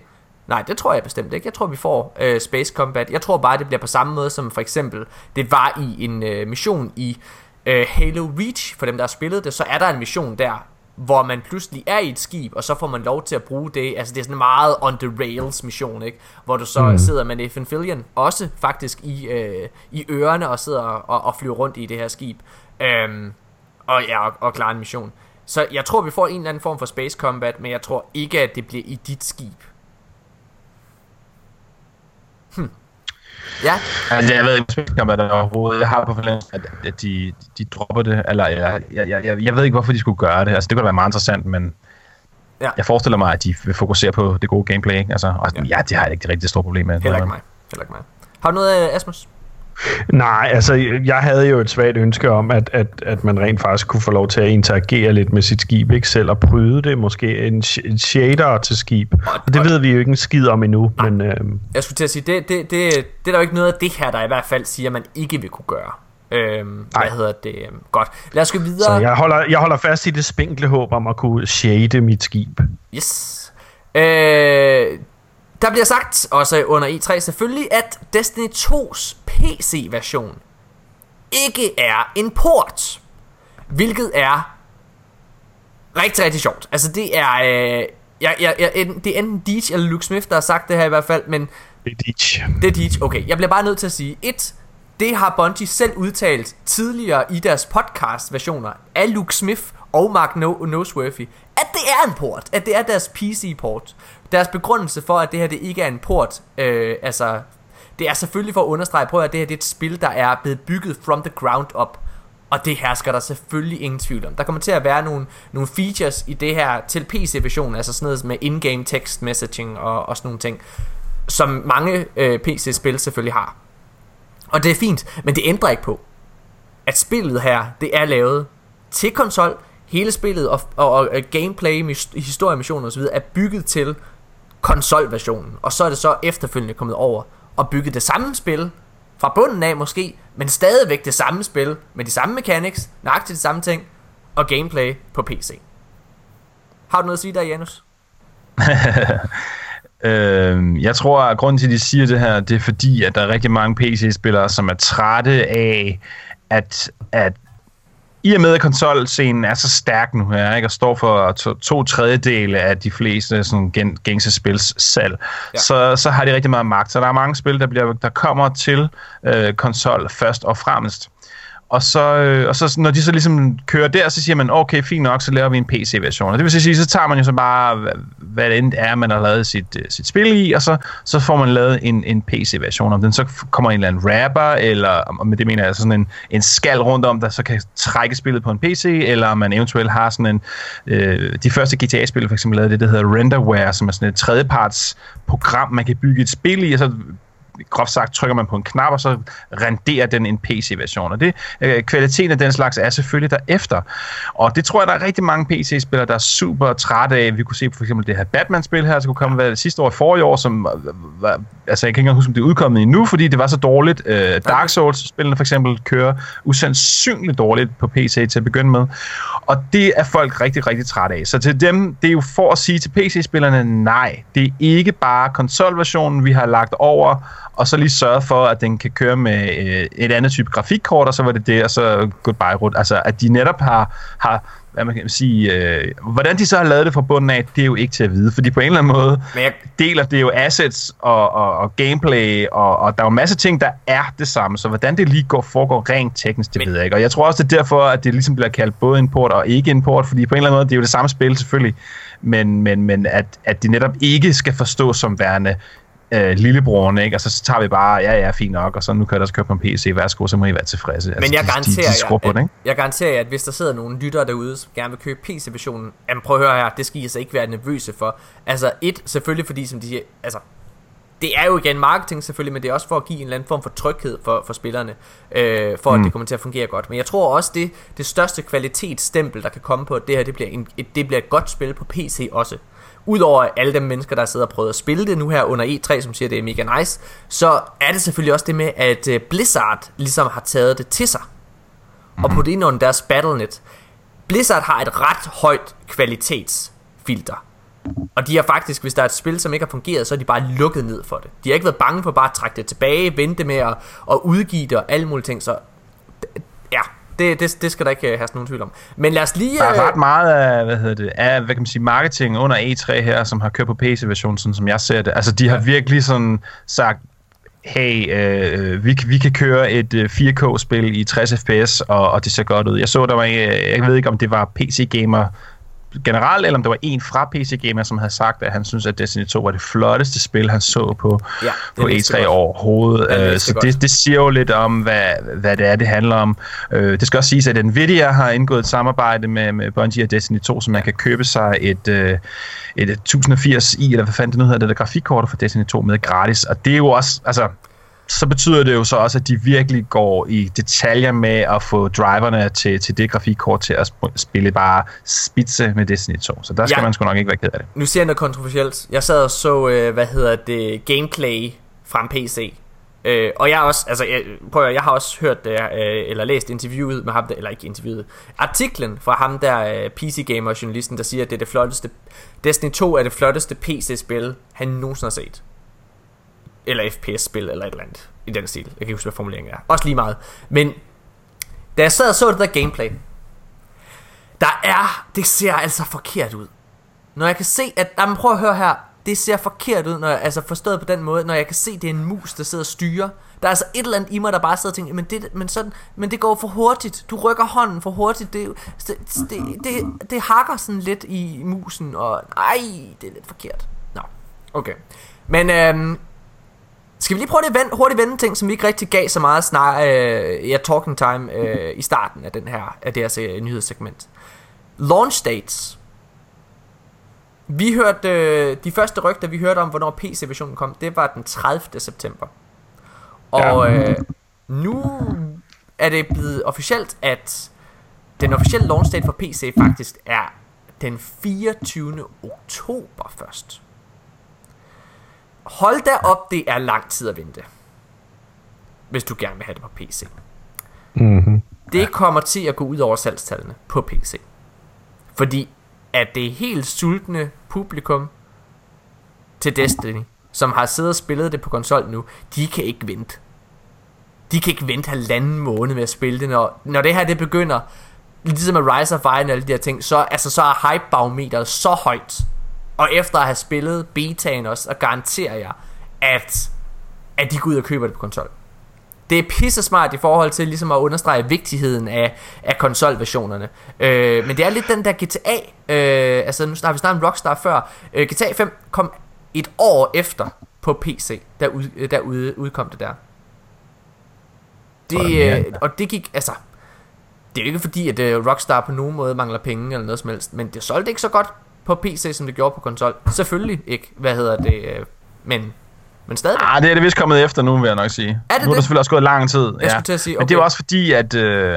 Nej, det tror jeg bestemt ikke. Jeg tror, vi får øh, Space Combat. Jeg tror bare, det bliver på samme måde, som for eksempel det var i en øh, mission i øh, Halo Reach. For dem, der har spillet det, så er der en mission der, hvor man pludselig er i et skib, og så får man lov til at bruge det. Altså det er sådan en meget on the rails mission, ikke? Hvor du så mm. sidder med Nathan Fillion, også faktisk i, øh, i ørerne, og sidder og, og flyver rundt i det her skib. Øhm, og ja, og, og klarer en mission. Så jeg tror, vi får en eller anden form for space combat, men jeg tror ikke, at det bliver i dit skib. Hm. Ja. Altså, jeg ved ikke, om der overhovedet. Jeg har på fornemmelse, at, at de, de dropper det. Eller jeg, jeg, jeg, jeg ved ikke, hvorfor de skulle gøre det. Altså, det kunne da være meget interessant, men ja. jeg forestiller mig, at de vil fokusere på det gode gameplay. Ikke? Altså, og, ja. ja, det har jeg ikke det rigtig store problem med. Heller ikke mig. Heller ikke mig. Har du noget, Asmus? Nej, altså jeg havde jo et svagt ønske om, at, at, at man rent faktisk kunne få lov til at interagere lidt med sit skib, ikke selv at bryde det, måske en, en shader til skib. Og det ved vi jo ikke en skid om endnu. Nej. Men, øhm. Jeg skulle til at sige, det, det, det, det er der jo ikke noget af det her, der i hvert fald siger, at man ikke vil kunne gøre. Øhm, hvad hedder det? Øhm, godt. Lad os gå videre. Så jeg holder, jeg holder fast i det spinkle håb om at kunne shade mit skib. Yes. Øh, der bliver sagt, også under E3 selvfølgelig, at Destiny 2's PC-version ikke er en port. Hvilket er rigtig, rigtig sjovt. Altså det er... Øh, jeg, jeg, jeg, det er enten Deej eller Luke Smith, der har sagt det her i hvert fald, men... Det er Deej. Det er Deej, okay. Jeg bliver bare nødt til at sige, et, det har Bungie selv udtalt tidligere i deres podcast-versioner af Luke Smith og Mark no- Noseworthy, at det er en port, at det er deres PC-port. Deres begrundelse for, at det her det ikke er en port, øh, altså, det er selvfølgelig for at understrege, prøv at det her det er et spil, der er blevet bygget from the ground up. Og det hersker der selvfølgelig ingen tvivl om. Der kommer til at være nogle, nogle features i det her til PC-version, altså sådan noget med in-game text messaging og, og sådan nogle ting, som mange øh, PC-spil selvfølgelig har. Og det er fint, men det ændrer ikke på, at spillet her, det er lavet til konsol. Hele spillet og, og, og gameplay, historiemissioner osv. er bygget til konsolversionen. Og så er det så efterfølgende kommet over og bygget det samme spil fra bunden af måske, men stadigvæk det samme spil med de samme mechanics, nøjagtigt de samme ting og gameplay på PC. Har du noget at sige der, Janus? Øh, jeg tror, at grunden til, at de siger det her, det er fordi, at der er rigtig mange PC-spillere, som er trætte af, at, at i og med, at konsolscenen er så stærk nu her, ikke, og står for to, to tredjedele af de fleste sådan, gen, gængse spils salg, ja. så, så har de rigtig meget magt. Så der er mange spil, der, bliver, der kommer til øh, konsol først og fremmest. Og så, øh, og så når de så ligesom kører der, så siger man, okay, fint nok, så laver vi en PC-version. Og det vil sige, så tager man jo så bare, hvad det end er, man har lavet sit, øh, sit spil i, og så, så får man lavet en, en PC-version. Om den så kommer en eller anden rapper, eller og med det mener jeg sådan en, en skal rundt om, der så kan trække spillet på en PC, eller om man eventuelt har sådan en... Øh, de første GTA-spil for eksempel lavede det, der hedder Renderware, som er sådan et tredjeparts program, man kan bygge et spil i, og så groft sagt trykker man på en knap, og så renderer den en PC-version. Og det, øh, kvaliteten af den slags er selvfølgelig derefter. Og det tror jeg, der er rigtig mange PC-spillere, der er super trætte af. Vi kunne se for eksempel det her Batman-spil her, der kunne komme hvad, sidste år, forrige år, som var, altså jeg kan ikke engang huske, om det er udkommet endnu, fordi det var så dårligt. Øh, Dark Souls-spillene for eksempel kører usandsynligt dårligt på PC til at begynde med. Og det er folk rigtig, rigtig trætte af. Så til dem, det er jo for at sige til PC-spillerne, nej, det er ikke bare konsolversionen, vi har lagt over, og så lige sørge for, at den kan køre med øh, et andet type grafikkort, og så var det det, og så goodbye rut. Altså, at de netop har, har hvad man kan sige, øh, hvordan de så har lavet det fra bunden af, det er jo ikke til at vide, fordi på en eller anden måde jeg... deler det jo assets og, og, og gameplay, og, og der er jo masser af ting, der er det samme, så hvordan det lige går, foregår rent teknisk, det Men... ved jeg ikke. Og jeg tror også, det er derfor, at det ligesom bliver kaldt både import og ikke import, fordi på en eller anden måde, det er jo det samme spil selvfølgelig, men, men, men at, at det netop ikke skal forstås som værende øh, lillebroren, ikke? Og så tager vi bare, ja, ja, fint nok, og så nu kan der også køre på en PC, værsgo, så må I være tilfredse. Men altså, jeg garanterer, de, de, de på det, ikke? jeg garanterer at hvis der sidder nogle lyttere derude, som gerne vil købe PC-versionen, jamen prøv at høre her, det skal I altså ikke være nervøse for. Altså et, selvfølgelig fordi, som de siger, altså det er jo igen marketing selvfølgelig, men det er også for at give en eller anden form for tryghed for, for spillerne, øh, for at mm. det kommer til at fungere godt. Men jeg tror også, det det største kvalitetsstempel, der kan komme på, at det her det bliver, en, et, det bliver et godt spil på PC også. Udover alle de mennesker, der sidder og prøver at spille det nu her under E3, som siger, det er mega nice, så er det selvfølgelig også det med, at øh, Blizzard ligesom har taget det til sig. Mm. Og på ind under deres Battlenet. Blizzard har et ret højt kvalitetsfilter. Og de har faktisk, hvis der er et spil, som ikke har fungeret, så er de bare lukket ned for det. De har ikke været bange for bare at trække det tilbage, vente med at, at udgive det og alle mulige ting. Så det, det, det skal der ikke have nogen tvivl om. Men lad os lige... Der er ret meget af, hvad hedder det, af, hvad kan man sige, marketing under E3 her, som har kørt på PC-versionen, sådan som jeg ser det. Altså, de har virkelig sådan sagt, hey, øh, vi, vi kan køre et øh, 4K-spil i 60 fps, og, og det ser godt ud. Jeg så, der var, jeg ved ikke, om det var PC Gamer generelt, eller om det var en fra PC Gamer, som havde sagt, at han synes, at Destiny 2 var det flotteste spil, han så på, ja, på E3 overhovedet. Det uh, så det, det siger jo lidt om, hvad, hvad det er, det handler om. Uh, det skal også siges, at Nvidia har indgået et samarbejde med, med Bungie og Destiny 2, så man kan købe sig et, uh, et 1080i, eller hvad fanden det nu hedder, det der grafikkort for Destiny 2 med gratis. Og det er jo også, altså, så betyder det jo så også, at de virkelig går i detaljer med at få driverne til, til det grafikkort til at spille bare spidse med Destiny 2. Så der skal ja. man sgu nok ikke være ked af det. Nu siger jeg noget kontroversielt. Jeg sad og så, øh, hvad hedder det, gameplay fra en PC. Øh, og jeg har også, altså, jeg, prøv at, jeg har også hørt det, øh, eller læst interviewet med ham, der, eller ikke interviewet, artiklen fra ham der, øh, PC Gamer journalisten, der siger, at det er det flotteste, Destiny 2 er det flotteste PC-spil, han nogensinde har set eller FPS-spil, eller et eller andet i den stil. Jeg kan ikke huske, hvad formuleringen er. Også lige meget. Men da jeg sad og så det der gameplay, der er, det ser altså forkert ud. Når jeg kan se, at, jamen prøv at høre her, det ser forkert ud, når jeg, altså forstået på den måde, når jeg kan se, det er en mus, der sidder og styrer. Der er altså et eller andet i mig, der bare sidder og tænker, men det, men sådan, men det går for hurtigt. Du rykker hånden for hurtigt. Det, det, det, det, det hakker sådan lidt i musen, og ej, det er lidt forkert. Nå, okay. Men øhm, skal vi lige prøve at vende, hurtigt vende ting, som vi ikke rigtig gav så meget snar, øh, ja, talking time øh, i starten af, den her, af det her nyhedssegment. Launch dates. Vi hørte, øh, de første rygter, vi hørte om, hvornår PC-versionen kom, det var den 30. september. Og øh, nu er det blevet officielt, at den officielle launch date for PC faktisk er den 24. oktober først. Hold da op, det er lang tid at vente. Hvis du gerne vil have det på PC. Mm-hmm. Det kommer til at gå ud over salgstallene på PC. Fordi at det helt sultne publikum til Destiny, som har siddet og spillet det på konsol nu, de kan ikke vente. De kan ikke vente halvanden måned med at spille det, når, når det her det begynder, ligesom med Rise of Iron og alle de her ting, så, altså, så er hype-barometeret så højt. Og efter at have spillet betaen også, og garanterer jeg, at, at de går ud og køber det på konsol. Det er pisse smart i forhold til ligesom at understrege vigtigheden af, af konsolversionerne. Øh, men det er lidt den der GTA, øh, altså nu har vi snakket om Rockstar før. Øh, GTA 5 kom et år efter på PC, der, ud, der ud, udkom det der. Det, øh, og det gik, altså, det er jo ikke fordi, at uh, Rockstar på nogen måde mangler penge eller noget som helst, men det solgte ikke så godt på PC, som det gjorde på konsol. Selvfølgelig ikke, hvad hedder det, øh, men men stadig. Ah, det er det vist kommet efter nu, vil jeg nok sige. Er det nu er det? der selvfølgelig også gået lang tid. Jeg skulle til at sige, Men det er okay. jo også fordi, at øh,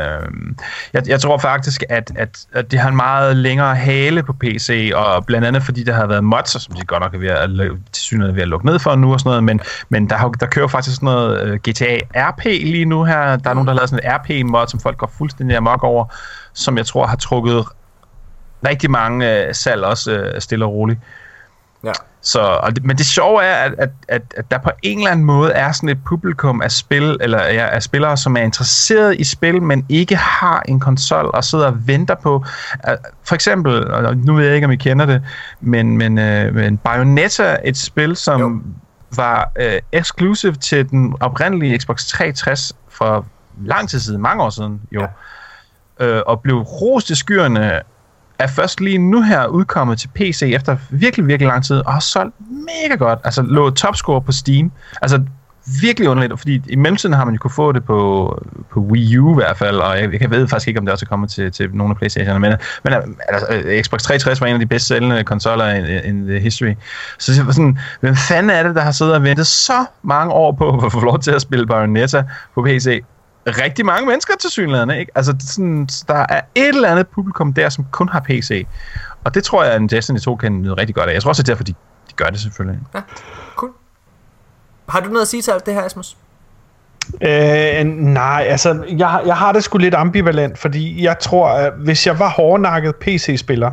jeg, jeg tror faktisk, at, at, at det har en meget længere hale på PC, og blandt andet fordi der har været mods, som de godt nok er ved at, til er ved at lukke ned for nu og sådan noget, men, men der, der kører faktisk sådan noget øh, GTA RP lige nu her. Der er nogen, der har lavet sådan et RP-mod, som folk går fuldstændig amok over, som jeg tror har trukket rigtig mange øh, salg også øh, stille og roligt. Ja. Så, og det, men det sjove er, at, at, at, at der på en eller anden måde er sådan et publikum af, spil, eller, ja, af spillere, som er interesseret i spil, men ikke har en konsol og sidder og venter på. at- For eksempel, og nu ved jeg ikke, om I kender det, men, men, øh, men Bayonetta, et spil, som Jo. var øh, exclusive til den oprindelige Xbox 360 for lang tid siden, mange år siden jo, ja. øh, og blev rost i skyerne er først lige nu her udkommet til PC efter virkelig, virkelig lang tid, og har solgt mega godt. Altså lå topscore på Steam. Altså virkelig underligt, fordi i mellemtiden har man jo kunne få det på, på Wii U i hvert fald, og jeg, jeg ved faktisk ikke, om det også er kommet til, til nogle af Playstation'erne, men, men øh, altså, øh, Xbox 360 var en af de bedst sælgende konsoller in, in the history. Så det var sådan, hvem fanden er det, der har siddet og ventet så mange år på at få lov til at spille Bayonetta på PC? Rigtig mange mennesker til synligheden, ikke? Altså, det er sådan, der er et eller andet publikum der, som kun har PC. Og det tror jeg, at en Destiny 2 kan nyde rigtig godt af. Jeg tror også, det er derfor, de, de gør det selvfølgelig. Ja, cool. Har du noget at sige til alt det her, Asmus? Øh, nej, altså, jeg, jeg har det sgu lidt ambivalent, fordi jeg tror, at hvis jeg var hårdnakket PC-spiller,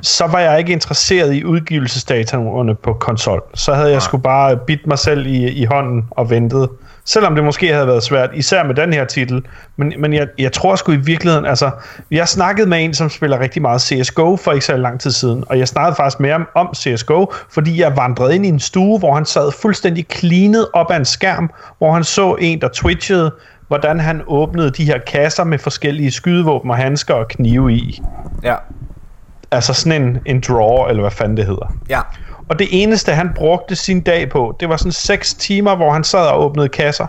så var jeg ikke interesseret i udgivelsesdataerne på konsol. Så havde jeg sgu bare bidt mig selv i, i hånden og ventet. Selvom det måske havde været svært, især med den her titel. Men, men jeg, jeg tror sgu i virkeligheden, altså, jeg snakkede med en, som spiller rigtig meget CSGO for ikke så lang tid siden, og jeg snakkede faktisk med ham om CSGO, fordi jeg vandrede ind i en stue, hvor han sad fuldstændig cleanet op af en skærm, hvor han så en, der twitchede, hvordan han åbnede de her kasser med forskellige skydevåben og handsker og knive i. Ja. Altså sådan en, en drawer, eller hvad fanden det hedder. Ja. Og det eneste, han brugte sin dag på, det var sådan 6 timer, hvor han sad og åbnede kasser.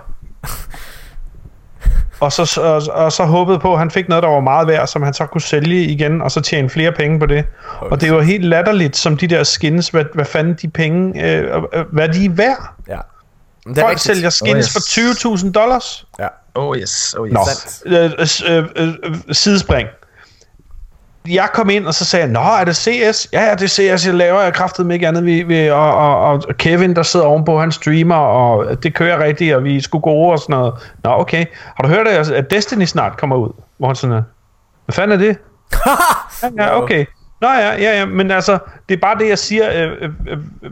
og, så, og, og så håbede på, at han fik noget, der var meget værd, som han så kunne sælge igen, og så tjene flere penge på det. Og det var helt latterligt, som de der skins, hvad, hvad fanden de penge, øh, øh, hvad de er værd. Ja. Det er Folk rigtigt. sælger skins Oh, yes. for 20.000 dollars. Ja. Oh yes, oh yes. Nå, øh, øh, øh, øh, sidespring. Jeg kom ind, og så sagde jeg, Nå, er det CS? Ja, det er CS, jeg laver. Jeg kraftede ikke andet. Vi, vi, og, og, og, Kevin, der sidder ovenpå, han streamer, og det kører rigtigt, og vi er sgu gode og sådan noget. Nå, okay. Har du hørt, at Destiny snart kommer ud? Hvor han sådan er, hvad fanden er det? ja, ja, okay. Nå ja, ja, ja, men altså, det er bare det, jeg siger. Øh, øh, øh,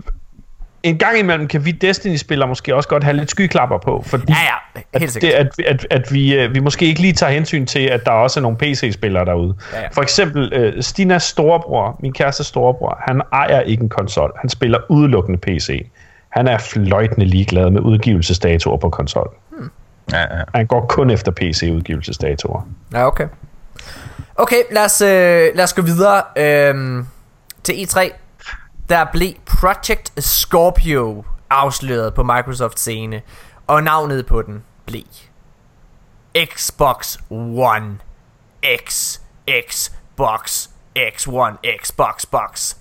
en gang imellem kan vi Destiny-spillere måske også godt have lidt skyklapper på, fordi Ja, ja. Helt at, sikkert. det, at, at, at vi, øh, vi måske ikke lige tager hensyn til, at der også er nogle PC-spillere derude. Ja, ja. For eksempel øh, Stinas storebror, min kæreste storebror, han ejer ikke en konsol. Han spiller udelukkende PC. Han er fløjtende ligeglad med udgivelsesdatoer på konsol. Ja, ja. Han går kun efter PC-udgivelsesdatoer. Ja, okay. Okay, lad os, øh, lad os gå videre øhm, til E3. Der blev Project Scorpio afsløret på Microsoft scene, og navnet på den blev Xbox One X Xbox X1 Xbox Box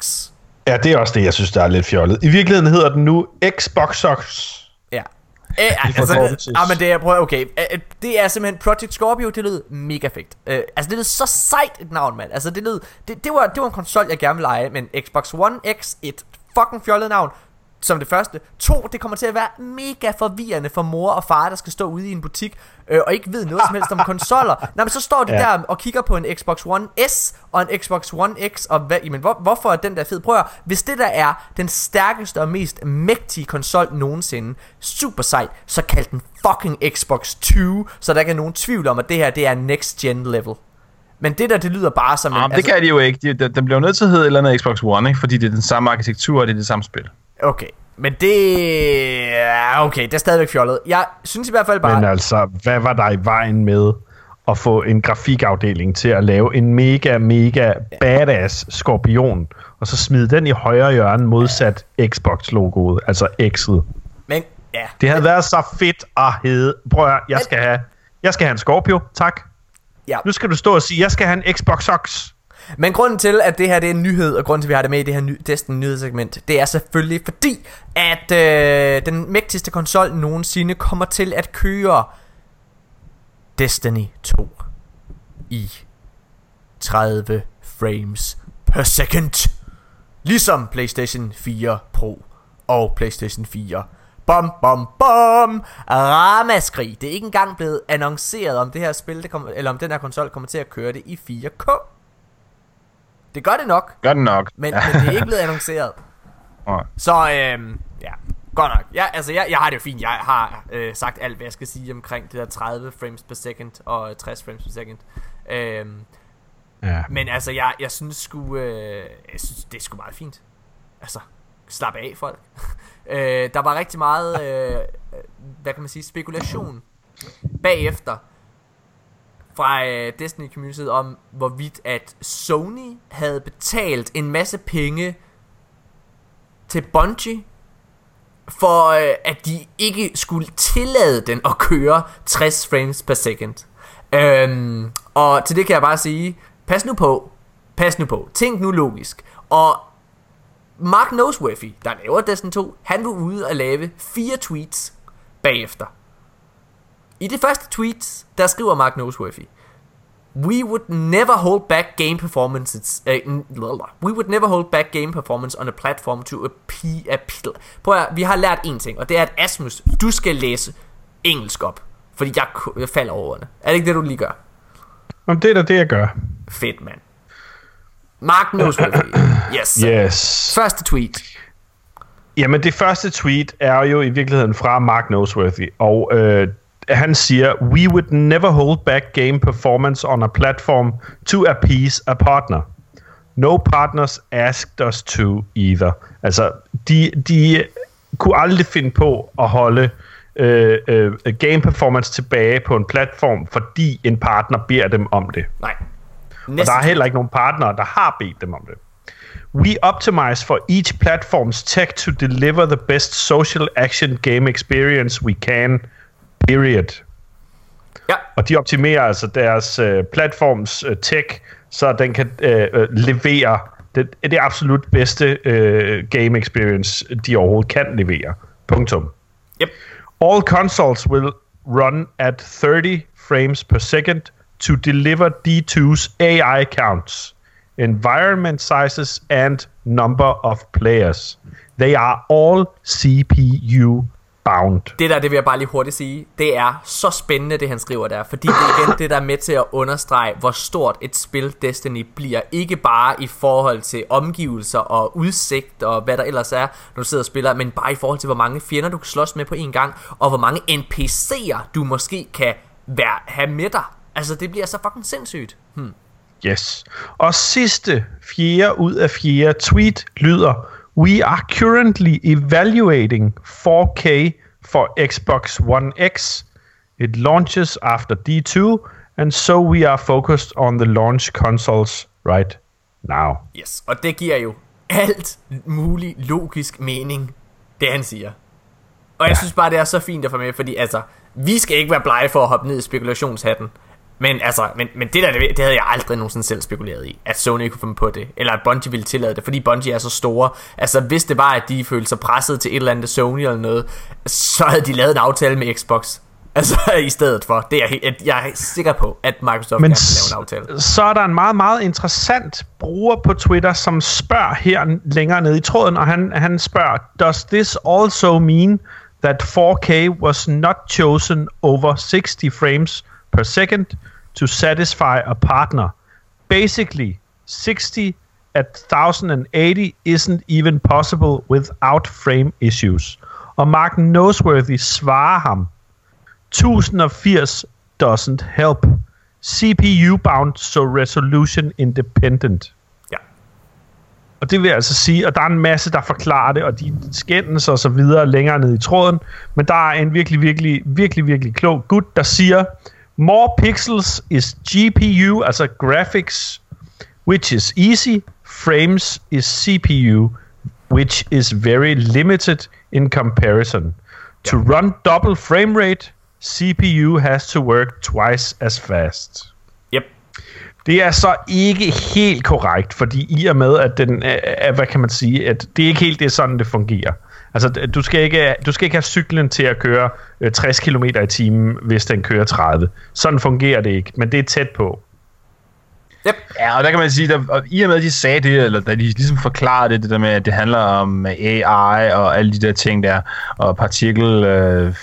X. Ja, det er også det, jeg synes, der er lidt fjollet. I virkeligheden hedder den nu Xbox Ja. Æ, altså, forkortelses. det, ah, men det er, prøv, okay, Æ, det er simpelthen Project Scorpio, det lød mega fedt. Uh, altså, det lød så sejt et navn, mand. Altså, det lød, det, det, var, det var en konsol, jeg gerne ville lege, men Xbox One X, et fucking fjollet navn. Som det første. To, det kommer til at være mega forvirrende for mor og far, der skal stå ude i en butik øh, og ikke ved noget som helst om konsoller. Nej, men så står de ja. der og kigger på en Xbox One S og en Xbox One X, og hvad, jamen, hvor, hvorfor er den der fed? Prøv at, hvis det der er den stærkeste og mest mægtige konsol nogensinde, super sejt, så kald den fucking Xbox 2, så der ikke er nogen tvivl om, at det her det er next gen level. Men det der, det lyder bare som en... Jamen, det kan de jo ikke. De, de, den bliver nødt til at hedde et eller andet Xbox One, ikke? fordi det er den samme arkitektur, og det er det samme spil. Okay, men det... ja, Okay, det er stadigvæk fjollet. Jeg synes i hvert fald bare... Men altså, hvad var der i vejen med at få en grafikafdeling til at lave en mega, mega badass skorpion, og så smide den i højre hjørne modsat Xbox-logoet, altså X'et. Men, ja. Det havde været så fedt at hedde, prøv at jeg skal have, jeg skal have en Scorpio, tak. Ja. Nu skal du stå og sige, jeg skal have en Xbox Ox. Men grunden til, at det her det er en nyhed, og grunden til, at vi har det med i det her ny, Destiny nyhedssegment, det er selvfølgelig fordi, at øh, den mægtigste konsol nogensinde kommer til at køre Destiny 2 i 30 frames per second. Ligesom PlayStation 4 Pro og PlayStation 4. Bom, bom, bom! Ramaskrig. Det er ikke engang blevet annonceret, om det her spil, det kommer, eller om den her konsol kommer til at køre det i 4K. Det gør det nok, Gør den nok. men, men det er ikke blevet annonceret. Nej. Så øhm, ja, godt nok. Ja, altså jeg, jeg har det jo fint. Jeg har øh, sagt alt, hvad jeg skal sige omkring det der 30 frames per second og 60 frames per second. Øhm, Ja. men altså, jeg, jeg synes sgu, øh, jeg synes, det er sgu meget fint. Altså, slap af folk. øh, der var rigtig meget, øh, hvad kan man sige, spekulation bagefter fra øh, Destiny Community om, hvorvidt at Sony havde betalt en masse penge til Bungie, for øh, at de ikke skulle tillade den at køre 60 frames per second. Øhm, og til det kan jeg bare sige, pas nu på, pas nu på, tænk nu logisk. Og Mark Noseworthy, der laver Destiny 2, han var ude og lave fire tweets bagefter. I det første tweet, der skriver Mark Noseworthy, We would never hold back game performances. Uh, we would never hold back game performance on a platform to appeal. appeal. Prøv at, vi har lært en ting, og det er, at Asmus, du skal læse engelsk op. Fordi jeg, jeg falder over det. Er det ikke det, du lige gør? Om det er da det, jeg gør. Fedt, mand. Mark Noseworthy. Yes. Yes. Første tweet. Jamen, det første tweet er jo i virkeligheden fra Mark Noseworthy, og øh, han siger, We would never hold back game performance on a platform to appease a partner. No partners asked us to either. Altså, de, de kunne aldrig finde på at holde øh, øh, game performance tilbage på en platform, fordi en partner beder dem om det. Nej. Og Næste der er heller ikke nogen partnere, der har bedt dem om det. We optimize for each platform's tech to deliver the best social action game experience we can. Period. Ja. Og de optimerer altså deres øh, platforms øh, tech, så den kan øh, øh, levere det, det absolut bedste øh, game experience, de overhovedet kan levere. Punktum. Yep. All consoles will run at 30 frames per second to deliver D2's AI counts, environment sizes, and number of players. They are all CPU bound. Det der, det vil jeg bare lige hurtigt sige, det er så spændende, det han skriver der, fordi det er igen det, der er med til at understrege, hvor stort et spil Destiny bliver. Ikke bare i forhold til omgivelser og udsigt og hvad der ellers er, når du sidder og spiller, men bare i forhold til, hvor mange fjender du kan slås med på en gang, og hvor mange NPC'er du måske kan være, have med dig. Altså, det bliver så fucking sindssygt. Hmm. Yes. Og sidste, fjerde ud af fjerde tweet lyder, We are currently evaluating 4K for Xbox One X. It launches after D2, and so we are focused on the launch consoles right now. Yes, og det giver jo alt mulig logisk mening, det han siger. Og jeg ja. synes bare, det er så fint at få med, fordi altså, vi skal ikke være blege for at hoppe ned i spekulationshatten. Men altså, men, men det der, det, havde jeg aldrig nogensinde selv spekuleret i, at Sony kunne finde på det, eller at Bungie ville tillade det, fordi Bungie er så store. Altså, hvis det var, at de følte sig presset til et eller andet Sony eller noget, så havde de lavet en aftale med Xbox. Altså i stedet for. Det er jeg, jeg er sikker på, at Microsoft Men gerne vil lave en aftale. så er der en meget, meget interessant bruger på Twitter, som spørger her længere nede i tråden, og han, han spørger, Does this also mean that 4K was not chosen over 60 frames per second to satisfy a partner? Basically, 60 at 1080 isn't even possible without frame issues. Og Mark Noseworthy svarer ham, 1080 doesn't help. CPU bound, so resolution independent. Ja. Og det vil altså sige, at der er en masse, der forklarer det, og de skændes og så videre længere ned i tråden. Men der er en virkelig, virkelig, virkelig, virkelig klog gut, der siger, more pixels is GPU, altså graphics, which is easy. Frames is CPU, which is very limited in comparison. To run double frame rate, CPU has to work twice as fast. Yep. Det er så ikke helt korrekt, fordi i og med, at den er, hvad kan man sige, at det er ikke helt det sådan, det fungerer. Altså, du skal ikke, du skal ikke have cyklen til at køre øh, 60 km i timen, hvis den kører 30. Sådan fungerer det ikke, men det er tæt på. Yep. Ja, og der kan man sige, at i og med, at de sagde det, eller da de ligesom forklarede det, det der med, at det handler om øh, AI og alle de der ting der, og partikel, øh,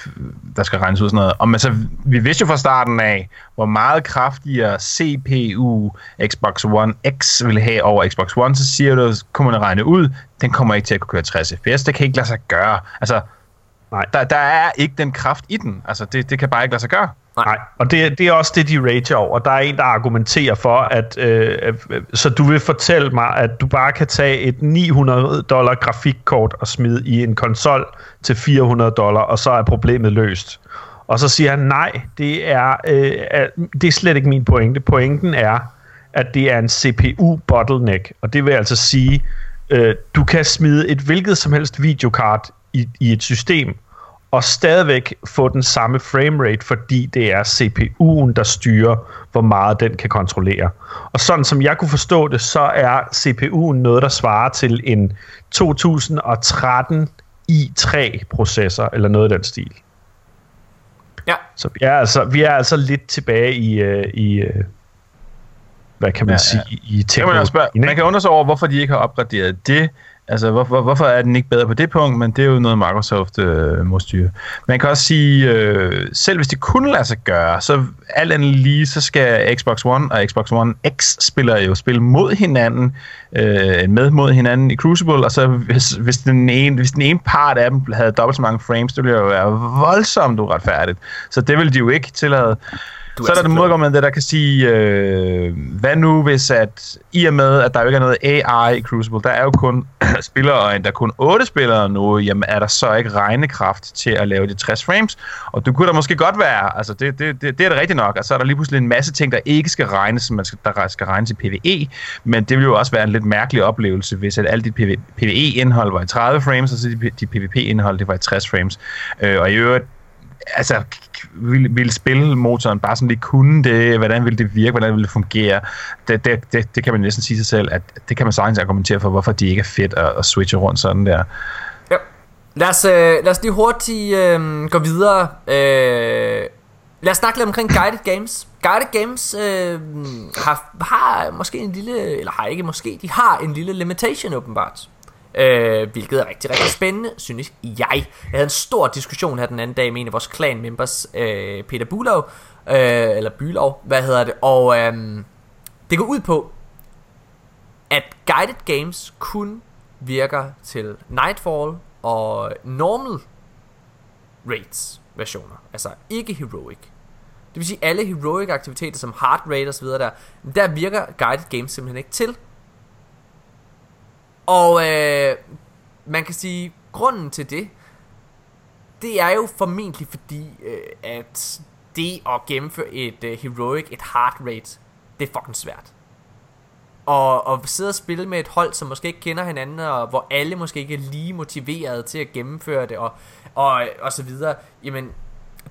der skal renses ud og sådan noget. Og men så, vi vidste jo fra starten af, hvor meget kraftigere CPU Xbox One X ville have over Xbox One, så siger du, kunne man regne ud, den kommer ikke til at kunne køre 60 fps, det kan ikke lade sig gøre. Altså, Nej. Der, der er ikke den kraft i den. Altså, det, det kan bare ikke lade sig gøre. Nej, og det, det er også det, de rager over. Der er en, der argumenterer for, at øh, øh, så du vil fortælle mig, at du bare kan tage et 900 dollar grafikkort og smide i en konsol til 400 dollar, og så er problemet løst. Og så siger han, nej, det er, øh, det er slet ikke min pointe. Pointen er, at det er en CPU-bottleneck, og det vil altså sige, øh, du kan smide et hvilket som helst videokart i, i et system, og stadigvæk få den samme framerate, fordi det er CPU'en, der styrer, hvor meget den kan kontrollere. Og sådan som jeg kunne forstå det, så er CPU'en noget, der svarer til en 2013 i3-processor, eller noget af den stil. Ja. Så vi er altså, vi er altså lidt tilbage i, øh, i øh, hvad kan man Ja, ja, ja. sige, i Det kan man, også spørge. teknologien, man kan undre sig over, hvorfor de ikke har opgraderet det. Altså, hvorfor, hvorfor er den ikke bedre på det punkt, men det er jo noget, Microsoft øh, må styre. Man kan også sige, øh, selv hvis det kunne lade sig gøre, så alt andet lige, så skal Xbox One og Xbox One X-spillere jo spille mod hinanden, øh, med mod hinanden i Crucible, og så hvis, hvis, den ene, hvis den ene part af dem havde dobbelt så mange frames, det ville jo være voldsomt uretfærdigt. Så det ville de jo ikke tillade. Du så er der det klog. modgående der, der kan sige, øh, hvad nu hvis at, i og med, at der jo ikke er noget AI i Crucible, der er jo kun spillere, og endda kun 8 spillere nu, jamen er der så ikke regnekraft til at lave de 60 frames? Og du kunne da måske godt være, altså det, det, det, det er det rigtigt nok, altså er der lige pludselig en masse ting, der ikke skal regnes, som man skal, der skal regnes i PvE, men det vil jo også være en lidt mærkelig oplevelse, hvis at alt dit PvE-indhold var i 30 frames, og så dit, dit PvP-indhold, det var i 60 frames. Øh, og i øvrigt, altså, ville, ville spilmotoren bare sådan lige kunne det, hvordan ville det virke, hvordan ville det fungere, det, det, det, det kan man næsten sige sig selv, at det kan man sagtens argumentere for, hvorfor de ikke er fedt at, at switche rundt sådan der. Ja. Lad os, øh, lad os lige hurtigt øh, gå videre. Øh, lad os snakke lidt omkring Guided Games. Guided Games øh, har, har måske en lille, eller har ikke måske, de har en lille limitation åbenbart. Øh, hvilket er rigtig, rigtig spændende, synes jeg. Jeg havde en stor diskussion her den anden dag med en af vores clan members, øh, Peter Bulov, øh, eller Bylov, hvad hedder det, og øh, det går ud på, at guided games kun virker til Nightfall og normal raids versioner, altså ikke heroic. Det vil sige alle heroic aktiviteter som hard raid og så videre der, der virker guided games simpelthen ikke til. Og øh, man kan sige, grunden til det, det er jo formentlig fordi, øh, at det at gennemføre et øh, heroic, et hard rate, det er fucking svært. Og, og sidde og spille med et hold, som måske ikke kender hinanden, og hvor alle måske ikke er lige motiveret til at gennemføre det, og, og, og så videre, jamen,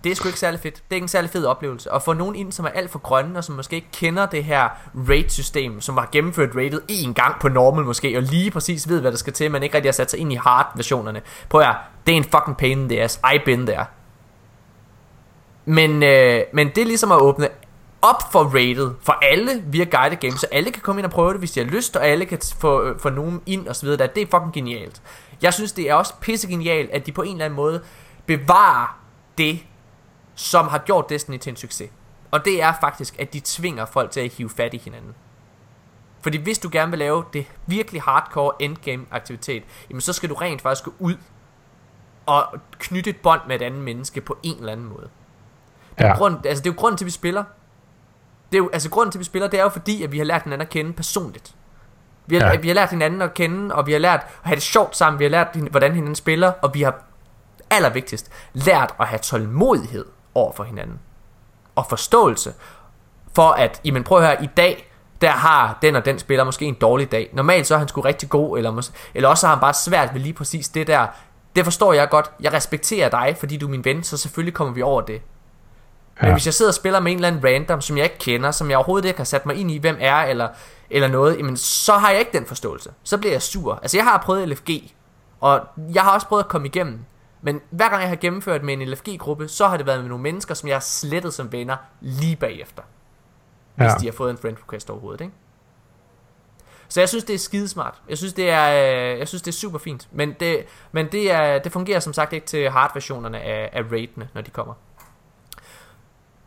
det er sgu ikke særlig fedt. Det er ikke en særlig fed oplevelse. Og få nogen ind, som er alt for grønne, og som måske ikke kender det her raid-system, som har gennemført raidet en gang på normal måske, og lige præcis ved, hvad der skal til, men ikke rigtig har sat sig ind i hard-versionerne. Prøv at det er en fucking pain in the ass. I been there. Men, øh, men det er ligesom at åbne op for rated for alle via guided games, så alle kan komme ind og prøve det, hvis de har lyst, og alle kan få, øh, få nogen ind og så videre. Det er fucking genialt. Jeg synes, det er også pissegenialt, at de på en eller anden måde bevarer det, som har gjort Destiny til en succes. Og det er faktisk, at de tvinger folk til at hive fat i hinanden. Fordi hvis du gerne vil lave det virkelig hardcore endgame aktivitet, jamen så skal du rent faktisk gå ud og knytte et bånd med et andet menneske på en eller anden måde. Det er, ja. grund, altså det er jo grunden til, at vi spiller. Det er jo, altså grunden til, at vi spiller, det er jo fordi, at vi har lært hinanden at kende personligt. Vi har, ja. vi har lært hinanden at kende, og vi har lært at have det sjovt sammen, vi har lært, hvordan hinanden spiller, og vi har allervigtigst lært at have tålmodighed over for hinanden. Og forståelse for at, jamen prøv at høre, i dag, der har den og den spiller måske en dårlig dag. Normalt så er han sgu rigtig god, eller, mås- eller også har han bare svært ved lige præcis det der. Det forstår jeg godt. Jeg respekterer dig, fordi du er min ven, så selvfølgelig kommer vi over det. Ja. Men hvis jeg sidder og spiller med en eller anden random, som jeg ikke kender, som jeg overhovedet ikke har sat mig ind i, hvem er, eller, eller noget, jamen, så har jeg ikke den forståelse. Så bliver jeg sur. Altså jeg har prøvet LFG, og jeg har også prøvet at komme igennem. Men hver gang jeg har gennemført med en LFG-gruppe, så har det været med nogle mennesker, som jeg har slettet som venner lige bagefter. Ja. Hvis de har fået en friend request overhovedet, ikke? Så jeg synes det er skidesmart. Jeg synes det er øh, jeg synes det er super fint, men det men det er det fungerer som sagt ikke til hard versionerne af af raidene, når de kommer.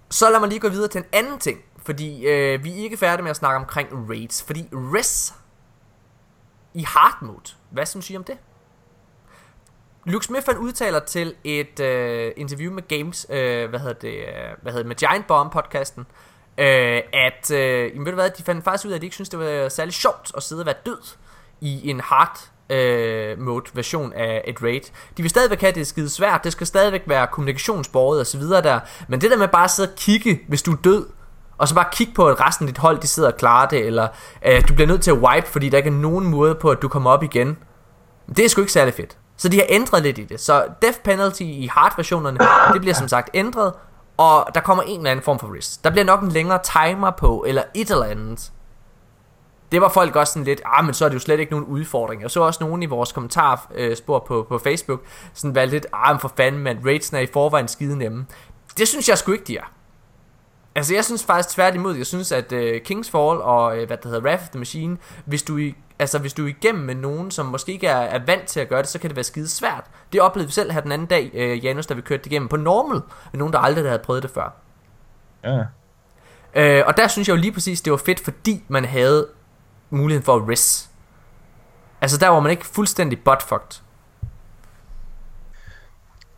Så lad mig lige gå videre til en anden ting, fordi øh, vi er ikke færdige med at snakke omkring raids, fordi res i hard mode. Hvad synes I om det? Luke Smith han udtaler til et øh, interview med Games, øh, hvad hedder det, øh, hvad hedder det, med Giant Bomb podcasten, øh, at, øh, jamen, ved du hvad, de fandt faktisk ud af, at de ikke synes det var særlig sjovt at sidde og være død i en hard øh, mode version af et raid. De vil stadigvæk have det skide svært, det skal stadigvæk være kommunikationsbordet og så videre der, men det der med bare at sidde og kigge, hvis du er død, og så bare kigge på, at resten af dit hold, de sidder og klarer det, eller øh, du bliver nødt til at wipe, fordi der ikke er nogen måde på, at du kommer op igen. Det er sgu ikke særlig fedt. Så de har ændret lidt i det. Så death penalty i hard versionerne, det bliver som sagt ændret, og der kommer en eller anden form for risk. Der bliver nok en længere timer på, eller et eller andet. Det var folk også sådan lidt, ah, men så er det jo slet ikke nogen udfordring. Jeg så også nogen i vores kommentarspor øh, på, på Facebook, sådan var lidt, ah, men for fanden, man, raidsen er i forvejen skide nemme. Det synes jeg sgu ikke, de er. Altså jeg synes faktisk tværtimod, jeg synes at uh, King's Fall og uh, hvad det hedder, Wrath of the Machine, hvis du i altså hvis du er igennem med nogen, som måske ikke er, er vant til at gøre det, så kan det være skide svært. Det oplevede vi selv her den anden dag, øh, Janus, da vi kørte det igennem på normal, med nogen, der aldrig havde prøvet det før. Ja. Øh, og der synes jeg jo lige præcis, det var fedt, fordi man havde muligheden for at res. Altså der var man ikke fuldstændig buttfucked.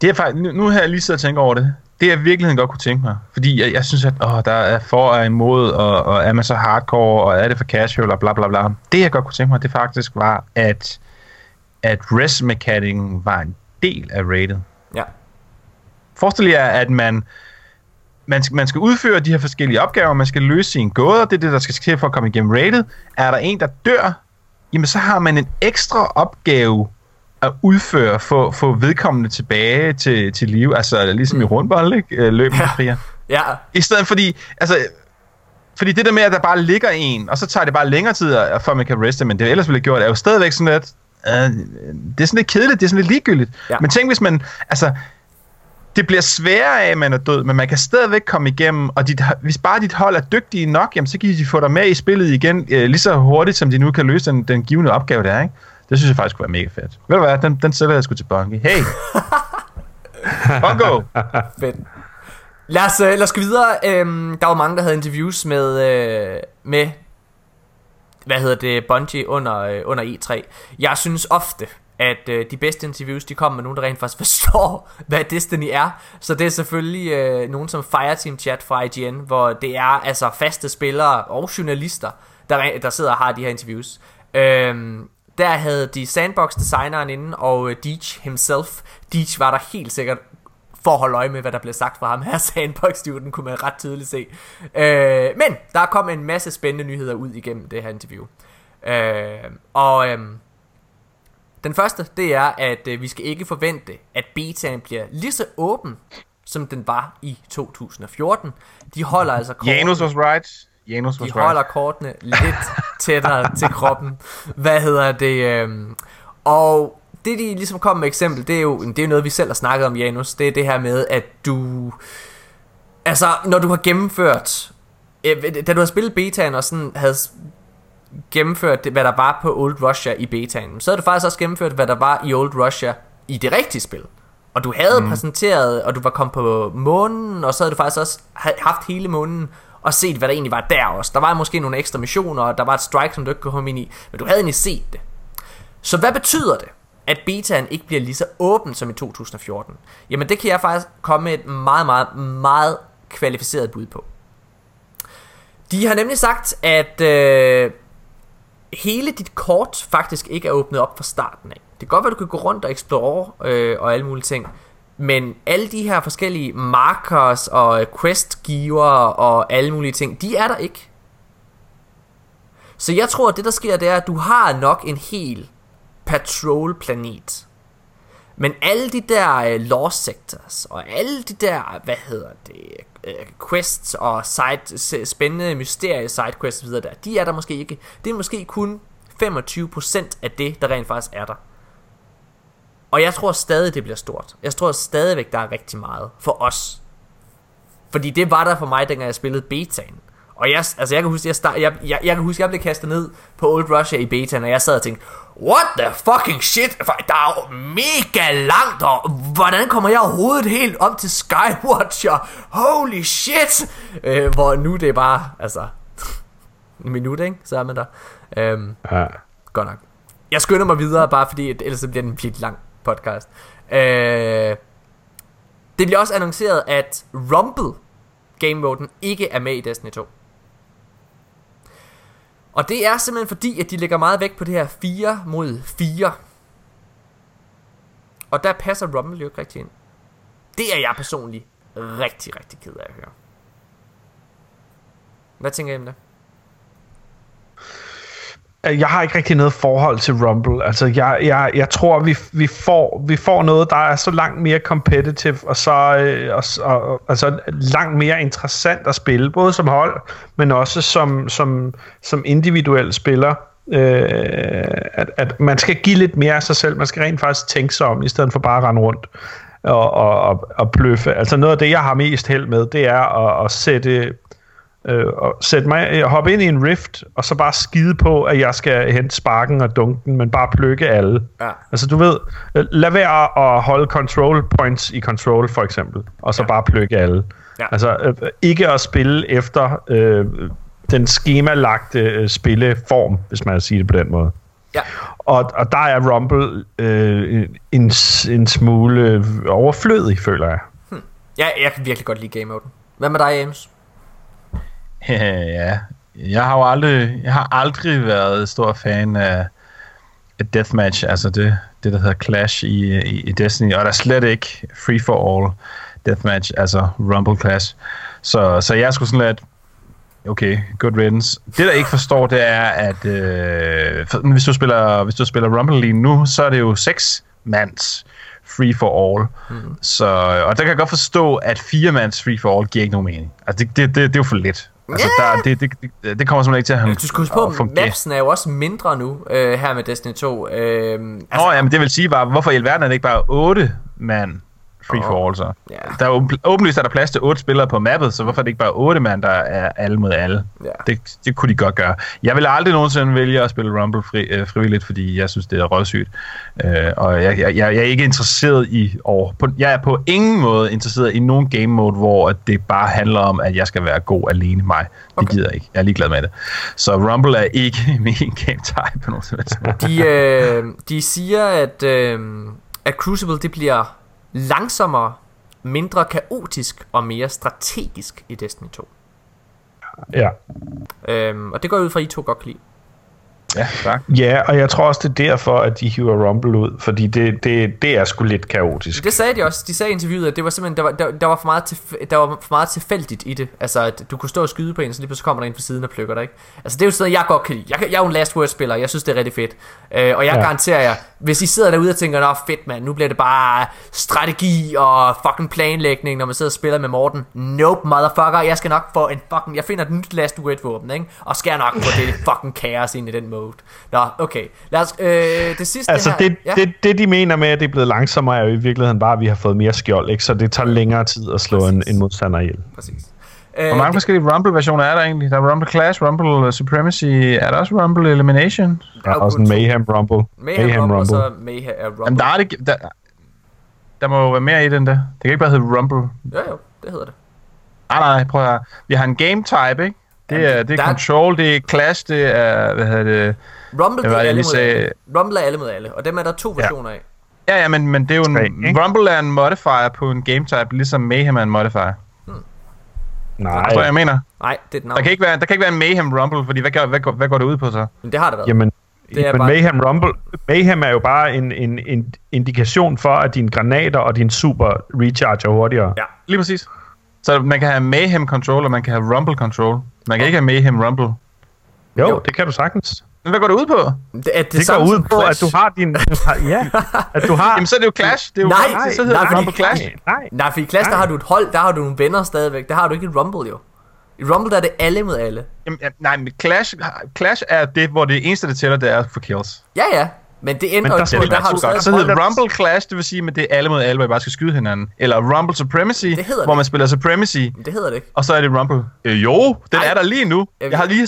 Det er faktisk, nu, nu har jeg lige siddet og tænkt over det det jeg virkelig godt kunne tænke mig, fordi jeg, jeg synes, at åh, der er for og imod, og, og er man så hardcore, og er det for casual, og bla bla bla. Det jeg godt kunne tænke mig, det faktisk var, at, at res mechanikken var en del af rated. Ja. Forestil jer, at man, man, skal, man skal udføre de her forskellige opgaver, man skal løse sine gåder, det er det, der skal ske for at komme igennem rated. Er der en, der dør, jamen så har man en ekstra opgave at udføre, få, få vedkommende tilbage til, til live, altså ligesom mm. i rundbold, ikke? Øh, løb ja. Fria. ja. I stedet fordi, altså, fordi det der med, at der bare ligger en, og så tager det bare længere tid, før man kan reste, men det ellers ville have gjort, er jo stadigvæk sådan lidt, uh, det er sådan lidt kedeligt, det er sådan lidt ligegyldigt. Ja. Men tænk, hvis man, altså, det bliver sværere af, at man er død, men man kan stadigvæk komme igennem, og dit, hvis bare dit hold er dygtige nok, jamen, så kan de få dig med i spillet igen, uh, lige så hurtigt, som de nu kan løse den, den givende opgave, der er, ikke? Det synes jeg faktisk kunne være mega fedt. Ved du hvad, den, den sætter jeg sgu til Bunky. Hey! Bungo! fedt. Lad os, uh, lad os gå videre. Um, der var mange, der havde interviews med, uh, med hvad hedder det, Bungie under, uh, under E3. Jeg synes ofte, at uh, de bedste interviews, de kommer med nogen, der rent faktisk forstår, hvad Destiny er. Så det er selvfølgelig uh, nogen som Fireteam Chat fra IGN, hvor det er altså faste spillere og journalister, der, der sidder og har de her interviews. Uh, der havde de sandbox-designeren inde, og uh, Deej himself. Deej var der helt sikkert for at holde øje med, hvad der blev sagt fra ham her sandbox den kunne man ret tydeligt se. Uh, men der kom en masse spændende nyheder ud igennem det her interview. Uh, og um, den første, det er, at uh, vi skal ikke forvente, at betaen bliver lige så åben, som den var i 2014. De holder altså Janus was right. Janus de holder kortene lidt tættere til kroppen. Hvad hedder det? Øhm, og det de ligesom kom med eksempel, det er jo det er noget, vi selv har snakket om, Janus. Det er det her med, at du... Altså, når du har gennemført... øh, Da du har spillet betaen og sådan havde gennemført, hvad der var på Old Russia i betaen, så havde du faktisk også gennemført, hvad der var i Old Russia i det rigtige spil. Og du havde mm. præsenteret, og du var kommet på månen, og så havde du faktisk også ha- haft hele månen og set, hvad der egentlig var der også. Der var måske nogle ekstra missioner, og der var et strike, som du ikke kunne komme ind i, men du havde egentlig set det. Så hvad betyder det, at betaen ikke bliver lige så åben som i 2014? Jamen det kan jeg faktisk komme med et meget, meget, meget kvalificeret bud på. De har nemlig sagt, at øh, hele dit kort faktisk ikke er åbnet op fra starten af. Det kan godt være, du kan gå rundt og explore øh, og alle mulige ting, men alle de her forskellige markers og questgiver og alle mulige ting, de er der ikke. Så jeg tror, at det der sker, det er, at du har nok en hel patrol-planet. Men alle de der øh, law sectors, og alle de der, hvad hedder det, øh, quests og side, spændende mysterie sidequests videre der, de er der måske ikke. Det er måske kun 25% af det, der rent faktisk er der. Og jeg tror stadig, det bliver stort. Jeg tror stadigvæk, der er rigtig meget for os. Fordi det var der for mig, dengang jeg spillede betaen. Og jeg, altså jeg kan huske, jeg, start, jeg, jeg, jeg kan huske, jeg blev kastet ned på Old Russia i betaen, og jeg sad og tænkte, what the fucking shit, der er jo mega langt, og hvordan kommer jeg overhovedet helt om til Skywatcher? Holy shit! Øh, hvor nu det er bare, altså, en minut, ikke? Så er man der. Øhm, Ja. Godt nok. Jeg skynder mig videre, bare fordi at ellers bliver den en virkelig lang podcast. Øh, det bliver også annonceret, at Rumble game moden ikke er med i Destiny 2. Og det er simpelthen fordi, at de lægger meget vægt på det her 4 mod 4. Og der passer Rumble jo ikke rigtig ind. Det er jeg personligt rigtig, rigtig ked af at høre. Hvad tænker I om det? Jeg har ikke rigtig noget forhold til Rumble. Altså, jeg, jeg, jeg tror, vi, vi, får, vi får noget, der er så langt mere competitive, og så øh, og, og, altså, langt mere interessant at spille, både som hold, men også som, som, som individuel spiller. Øh, at, at man skal give lidt mere af sig selv. Man skal rent faktisk tænke sig om, i stedet for bare at rende rundt og, og, og, og pløffe. Altså noget af det, jeg har mest held med, det er at, at sætte øh, og sætte mig, hoppe ind i en rift, og så bare skide på, at jeg skal hente sparken og dunken, men bare plukke alle. Ja. Altså du ved, øh, lad være at holde control points i control for eksempel, og så ja. bare plukke alle. Ja. Altså øh, ikke at spille efter øh, den skemalagte øh, spilleform, hvis man kan sige det på den måde. Ja. Og, og der er Rumble øh, en, en smule overflødig, føler jeg. Ja, jeg kan virkelig godt lide game moden. Hvad med dig, James? ja, jeg har jo aldrig, jeg har aldrig været stor fan af, af Deathmatch, altså det, det der hedder Clash i, i, i Destiny, og der er slet ikke Free for All Deathmatch, altså Rumble Clash. Så, så jeg skulle sådan lidt, okay, good riddance. Det der ikke forstår, det er, at øh, for, hvis, du spiller, hvis du spiller Rumble lige nu, så er det jo seks mands free for all. Mm. Så, og der kan jeg godt forstå, at fire mands free for all giver ikke nogen mening. Altså, det, det, det, det er jo for lidt. Altså, Ja. der, det, det, det, det kommer simpelthen ikke til at have Du skal huske på, at fungere. mapsen er jo også mindre nu, øh, her med Destiny 2. Øh, Altså, Nå, jamen, det vil sige bare, hvorfor i alverden er det ikke bare otte mand free for all så? Ja. Der er åben- åbenlyst er der plads til otte spillere på mappet, så hvorfor er det ikke bare otte mand, der er alle mod alle? Ja. Det, det kunne de godt gøre. Jeg vil aldrig nogensinde vælge at spille Rumble fri, øh, frivilligt, fordi jeg synes, det er røvsygt. Øh, og jeg, jeg, jeg er ikke interesseret i, og på, jeg er på ingen måde interesseret i nogen game mode, hvor det bare handler om, at jeg skal være god alene mig. Det Okay. gider jeg ikke. Jeg er ligeglad med det. Så Rumble er ikke min game type på nogen de, øh, de siger, at, øh, at Crucible det bliver langsommere, mindre kaotisk og mere strategisk i Destiny 2. Ja. Øhm, og det går ud fra, at I to godt kan lide. Ja, tak. Ja, og jeg tror også, det er derfor, at de hiver Rumble ud, fordi det, det, det er sgu lidt kaotisk. Det sagde de også. De sagde i interviewet, at det var simpelthen, der var, der, der var, for, meget til, der var for meget tilfældigt i det. Altså, at du kunne stå og skyde på en, så lige pludselig kommer der en på siden og plukker dig, ikke? Altså, det er jo sådan noget, jeg godt kan lide. Jeg, jeg er jo en last word spiller, jeg synes, det er rigtig fedt. Øh, og jeg ja. Garanterer jer, hvis I sidder derude og tænker, nå fedt mand, nu bliver det bare strategi og fucking planlægning, når man sidder og spiller med Morten. Nope, motherfucker, jeg skal nok få en fucking, jeg finder et nyt last word våben, ikke? Og skal nok få det fucking kaos ind i den mode. Mode. Nå, okay. Lad os, øh, det sidste Altså, her. det, ja. det, det, de mener med, at det er blevet langsommere, er jo i virkeligheden bare, at vi har fået mere skjold, ikke? Så det tager længere tid at slå en, en modstander ihjel. Præcis. Hvor Øh, mange forskellige Rumble-versioner er der egentlig? Der er Rumble Clash, Rumble Supremacy, er der også Rumble Elimination? Der er også en. Mayhem Rumble. Mayhem, Mayhem Rumble, og så Mayhem Rumble. Jamen, der er det... Der, der må jo være mere i den der. Det kan ikke bare hedde Rumble. Jo, jo, det hedder det. Nej, nej, prøv at høre. Vi har en game type, ikke? Det er, det er der- Control, det er Clash, det er, hvad hedder det... Rumble, Hvad det er det, alle mod alle. Rumble er alle mod alle, og dem er der to versioner af. Ja, ja, men, men det er jo en... Tre? Rumble er en modifier på en game type, ligesom Mayhem er en modifier. Nej, Forstår du, hvad jeg mener? Nej, det er et navn. Der kan ikke være, der kan ikke være en Mayhem Rumble, fordi hvad, gør, hvad, går, hvad går det ud på så? Men det har der været. jamen, Det er men bare- Mayhem Rumble, Mayhem er jo bare en, en, en indikation for, at dine granater og din super recharger hurtigere. Ja. Lige præcis. Så man kan have Mayhem Control, og man kan have Rumble Control. Man kan ikke have Mayhem Rumble. Jo, Jo. det kan du sagtens. Men hvad går det ud på? Det, er det, Det går ud på, at du har din... Du har, ja, at du har... Jamen, så er det jo Clash. Det er jo Nej, så hedder nej, det Rumble Clash. Nej, nej. Nej, for i Clash, der Nej. har du et hold, der har du nogle venner stadigvæk. Der har du ikke i Rumble, jo. I Rumble, der er det alle mod alle. Jamen, ja, nej, men Clash, Clash er det, hvor det eneste, der tæller, det er for kills. Ja, ja. Men det ændrer jo på, det der har du stadig... Så hedder Rumble Clash, det vil sige, at det er alle mod alle, hvor I bare skal skyde hinanden. Eller Rumble Supremacy, hvor det. man spiller Supremacy, Men Det hedder det ikke. og så er det Rumble. Øh, jo, den Ej. er der lige nu. Jeg har lige...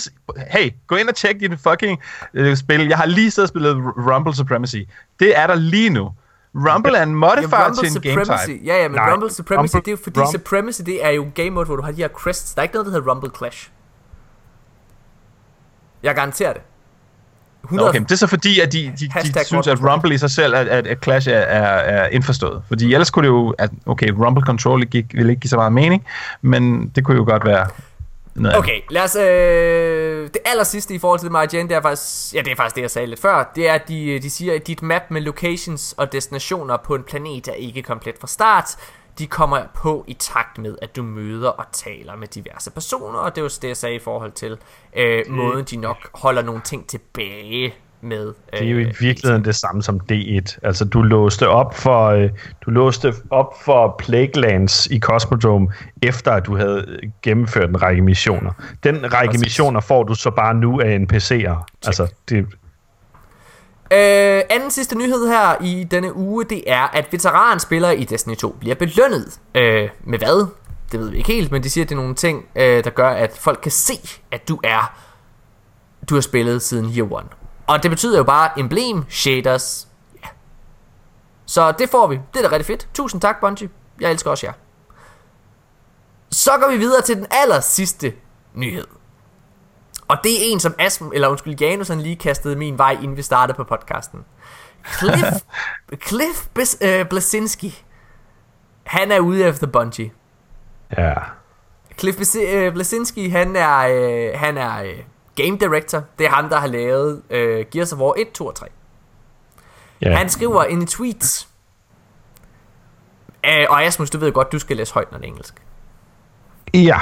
Hey, gå ind og tjek dit fucking øh, spil. Jeg har lige siddet og spillet Rumble Supremacy. Det er der lige nu. Rumble er en modifier Ja, Rumble til en game Supremacy. type. Ja, ja, men Nej, Rumble Supremacy, Rumble- det er jo fordi Rum- Supremacy, det er jo game mode, hvor du har de her crests. Der er ikke noget, der hedder Rumble Clash. Jeg garanterer det. 100 Okay, men det er så fordi, at de, de, de, Hashtag de synes, at Rumble i sig selv, at, at, at Clash er, er, er indforstået. Fordi ellers kunne det jo, at okay, Rumble Control gik, ville ikke give så meget mening, men det kunne jo godt være noget. Okay, lad os... Øh, det aller sidste i forhold til Mary Jane, det er faktisk... Ja, det er faktisk det, jeg sagde lidt før. Det er, at de, de siger, at dit map med locations og destinationer på en planet er ikke komplet fra start. De kommer på i takt med, at du møder og taler med diverse personer. Og det er jo det, jeg sagde i forhold til øh, måden, de nok holder nogle ting tilbage med. Øh, Det er jo i virkeligheden det samme som D1. Altså, du låste op for, øh, du låste op for Plaguelands i Cosmodrome, efter at du havde gennemført en række missioner. Den række Præcis. missioner får du så bare nu af NPC'er. Altså, det, Øh, anden sidste nyhed her i denne uge, det er, at veteranspillere i Destiny 2 bliver belønnet. Øh, med hvad? Det ved vi ikke helt, men de siger, at det er nogle ting, øh, der gør, at folk kan se, at du er du har spillet siden year one. Og det betyder jo bare emblem, shaders, ja. Så det får vi. Det er da rigtig fedt. Tusind tak, Bungie. Jeg elsker også jer. Så går vi videre til den aller sidste nyhed. Og det er en, som Asm, eller undskyld, Janus han lige kastede min vej, inden vi startede på podcasten. Cliff, Cliff Bes, øh, Blasinski, han er ude efter Bungie. ja. Cliff Bes- øh, Blasinski, han er, øh, han er øh, game director. Det er ham, der har lavet øh, Gears of War 1, 2 og 3. ja. Han skriver en i tweets. Øh, og Asmus, du ved godt, du skal læse højt, når det er engelsk. Ja,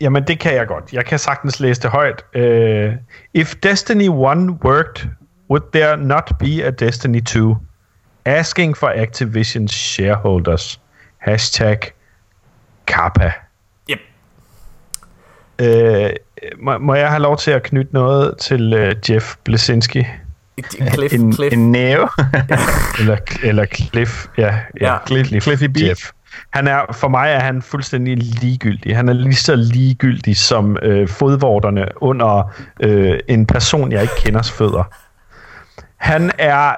jamen det kan jeg godt. Jeg kan sagtens læse det højt. Uh, if Destiny 1 worked, would there not be a Destiny 2? Asking for Activision's shareholders. Hashtag Kappa. Yep. Uh, må, må jeg have lov til at knytte noget til uh, Jeff Blesinski? Cliff, En, Cliff. en næve. Eller, eller Cliff. Ja, ja, Ja. Cliff, Cliffy B. Jeff. Han er, for mig er han fuldstændig ligegyldig. Han er lige så ligegyldig som øh, fodvorterne under øh, en person, jeg ikke kender fødder. Han er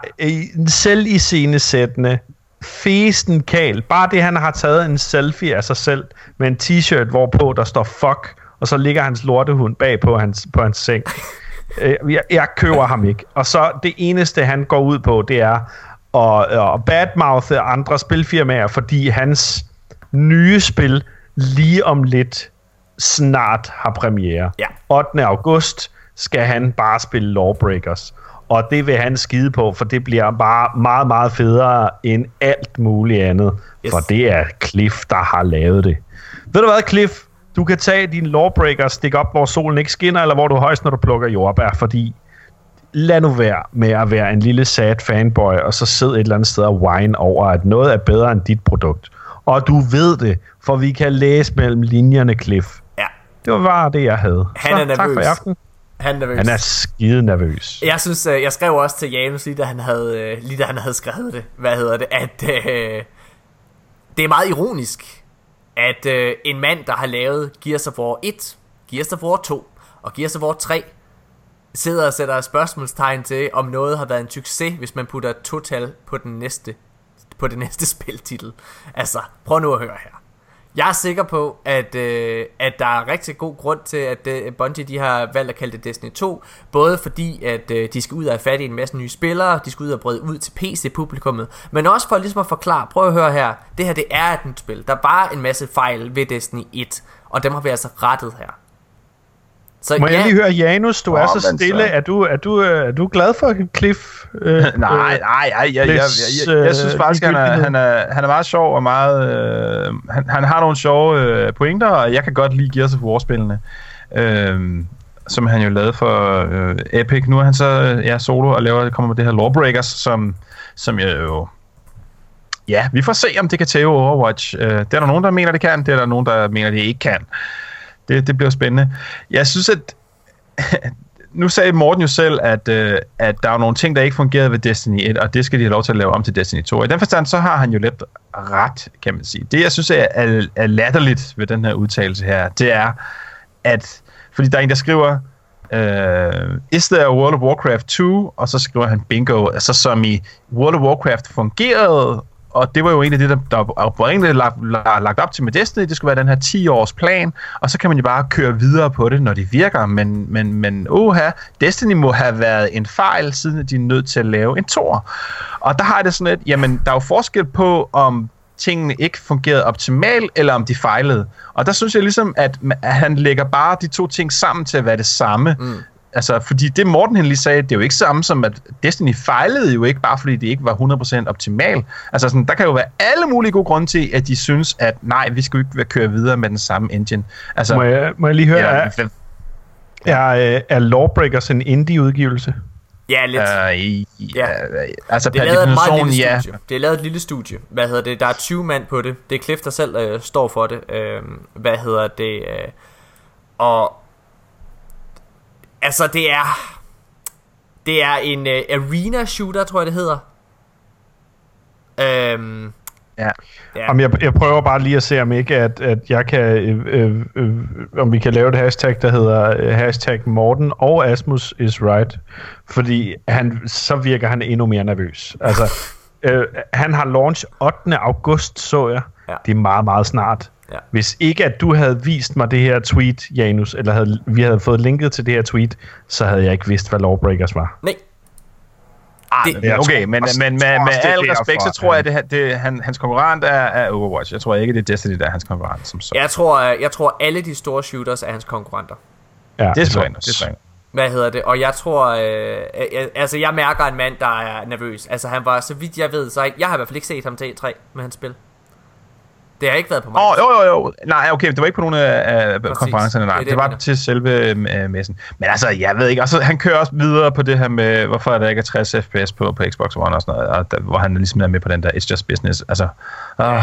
selv i scenesættende festen kal. Bare det, han har taget en selfie af sig selv med en t-shirt, hvorpå der står fuck, og så ligger hans lortehund bag på hans, på hans seng. Øh, jeg, jeg køber ham ikke. Og så det eneste, han går ud på, det er at, at badmouthe andre spilfirmaer, fordi hans nye spil lige om lidt snart har premiere. Ja. 8. august skal han bare spille Lawbreakers. Og det vil han skide på, for det bliver bare meget, meget federe end alt muligt andet. Yes. Yes. For det er Cliff, der har lavet det. Ved du hvad, Cliff? Du kan tage din Lawbreaker, stikke op, hvor solen ikke skinner, eller hvor du er højst, når du plukker jordbær, fordi lad nu være med at være en lille sad fanboy, og så sidde et eller andet sted og whine over, at noget er bedre end dit produkt. Og du ved det, for vi kan læse mellem linjerne, Cliff. Ja. Det var bare det, jeg havde. Han er så, tak for nervøs. i aften. Han er nervøs. Han er skide nervøs. Jeg synes, øh, jeg skrev også til Janus lige da han havde, øh, lige da han havde skrevet det, hvad hedder det, at øh, det er meget ironisk, at øh, en mand, der har lavet Gears of War 1, Gears of War 2 og Gears of War 3, sidder og sætter spørgsmålstegn til, om noget har været en succes, hvis man putter et total på den næste, på den næste spiltitel. Altså, prøv nu at høre her. Jeg er sikker på, at, øh, at der er rigtig god grund til, at øh, Bungie de har valgt at kalde det Destiny 2. Både fordi, at øh, de skal ud og have fat i en masse nye spillere, de skal ud og brede ud til PC-publikummet, men også for ligesom at forklare, prøv at høre her, det her det er et nyt spil. Der var en masse fejl ved Destiny 1, og dem har vi altså rettet her. Så Må ja, jeg lige høre, Janus, du oh, er så stille. Så... Er, du, er, du, er du glad for Cliff? Øh, nej, nej, nej, jeg, jeg, jeg, jeg, jeg, jeg synes faktisk, han er, han, er, han er meget sjov og meget... Øh, han, han har nogle sjove øh, pointer, og jeg kan godt lide Gears of War-spillene. Øh, som han jo lavede for øh, Epic. Nu er han så ja, solo og laver, kommer med det her Lawbreakers, som, som jeg jo... Ja, vi får se, om det kan tæve Overwatch. Øh, det er der nogen, der mener, det kan. Det er der nogen, der mener, det ikke kan det, det bliver spændende. Jeg synes, at nu sagde Morten jo selv, at, øh, at der er nogle ting, der ikke fungerede ved Destiny 1, og det skal de have lov til at lave om til Destiny 2. I den forstand, så har han jo lidt ret, kan man sige. Det, jeg synes er, er, er latterligt ved den her udtalelse her, det er, at, fordi der er en, der skriver, øh, is there World of Warcraft 2? Og så skriver han bingo, altså som i World of Warcraft fungerede, og det var jo egentlig det, der, der oprindeligt lagt, lagt op til med Destiny. Det skulle være den her 10-års plan, og så kan man jo bare køre videre på det, når det virker. Men, men, men oha, Destiny må have været en fejl, siden de er nødt til at lave en tor. Og der har det sådan et, jamen, der er jo forskel på, om tingene ikke fungerede optimalt, eller om de fejlede. Og der synes jeg ligesom, at han lægger bare de to ting sammen til at være det samme. Mm. Altså, fordi det Morten han lige sagde, det er jo ikke samme som, at Destiny fejlede jo ikke, bare fordi det ikke var 100% optimal. Altså, sådan, der kan jo være alle mulige gode grunde til, at de synes, at nej, vi skal jo ikke køre videre med den samme engine. Altså, må, jeg, må jeg lige høre, ja, er, er, øh, er Lawbreakers en indie-udgivelse? Ja, lidt. Uh, ja. Altså, det er lavet et meget lille ja. studie. Det er lavet et lille studie. Hvad hedder det? Der er 20 mand på det. Det er Cliff, der selv øh, står for det. Øh, hvad hedder det? Øh, og Altså, det er... Det er en uh, arena shooter, tror jeg det hedder. Øhm, ja. ja. Jamen, jeg, jeg prøver bare lige at se, om ikke, at, at jeg kan, øh, øh, øh, om vi kan lave et hashtag, der hedder øh, hashtag Morten og Asmus is right. Fordi han, så virker han endnu mere nervøs. Altså, øh, han har launch 8. august, så jeg. Ja. Det er meget, meget snart. Ja. Hvis ikke at du havde vist mig det her tweet, Janus, eller havde, vi havde fået linket til det her tweet, så havde jeg ikke vidst, hvad Lawbreakers var. Nej. Ah, det, okay, men, men med, med, med al respekt, så tror jeg, at det, det, han, hans konkurrent er, er Overwatch. Jeg tror ikke, det er Destiny, der er hans konkurrent. Som så. Jeg tror, jeg tror, alle de store shooters er hans konkurrenter. Ja, det er det Hvad hedder det? Og jeg tror, øh, jeg, altså jeg mærker en mand, der er nervøs. Altså han var, så vidt jeg ved, så jeg har i hvert fald ikke set ham til E3 med hans spil. Det har ikke været på mig. Oh, jo, jo, jo. Nej, okay, det var ikke på nogle af konferencerne, nej. Det, det, det var til selve uh, messen. Men altså, jeg ved ikke. Altså, han kører også videre på det her med, hvorfor der ikke er 60 fps på, på Xbox One og sådan noget, og der, hvor han ligesom er med på den der It's Just Business. Altså, ja.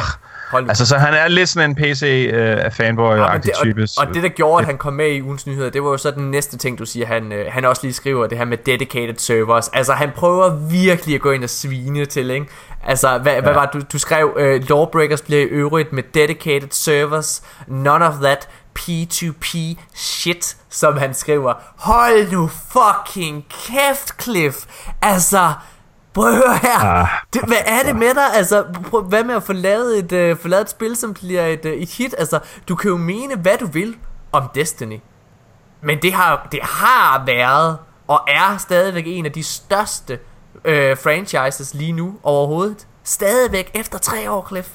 Hold altså, så han er lidt sådan en PC-fanboy-agtig uh, type. Og, og det, der gjorde, at han kom med i ugens nyheder, det var jo så den næste ting, du siger, han, uh, han også lige skriver, det her med dedicated servers. Altså, han prøver virkelig at gå ind og svine til, ikke? Altså, hvad, ja. hvad var du, du skrev, uh, Lawbreakers bliver i øvrigt med dedicated servers, none of that P2P shit, som han skriver. Hold nu fucking kæft, Cliff! Altså, Prøv at høre her. Ah, det, hvad er det med dig? Altså, prøv, hvad med at få lavet et, uh, få lavet et spil, som bliver et, uh, et hit? Altså, du kan jo mene, hvad du vil om Destiny. Men det har, det har været, og er stadigvæk en af de største uh, franchises lige nu overhovedet. Stadigvæk efter tre år, Cliff.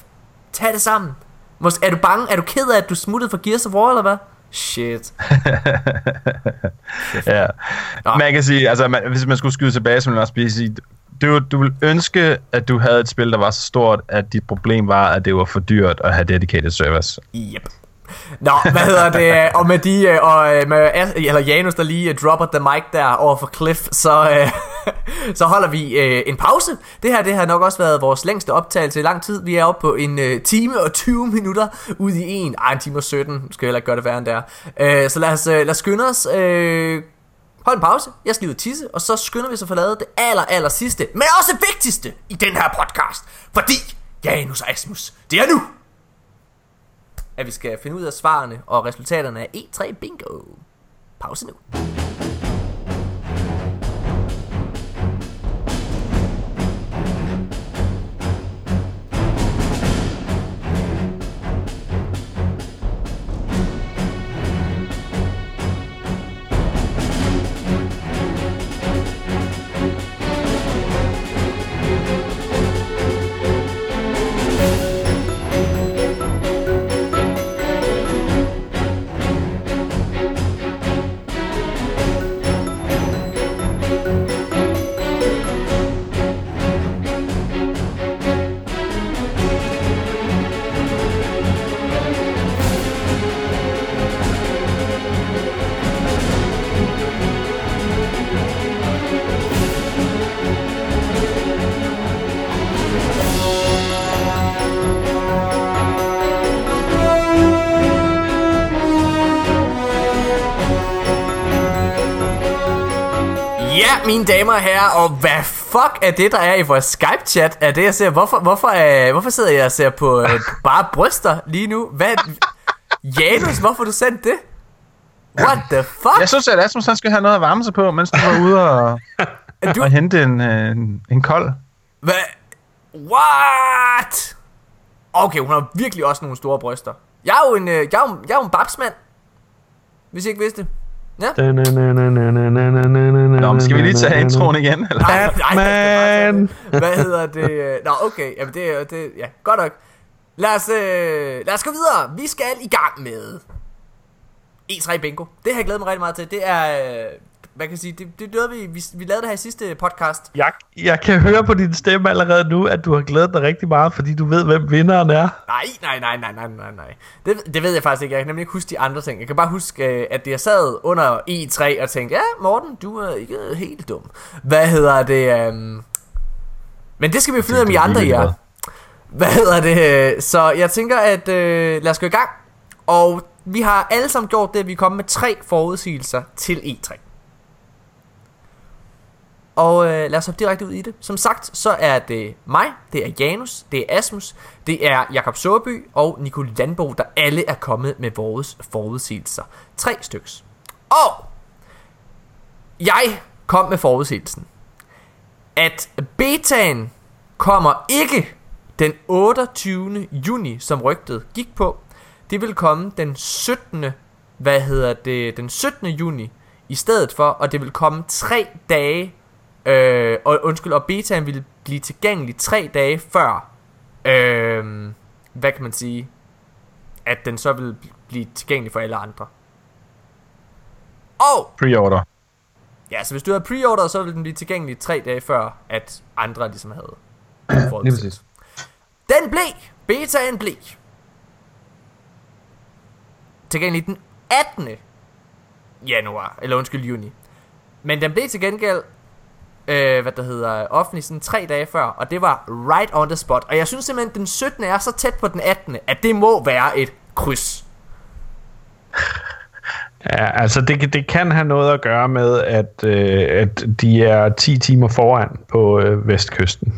Tag det sammen. Måske, er du bange? Er du ked af, at du smuttede for Gears of War, eller hvad? Shit. ja. Man kan sige, altså man, hvis man skulle skyde tilbage, så ville man også sige, du, du vil ønske, at du havde et spil, der var så stort, at dit problem var, at det var for dyrt at have dedicated servers. Yep. Nå, hvad hedder det? Og med de, øh, og øh, med, eller Janus, der lige øh, dropper the mic der over for Cliff, så, så holder vi en pause. Det her, det har nok også været vores længste optagelse i lang tid. Vi er oppe på en time og 20 minutter ud i en. Ej, en time og 17. Skal jeg heller ikke gøre det værre end der. Så lad os, lad os skynde os hold en pause, jeg skal lige ud og tisse, og så skynder vi os at få lavet det aller, aller sidste, men også vigtigste i den her podcast. Fordi, Janus og Asmus, det er nu, at vi skal finde ud af svarene og resultaterne af E3 Bingo. Pause nu. Mine damer og herrer, og hvad fuck er det, der er i vores Skype-chat? Er det, jeg ser? Hvorfor, hvorfor, er, hvorfor sidder jeg og ser på øh, bare bryster lige nu? Hvad? Janus, hvorfor du sendt det? What the fuck? Jeg synes, at Asmus han skal have noget at varme sig på, mens du var ude og, du, og hente en, øh, en, en kold. hvad? What? Okay, hun har virkelig også nogle store bryster. Jeg er jo en, øh, jeg er jo, jeg er jo en babsmand. Hvis I ikke vidste det. Ja. Nå, men skal vi lige tage introen igen? Eller? Nej! Hvad hedder det? Nå, okay. Jamen, det er det, ja, godt nok. Lad os, øh, lad os gå videre. Vi skal i gang med E3 Bingo. Det har jeg glædet mig rigtig meget til. Det er, øh, hvad kan sige, det, det lavede vi, vi, vi lavede det her i sidste podcast. Jeg, jeg kan høre på din stemme allerede nu, at du har glædet dig rigtig meget, fordi du ved, hvem vinderen er. Nej, nej, nej, nej, nej, nej, nej. Det, det ved jeg faktisk ikke. Jeg kan nemlig ikke huske de andre ting. Jeg kan bare huske, øh, at jeg sad under E3 og tænkte, ja, Morten, du er ikke helt dum. Hvad hedder det? Um... Men det skal vi jo finde ud af, om I andre er. Hvad hedder det? Så jeg tænker, at øh, lad os gå i gang. Og vi har alle sammen gjort det, at vi er kommet med tre forudsigelser til E3. Og øh, lad os hoppe direkte ud i det. Som sagt, så er det mig, det er Janus, det er Asmus, det er Jakob Søby og Nico Landbo, der alle er kommet med vores forudsigelser. Tre styks. Og jeg kom med forudsigelsen, at betaen kommer ikke den 28. juni, som rygtet gik på. Det vil komme den 17. Hvad hedder det? Den 17. juni i stedet for, og det vil komme tre dage Øh, og undskyld, og betaen ville blive tilgængelig tre dage før, øh, hvad kan man sige, at den så vil blive tilgængelig for alle andre. Og, Pre-order. ja, så hvis du havde preorder, så ville den blive tilgængelig tre dage før, at andre ligesom havde Lige den. præcis. Den blev, betaen blev, tilgængelig den 18. januar, eller undskyld, juni. Men den blev til gengæld øh, hvad der hedder, offentlig sådan tre dage før, og det var right on the spot. Og jeg synes simpelthen, den 17. er så tæt på den 18. at det må være et kryds. Ja, altså det, det kan have noget at gøre med, at, øh, at de er 10 timer foran på øh, vestkysten.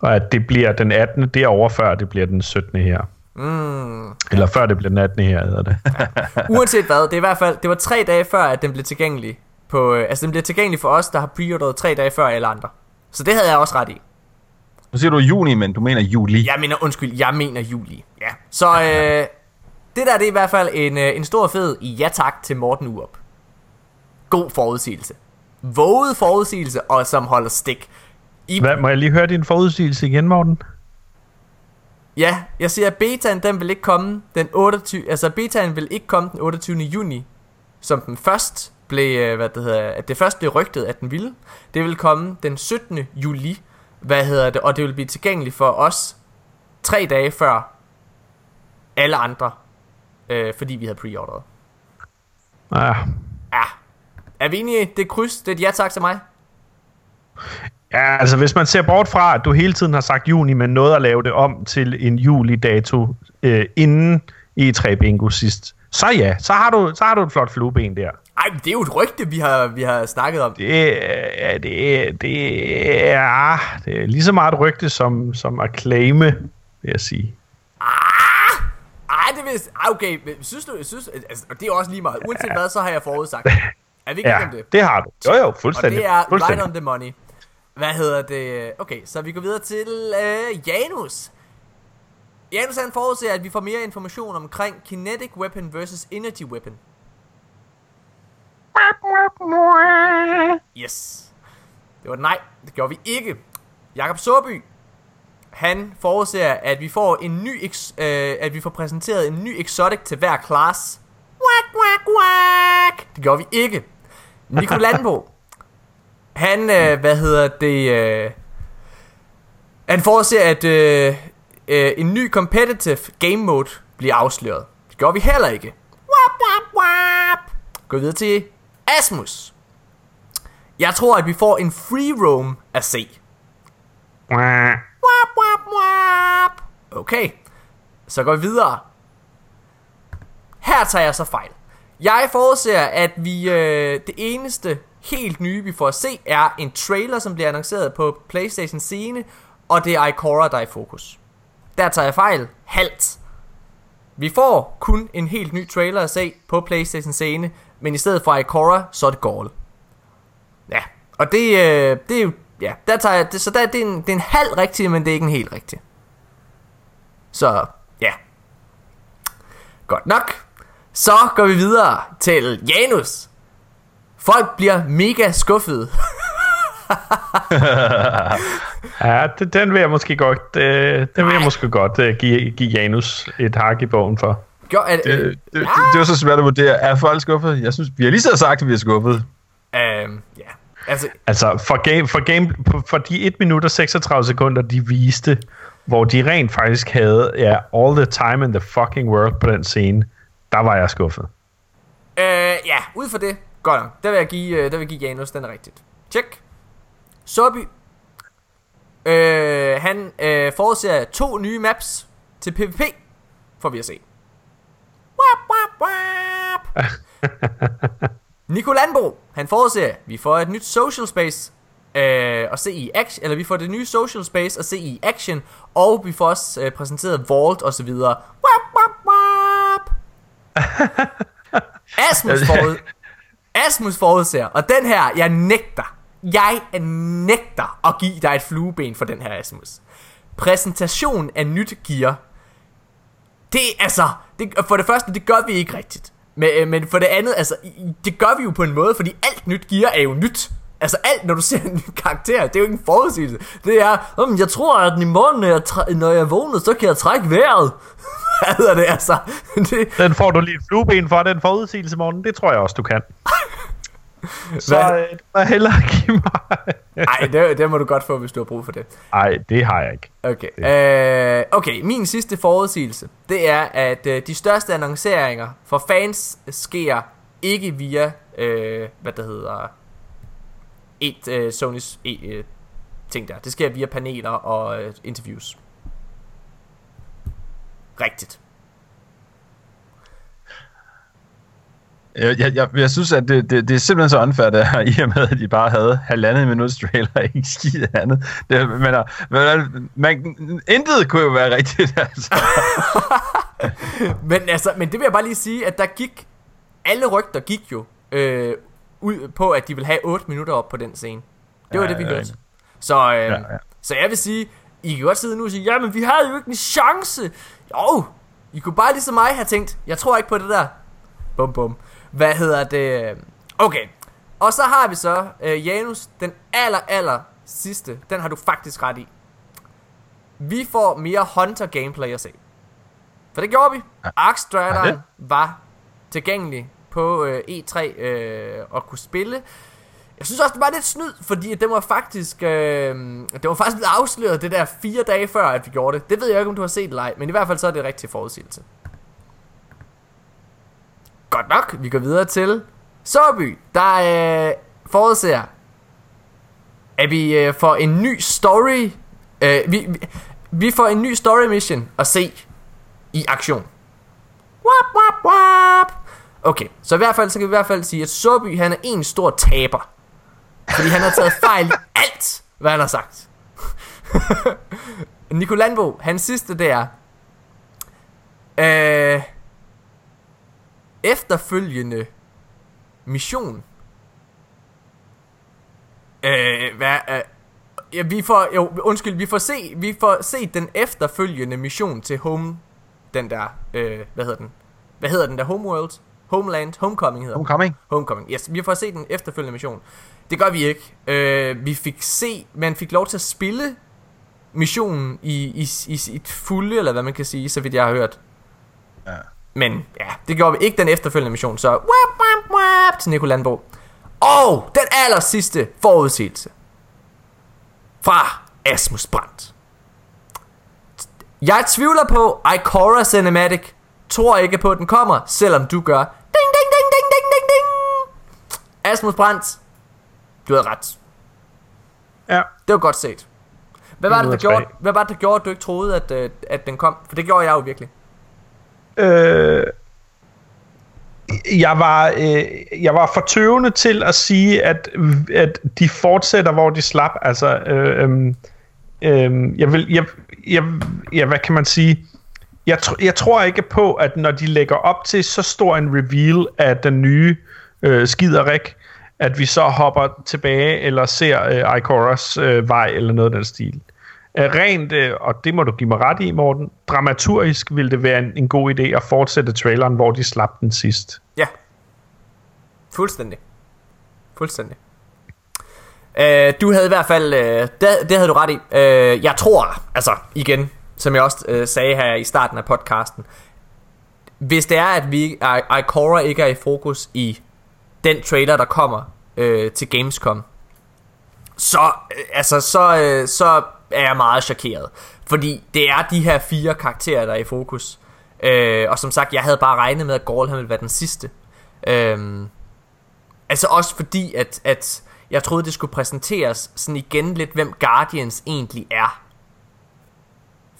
Og at det bliver den 18. derovre, før det bliver den 17. her. Mm. Eller før det bliver den 18. her, hedder det. Uanset hvad, det er i hvert fald, det var tre dage før, at den blev tilgængelig. På, øh, altså den bliver tilgængelig for os, der har preorderet tre dage før alle andre. Så det havde jeg også ret i. Nu siger du juni, men du mener juli. Jeg mener, undskyld, jeg mener juli. Ja. Så øh, det der det er i hvert fald en, øh, en stor fed ja tak til Morten Urup. God forudsigelse. Våget forudsigelse, og som holder stik. I, Hvad, må jeg lige høre din forudsigelse igen, Morten? Ja, jeg siger, at betaen den vil ikke komme den 28. Altså betaen vil ikke komme den 28. juni, som den først blev, øh, hvad det hedder, at det først blev rygtet, at den ville. Det vil komme den 17. juli, hvad hedder det, og det vil blive tilgængeligt for os tre dage før alle andre, øh, fordi vi havde preorderet. Ja. Ja, er vi enige? Det er kryds, det er et ja tak til mig. ja, altså hvis man ser bort fra, at du hele tiden har sagt juni, men nåede at lave det om til en juli-dato øh, inden E3 Bingo sidst, så ja, så har, du, så har du et flot flueben der. Ej, det er jo et rygte, vi har, vi har snakket om. Det er, det er, det er, det er lige så meget et rygte som, som at claime, vil jeg sige. Ej, det vil... Ej, okay, men synes du... Synes, altså, og det er også lige meget. Uanset hvad, så har jeg forudsagt. Er vi ikke Ja, om det? det har du. Jo, jo, Og fuldstændig. det er right fuldstændig. on the money. Hvad hedder det? Okay, så vi går videre til øh, Janus. Janus han forudser, at vi får mere information omkring Kinetic Weapon versus Energy Weapon. Yes. Det var et nej. Det gjorde vi ikke. Jakob Sorby. Han forudser, at vi får en ny ex- øh, at vi får præsenteret en ny exotic til hver class. Quack, quack, quack. Det gjorde vi ikke. Nico Landbo. Han, øh, hvad hedder det, øh, han forudser, at øh, øh, en ny competitive game mode bliver afsløret. Det gjorde vi heller ikke. Wap, wap, wap. Gå videre til Asmus. Jeg tror, at vi får en free roam at se. Okay, så går vi videre. Her tager jeg så fejl. Jeg forudser, at vi øh, det eneste helt nye, vi får at se, er en trailer, som bliver annonceret på PlayStation scene, og det er Ikora, der er i fokus. Der tager jeg fejl. Halt. Vi får kun en helt ny trailer at se på PlayStation scene, men i stedet for Ikora, så er det Gall. Ja, og det, øh, det er jo, ja, der tager jeg, det, så der, det, er en, det er en halv rigtig, men det er ikke en helt rigtig. Så, ja. Godt nok. Så går vi videre til Janus. Folk bliver mega skuffede. Ja, det, den vil jeg måske godt, øh, den vil jeg måske godt øh, give, give Janus et hak i bogen for. Gør, er, Det, det, det, det var så svært at vurdere. Er folk skuffet? Jeg synes, vi har lige så sagt, at vi er skuffet. Øhm, ja. Altså, Altså, for, game, for, game, for de 1 minut og 36 sekunder, de viste, hvor de rent faktisk havde ja, all the time in the fucking world på den scene, der var jeg skuffet. øh, ja, ud for det. Godt nok. Der vil jeg give, øh, der vil jeg give Janus, den er rigtigt. Check. Soby. Øh, han øh, forudser to nye maps til PvP. Får vi at se. Nico Landbo, han forudser, at vi får et nyt social space øh, at se i action, eller vi får det nye social space at se i action, og vi får også øh, præsenteret Vault og så videre. Wap, wap, wap. Asmus forud, Asmus forudser, og den her, jeg nægter, jeg nægter at give dig et flueben for den her, Asmus. Præsentation af nyt gear. Det er altså, det, for det første, det gør vi ikke rigtigt. Men, øh, men for det andet, altså, det gør vi jo på en måde, fordi alt nyt gear er jo nyt. Altså alt, når du ser en ny karakter, det er jo ikke en forudsigelse. Det er, "Jamen, jeg tror, at i morgen, når jeg, træ- når jeg vågner, så kan jeg trække vejret. Hvad hedder det, altså? Det, Den får du lige et flueben for, den forudsigelse morgen. Det tror jeg også, du kan. Så Hvad? øh, du må hellere give mig... ej, det, det må du godt få, hvis du har brug for det. Ej, det har jeg ikke. Okay. Øh, okay, min sidste forudsigelse, det er, at øh, de største annonceringer for fans sker ikke via, øh, hvad der hedder, et øh, Sony's e, øh, ting der. Det sker via paneler og øh, interviews. Rigtigt. Jeg, jeg, jeg, jeg synes, at det, det, det er simpelthen så unfair, det her, i og med, at de bare havde halvandet minuts trailer, og ikke skid andet. Det, men, øh, men, man, intet kunne jo være rigtigt, altså. Men altså, men det vil jeg bare lige sige, at der gik, alle rygter gik jo øh, ud på, at de vil have 8 minutter op på den scene. Det var Ja, det, vi hørte. ja. Så, øh, Ja, ja. så jeg vil sige, I kan godt sidde nu og sige, jamen vi havde jo ikke en chance. Jo, I kunne bare ligesom mig have tænkt, jeg tror ikke på det der. Bum bum. Hvad hedder det? Okay. Og så har vi så øh, Janus, den aller aller sidste. Den har du faktisk ret i. Vi får mere Hunter gameplay at se. For det gjorde vi. Ark Ja, det. var tilgængelig på øh, E3 øh, og kunne spille. Jeg synes også, det var lidt snyd, fordi det var faktisk, øh, det var faktisk blevet afsløret det der fire dage før, at vi gjorde det. Det ved jeg ikke, om du har set eller ej, men i hvert fald så er det rigtig forudsigelse. Godt nok, vi går videre til Sørby, der øh, forudser, at vi øh, får en ny story, øh, vi, vi, vi får en ny story mission at se i aktion. Wap, wap, wap. Okay, så i hvert fald, så kan vi i hvert fald sige, at Soby, han er en stor taber. Fordi han har taget fejl i alt, hvad han har sagt. Nico Landbo, hans sidste det er, øh, efterfølgende mission. Øh, hvad, øh, ja, vi får, jo, undskyld, vi får se, vi får set den efterfølgende mission til Home, den der, øh, hvad hedder den? Hvad hedder den der, Homeworld? Homeland, Homecoming hedder. Homecoming. Homecoming, yes. Vi får set den efterfølgende mission. Det gør vi ikke. Øh, vi fik se, man fik lov til at spille missionen i, i, i sit fulde, eller hvad man kan sige, så vidt jeg har hørt. Ja. Men ja, det gjorde vi ikke den efterfølgende mission, så wap, wap, wap, til Nico Landbo. Og den aller sidste forudsigelse fra Asmus Brandt. Jeg tvivler på Ikora Cinematic. Tror ikke på, at den kommer, selvom du gør. Ding, ding, ding, ding, ding, ding, ding. Asmus Brandt, du havde ret. Ja. Det var godt set. Hvad var det, der gjorde, hvad var det, der gjorde, at du ikke troede, at, øh, at den kom? For det gjorde jeg jo virkelig. Øh, jeg var øh, jeg var for tøvende til at sige at at de fortsætter hvor de slap altså øh, øh, jeg vil jeg, jeg, ja, hvad kan man sige jeg, tr- jeg tror ikke på at når de lægger op til så stor en reveal af den nye øh, skiderik at vi så hopper tilbage eller ser øh, Ikoras øh, vej eller noget af den stil. Øh, rent, øh, og det må du give mig ret i, Morten, dramaturgisk ville det være en, en god idé at fortsætte traileren, hvor de slap den sidst. Ja. Fuldstændig. Fuldstændig. Øh, du havde i hvert fald, øh, det, det havde du ret i. Øh, jeg tror, altså igen, som jeg også øh, sagde her i starten af podcasten, hvis det er, at vi I- Ikora ikke er i fokus i den trailer, der kommer øh, til Gamescom, så, øh, altså, så, øh, så er jeg meget chokeret. Fordi det er de her fire karakterer, der er i fokus. Øh, og som sagt, jeg havde bare regnet med, at Gorlham ville være den sidste. Øh, altså også fordi, at, at jeg troede, det skulle præsenteres sådan igen lidt, hvem Guardians egentlig er.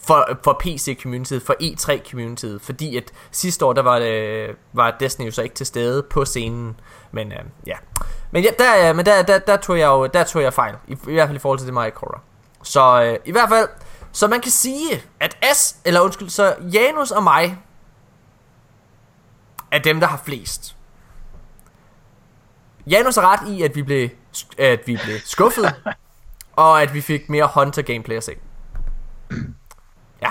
For, for PC-communityet, for E3-communityet. Fordi at sidste år, der var, øh, var Destiny jo så ikke til stede på scenen. Men øh, ja. Men, ja, der, øh, men der, der, der, tog jeg jo der tog jeg fejl. I, I hvert fald i forhold til det Mario Kart. Så øh, i hvert fald, så man kan sige, at S, eller undskyld, så Janus og mig, er dem, der har flest. Janus har ret i, at vi blev, at vi blev skuffet, og at vi fik mere Hunter gameplay at se. Ja.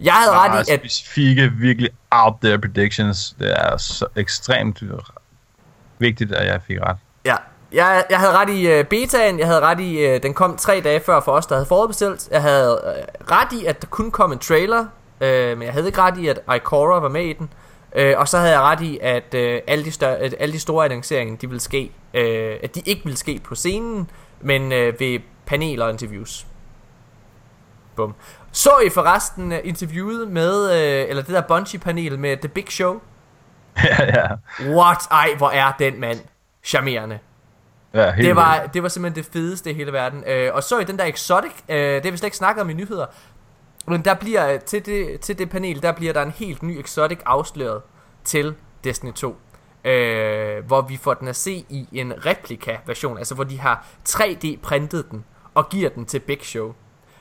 Jeg havde ret i, at... specifikke, virkelig out there predictions. Det er så ekstremt vigtigt, at jeg fik ret. Ja, jeg, jeg havde ret i uh, betaen, jeg havde ret i, uh, den kom tre dage før for os, der havde forudbestilt. Jeg havde uh, ret i, at der kun kom en trailer, uh, men jeg havde ikke ret i, at Ikora var med i den. Uh, og så havde jeg ret i, at, uh, alle, de større, at alle de store annonceringer, de ville ske, uh, at de ikke ville ske på scenen, men uh, ved paneler og interviews. Bum. Så I forresten uh, interviewet med, uh, eller det der Bungie-panel med The Big Show? ja, ja. What? Ej, hvor er den mand charmerende. Ja helt Det var, det var simpelthen det fedeste i hele verden. Øh, og så i den der Exotic, øh, det har vi slet ikke snakket om i nyheder. Men der bliver, til det, til det panel, der bliver der en helt ny Exotic afsløret til Destiny 2. Øh, hvor vi får den at se i en replika-version, altså hvor de har 3D-printet den og giver den til Big Show.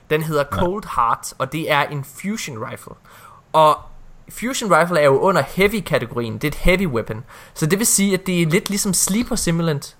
Den hedder Cold Heart, og det er en fusion rifle. Og fusion rifle er jo under heavy-kategorien, det er et heavy weapon. Så det vil sige, at det er lidt ligesom Sleeper Simulant.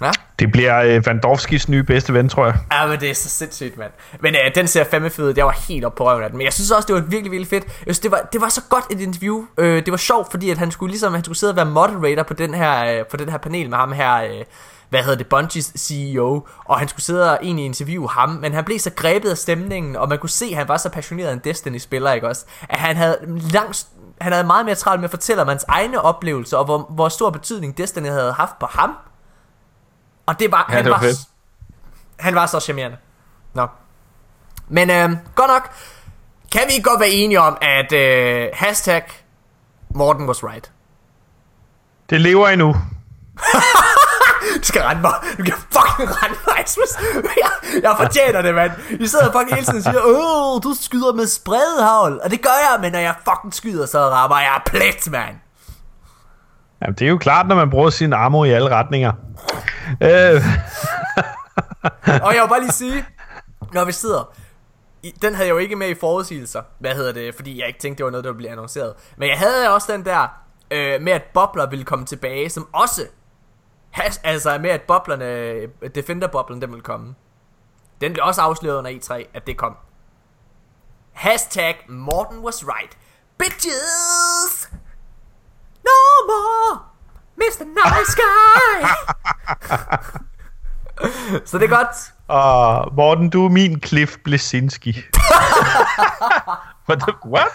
Ja? Det bliver øh, Vandorskis nye bedste ven, tror jeg. Ja, men det er så sindssygt, mand. Men øh, den ser fandme fed ud. Jeg var helt op på røven af den. Men jeg synes også, det var virkelig, virkelig fedt. Jeg synes, det var, det var så godt et interview. Øh, det var sjovt, fordi at han skulle ligesom, han skulle sidde og være moderator på den her, øh, på den her panel med ham her, øh, hvad hedder det, Bungies CEO, og han skulle sidde og egentlig interviewe ham, men han blev så grebet af stemningen, og man kunne se, at han var så passioneret en Destiny-spiller, ikke også? At han havde langt, han havde meget mere travlt med at fortælle om hans egne oplevelser, og hvor, hvor stor betydning Destiny havde haft på ham. Og det var, Ja, han det var var, han var så charmerende. Nå. Men øh, godt nok, kan vi godt være enige om, at øh, hashtag Morten was right. Det lever endnu. Du skal rende mig. Du kan fucking rende mig, Asmus. Jeg, jeg fortjener det, mand. I sidder fucking hele tiden og siger, Åh, du skyder med spredhavl. Og det gør jeg, men når jeg fucking skyder, så rammer jeg plet, mand. Jamen, det er jo klart, når man bruger sin armor i alle retninger. Øh, Og jeg vil bare lige sige, når vi sidder... I, den havde jeg jo ikke med i forudsigelser, hvad hedder det, fordi jeg ikke tænkte, det var noget, der ville blive annonceret. Men jeg havde også den der øh, med, at bobler ville komme tilbage, som også... Has, altså med, at boblerne, øh, Defender-boblen, den ville komme. Den blev også afsløret under E3, at det kom. Hashtag Morten was right. Bitches! No more! Mr. Nice Guy! Så det er godt. og Morten, du er min Cliff Blesinski. What? The, what?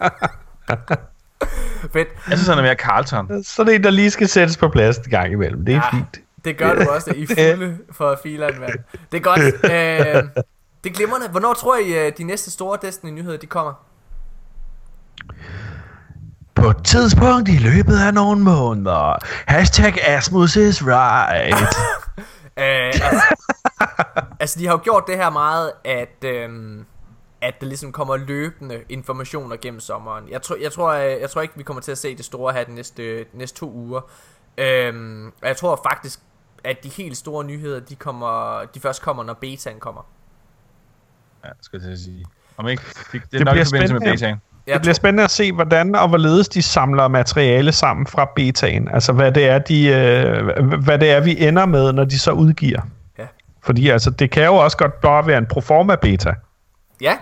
Fedt. Jeg synes, han er mere Carlton. Så det er en, der lige skal sættes på plads en gang imellem. Det er Ja, fint. det gør du også i fulde for fileren, mand. Det er godt. Øh, det er glimrende. Hvornår tror I, øh, de næste store Destiny-nyheder, de kommer? På et tidspunkt i løbet af nogle måneder. Hashtag Asmus is right. Øh, altså, altså, de har jo gjort det her meget, at, øhm, at der ligesom kommer løbende informationer gennem sommeren. Jeg tror, jeg tror, jeg, jeg tror ikke, vi kommer til at se det store her de næste, de næste to uger. Øhm, og jeg tror faktisk, at de helt store nyheder, de, kommer, de først kommer, når betaen kommer. Ja, skal jeg til at sige. Om ikke, det, det er Det nok bliver i forbindelse med betaen. Jeg Det bliver spændende at se, hvordan og hvorledes de samler materiale sammen fra betaen. Altså, hvad det er, de, øh, hvad det er vi ender med, når de så udgiver. Ja. Fordi altså, det kan jo også godt bare være en proforma beta. Ja.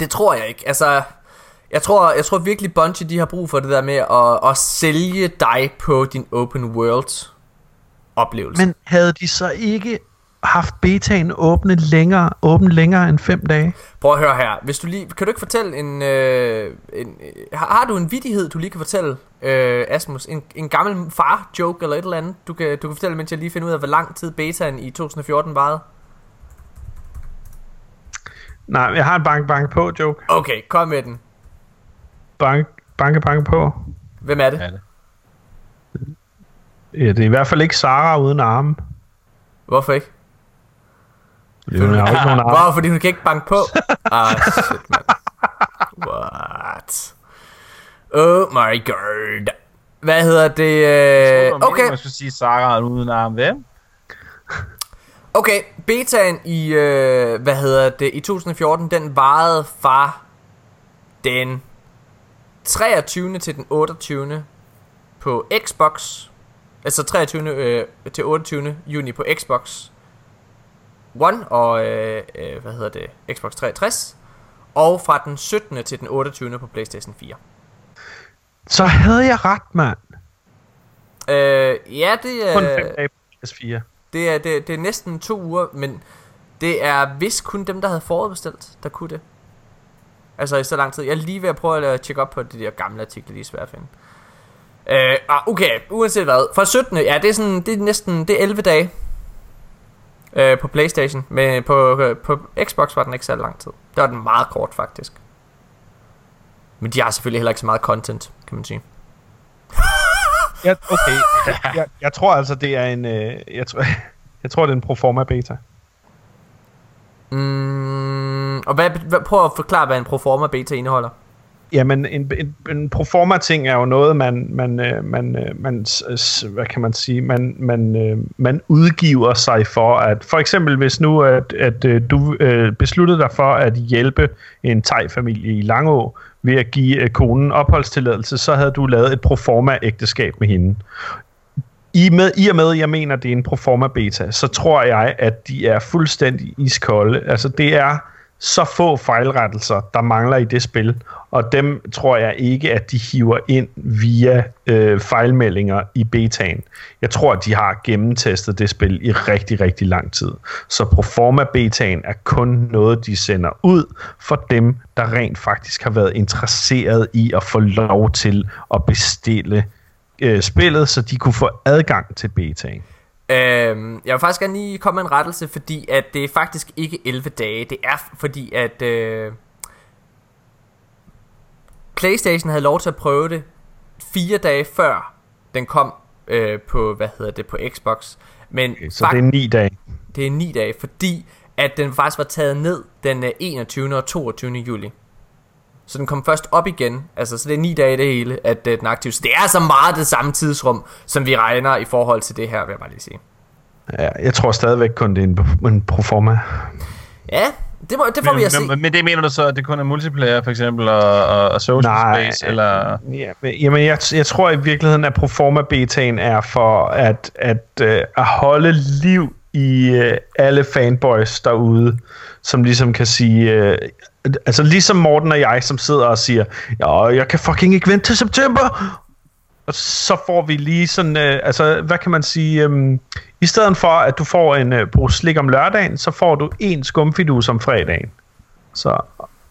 Det tror jeg ikke. Altså, jeg tror, jeg tror virkelig Bungie de har brug for det der med at, at sælge dig på din open world oplevelse. Men havde de så ikke haft betaen åbne længere, åben længere end fem dage? Prøv at høre her. Hvis du lige, kan du ikke fortælle en, øh, en har, har du en vidighed du lige kan fortælle, øh, Asmus? En, en gammel far joke eller et eller andet? Du kan, du kan fortælle, mens jeg lige finder ud af, hvor lang tid betaen i 2014 varede. Nej, jeg har en bank bank på joke. Okay, kom med den. Bank, banke banke på. Hvem er det? Ja, det. Ja, det er i hvert fald ikke Sara uden arme. Hvorfor ikke? Fordi hun har jo ikke nogen arme. Wow, fordi hun kan ikke banke på. ah, shit, man. What? Oh my god. Hvad hedder det? Øh, Okay. okay, Man skulle sige Sarah uden arm. Hvem? okay. Betaen i, øh, hvad hedder det, i 2014, den varede fra den 23. til den 28. på Xbox. Altså 23. Øh, til 28. juni på Xbox One og, øh, øh, hvad hedder det, Xbox 360. Og fra den 17. til den 28. på PlayStation 4. Så havde jeg ret, mand. Øh, ja, det Kun er, fem dage på PS4. det, er, det, det er næsten to uger, men det er vist kun dem, der havde forudbestilt, der kunne det. Altså i så lang tid. Jeg er lige ved at prøve at tjekke op på de der gamle artikler, de er svære at finde. Øh, ah, okay, uanset hvad. Fra 17. Ja, det er, sådan, det er næsten det er 11 dage øh, på Playstation. Men på, øh, på Xbox var den ikke så lang tid. Der var den meget kort, faktisk. Men de har selvfølgelig heller ikke så meget content, kan man sige. Ja, okay. jeg, jeg tror altså, det er en... Øh, jeg, tror, jeg tror, det er en proforma beta. Mm, og hvad, hvad, prøv at forklare, hvad en proforma beta indeholder. Jamen, en, en, en proforma ting er jo noget, man, man, øh, man, øh, man hvad kan man sige, man, man, øh, man udgiver sig for, at for eksempel hvis nu, at, at du besluttede dig for at hjælpe en thai-familie i Langå ved at give konen opholdstilladelse, så havde du lavet et proforma ægteskab med hende. I, med, I og med, jeg mener, det er en proforma beta, så tror jeg, at de er fuldstændig iskolde. Altså, det er så få fejlrettelser, der mangler i det spil, og dem tror jeg ikke, at de hiver ind via øh, fejlmeldinger i betaen. Jeg tror, at de har gennemtestet det spil i rigtig, rigtig lang tid. Så Proforma betaen er kun noget, de sender ud for dem, der rent faktisk har været interesseret i at få lov til at bestille øh, spillet, så de kunne få adgang til betaen. Øhm, jeg vil faktisk gerne lige komme med en rettelse, fordi at det er faktisk ikke 11 dage. Det er fordi, at øh, PlayStation havde lov til at prøve det fire dage før den kom øh, på, hvad hedder det, på Xbox. Men Okay, så det er ni dage. det er 9 dage, fordi at den faktisk var taget ned den øh, 21. og 22. juli. Så den kom først op igen, altså så det er 9 dage det hele, at uh, den er aktiv. Så det er altså meget det samme tidsrum, som vi regner i forhold til det her, vil jeg bare lige sige. Ja, jeg tror stadigvæk kun, det er en, en proforma. Ja, det, må, det får men, vi at se. Men, men det mener du så, at det kun er multiplayer, for eksempel, og, og, og social Nej, space, eller... Ja, men, jamen, jeg, jeg tror i virkeligheden, at proforma betaen er for at, at, uh, at holde liv i uh, alle fanboys derude, som ligesom kan sige... Uh, altså ligesom Morten og jeg, som sidder og siger, ja, jeg kan fucking ikke vente til september, og så får vi lige sådan, øh, altså hvad kan man sige, øh, i stedet for at du får en øh, pose slik om lørdagen, så får du en skumfidus om fredagen. Så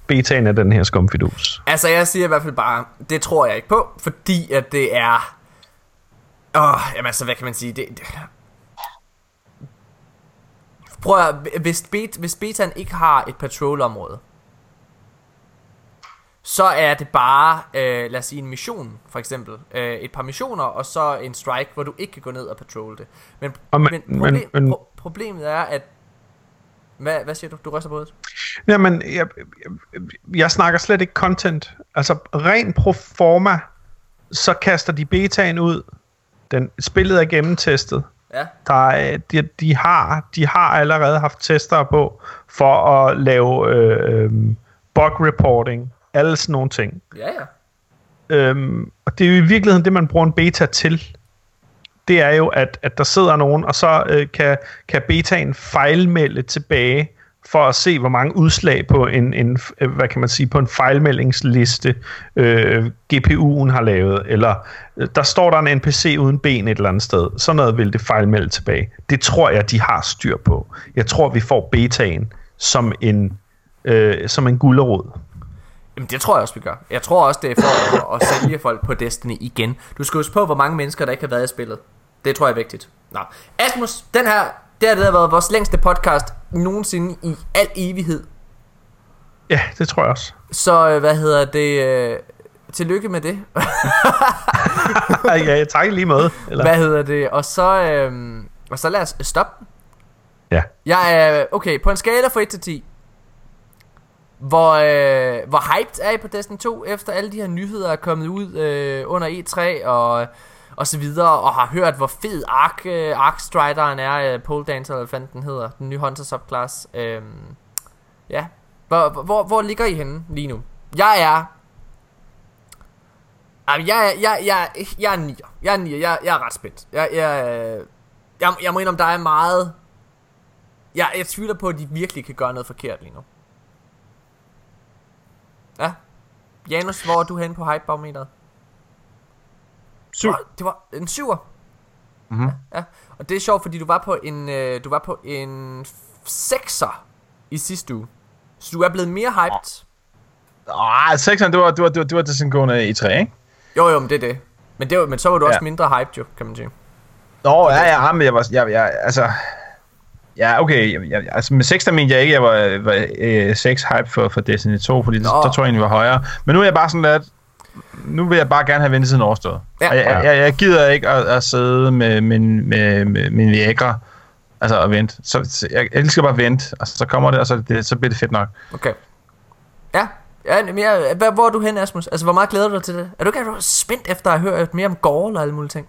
betaen af den her skumfidus. Altså jeg siger i hvert fald bare, det tror jeg ikke på, fordi at det er... Åh, jamen altså hvad kan man sige, det... det... Prøv at, hvis, bet, hvis betaen ikke har et patrolområde, så er det bare, øh, lad os sige en mission, for eksempel. Øh, et par missioner, og så en strike, hvor du ikke kan gå ned og patrole det. Men, Og men- men, problem, men- pro- problemet er, at... Hvad, hvad siger du? Du ryster på hovedet? Jamen, jeg, jeg, jeg snakker slet ikke content. Altså, ren pro forma, så kaster de betaen ud. Den, spillet er gennemtestet. Ja. Der er, de, de, har, de har allerede haft tester på for at lave øh, øh, bug reporting, alle sådan nogle ting. Ja, ja. Øhm, og det er jo i virkeligheden det, man bruger en beta til. Det er jo, at, at der sidder nogen, og så øh, kan, kan betaen fejlmelde tilbage, for at se, hvor mange udslag på en, en øh, hvad kan man sige, på en fejlmeldingsliste øh, GPU'en har lavet, eller øh, der står der en NPC uden ben et eller andet sted. Sådan noget vil det fejlmelde tilbage. Det tror jeg, de har styr på. Jeg tror, vi får betaen som en, øh, som en gullerod. Jamen det tror jeg også vi gør Jeg tror også det er for at, at sælge folk på Destiny igen Du skal huske på hvor mange mennesker der ikke har været i spillet Det tror jeg er vigtigt Nå. Asmus, den her Det har det har været vores længste podcast Nogensinde i al evighed Ja, det tror jeg også. Så øh, hvad hedder det øh, Tillykke med det ja, tak lige måde. Eller? Hvad hedder det Og så øh, Og så lad os stoppe Ja. Jeg er Okay på en skala fra 1 til 10 hvor, øh, hvor hyped er I på Destiny 2 efter alle de her nyheder er kommet ud øh, under E3 og, og så videre og har hørt hvor fed Ark, øh, Ark Strideren er, øh, Pole Dancer eller hvad den hedder, den nye Hunter subclass. Øh, ja, hvor, hvor, hvor ligger I henne lige nu? Jeg er Jamen, jeg, jeg, jeg, jeg er nier. Jeg er nier. Jeg, jeg er ret spændt. Jeg, jeg, øh, jeg, jeg må indrømme, der er meget... Jeg, jeg tvivler på, at de virkelig kan gøre noget forkert lige nu. Ja. Janus, hvor er du henne på hype-barometeret? Syv. Åh, Det var en syver. Mhm. Ja, ja. Og det er sjovt, fordi du var på en, øh, du var på en sekser i sidste uge. Så du er blevet mere hyped. Ah, sekseren, det var, det var, det var, det var gående i 3, ikke? Jo, jo, men det er det. Men, det var, men så var du også Ja. mindre hyped jo, kan man sige. Nå, ja, ja, men jeg var, jeg, jeg, altså, ja, okay, jeg, altså med 6, der mente jeg ikke, jeg var, var øh, 6 hype for, for Destiny 2, fordi Nå. der, tror jeg egentlig var højere. Men nu er jeg bare sådan lidt, nu vil jeg bare gerne have ventetiden overstået. Ja. Og jeg, jeg, jeg gider ikke at, at sidde med min, med, med min Viagra, altså at vente. Så, så jeg, elsker bare at vente, og så kommer det, og så, det, så bliver det fedt nok. Okay. Ja, ja men jeg, hvor er du hen, Asmus? Altså, hvor meget glæder du dig til det? Er du ikke er du spændt efter at høre mere om Gore og alle mulige ting?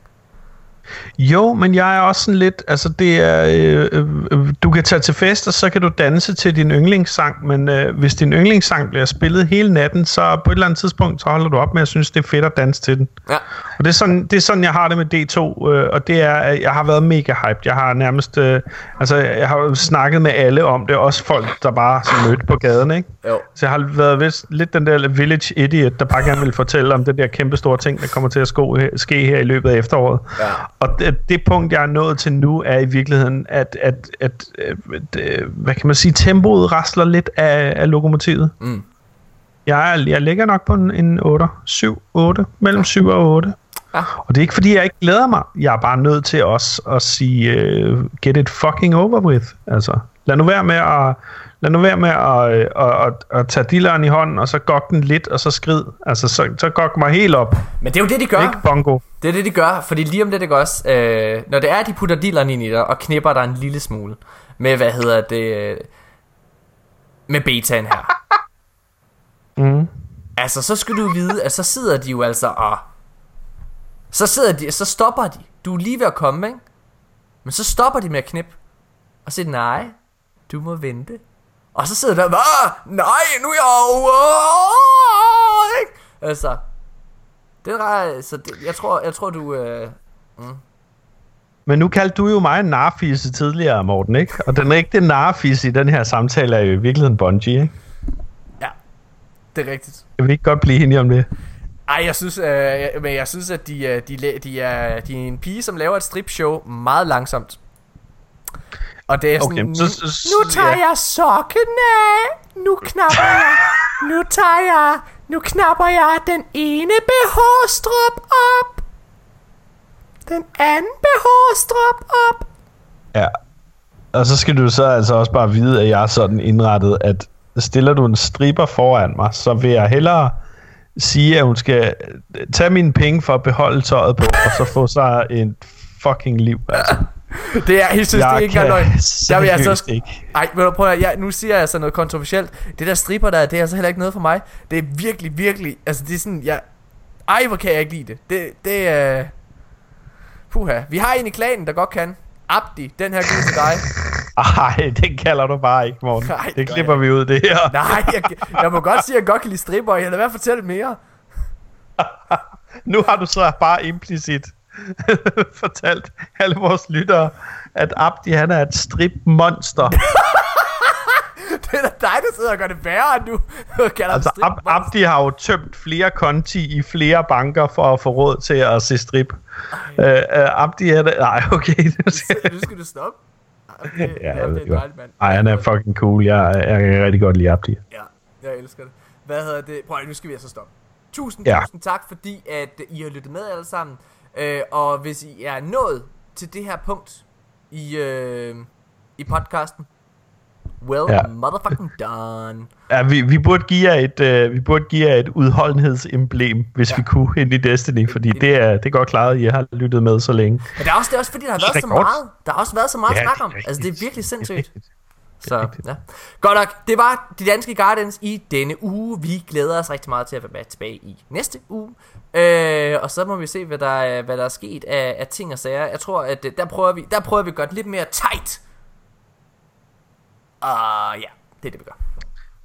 Jo, men jeg er også sådan lidt, altså det er, øh, øh, du kan tage til fest, og så kan du danse til din yndlingssang, men øh, hvis din yndlingssang bliver spillet hele natten, så på et eller andet tidspunkt, så holder du op med at synes, det er fedt at danse til den. Ja. Og det er sådan, det er sådan jeg har det med D2, øh, og det er, at jeg har været mega hyped. Jeg har nærmest, øh, altså jeg har snakket med alle om det, også folk, der bare er mødt på gaden, ikke? Jo. Så jeg har været vist lidt den der village idiot, der bare gerne vil fortælle om det der kæmpe store ting, der kommer til at ske her i løbet af efteråret. Ja. Og det, det punkt, jeg er nået til nu, er i virkeligheden, at, at, at, at, at hvad kan man sige, tempoet rasler lidt af, af lokomotivet. Mm. Jeg, er, jeg ligger nok på en, en 8, 7, 8, mellem 7 og 8. Ja. Og det er ikke, fordi jeg ikke glæder mig. Jeg er bare nødt til også at sige, uh, get it fucking over with. Altså, lad nu være med at, lad nu være med at, at, at, at, at tage dilleren i hånden, og så gok den lidt, og så skrid. Altså, så, så gok mig helt op. Men det er jo det, de gør. Ikke bongo. Det er det, de gør, fordi lige om det, det gør også, øh, når det er, de putter dealeren ind i dig, og knipper dig en lille smule, med, hvad hedder det, øh, med betaen her. Mm. Altså, så skal du vide, at så sidder de jo altså og... Så sidder de, så stopper de. Du er lige ved at komme, ikke? Men så stopper de med at knippe. Og siger, nej, du må vente. Og så sidder der, hvad? Nej, nu er jeg jo... Ikke? Altså, det er så det, jeg tror, jeg tror du... Øh, Men nu kaldte du jo mig en narfisse tidligere, Morten, ikke? Og den rigtige narfisse i den her samtale er jo i virkeligheden Bungie, ikke? ja, det er rigtigt. Kan vi ikke godt blive enige om det? Ej, jeg synes, øh, jeg- men jeg synes, at de, øh, de, la- de, er, de er en pige, som laver et stripshow meget langsomt. Og det er sådan, Okay, så- så- så- nu tager ja. jeg sokken af, nu knapper jeg, nu tager jeg, nu knapper jeg den ene BH-strop op, den anden BH-strop op. Ja. Og så skal du så altså også bare vide, at jeg er sådan indrettet, at stiller du en striber foran mig, så vil jeg hellere sige, at hun skal tage mine penge for at beholde tøjet på, og så få sig en fucking liv. Altså. Det er, jeg synes, det er Jeg ikke engang kan løgn. Der vil jeg så ikke. Ej, men prøv at, jeg, nu siger jeg så noget kontroversielt. Det der stripper der, det er altså heller ikke noget for mig. Det er virkelig, virkelig, altså det er sådan, jeg... Ej, hvor kan jeg ikke lide det. Det, det er... Uh... Puha. Vi har en i klanen, der godt kan. Abdi, den her giver til dig. Ej, det kalder du bare ikke, Morten. Nej, det klipper jeg vi ud, det her. Nej, jeg, jeg må godt sige, at jeg godt kan lide stripper. Jeg lader være at fortælle mere. Nu har du så bare implicit fortalt alle vores lyttere, at Abdi han er et stripmonster. Det er da dig, der sidder og gør det værre, kalder altså, Ab- Abdi har jo tømt flere konti i flere banker for at få råd til at se strip. Øh, øh, Abdi er det... Nej, okay. Nu skal du stoppe. Det, ja, jeg ved det er godt. mand. Ej, han er fucking cool. Jeg, jeg kan rigtig godt lide Abdi. Ja, jeg elsker det. Hvad hedder det? Prøv nu skal vi altså stoppe. Tusind, Ja. tusind tak, fordi at I har lyttet med alle sammen. Øh, og hvis I er nået til det her punkt i, øh, i podcasten, well Ja. motherfucking done. Ja, vi, vi, burde give jer et, øh, vi burde give jer et udholdenhedsemblem, hvis ja. Vi kunne ind i Destiny, fordi det er, det er godt klaret, at I har lyttet med så længe. Men det er også, det er også fordi, der har været så meget. Der har også været så meget Ja, snak det er om. Altså, det er virkelig sindssygt. rigtigt. Så, ja. Godt nok. Det var de danske Guardians i denne uge. Vi glæder os rigtig meget til at være med tilbage i næste uge. Øh, og så må vi se, hvad der, er, hvad der er sket af, af ting og sager. Jeg tror, at øh, der prøver vi, der prøver vi at gøre det lidt mere tight. Og ja, det er det, vi gør.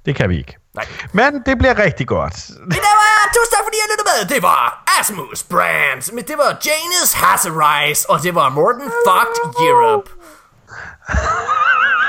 Det kan vi ikke. Nej. Men det bliver rigtig godt. Men det var, tusind tak fordi I lyttede med. Det var Asmus Brands. Men det var Janus Hasserise. Og det var Morten Fucked Europe.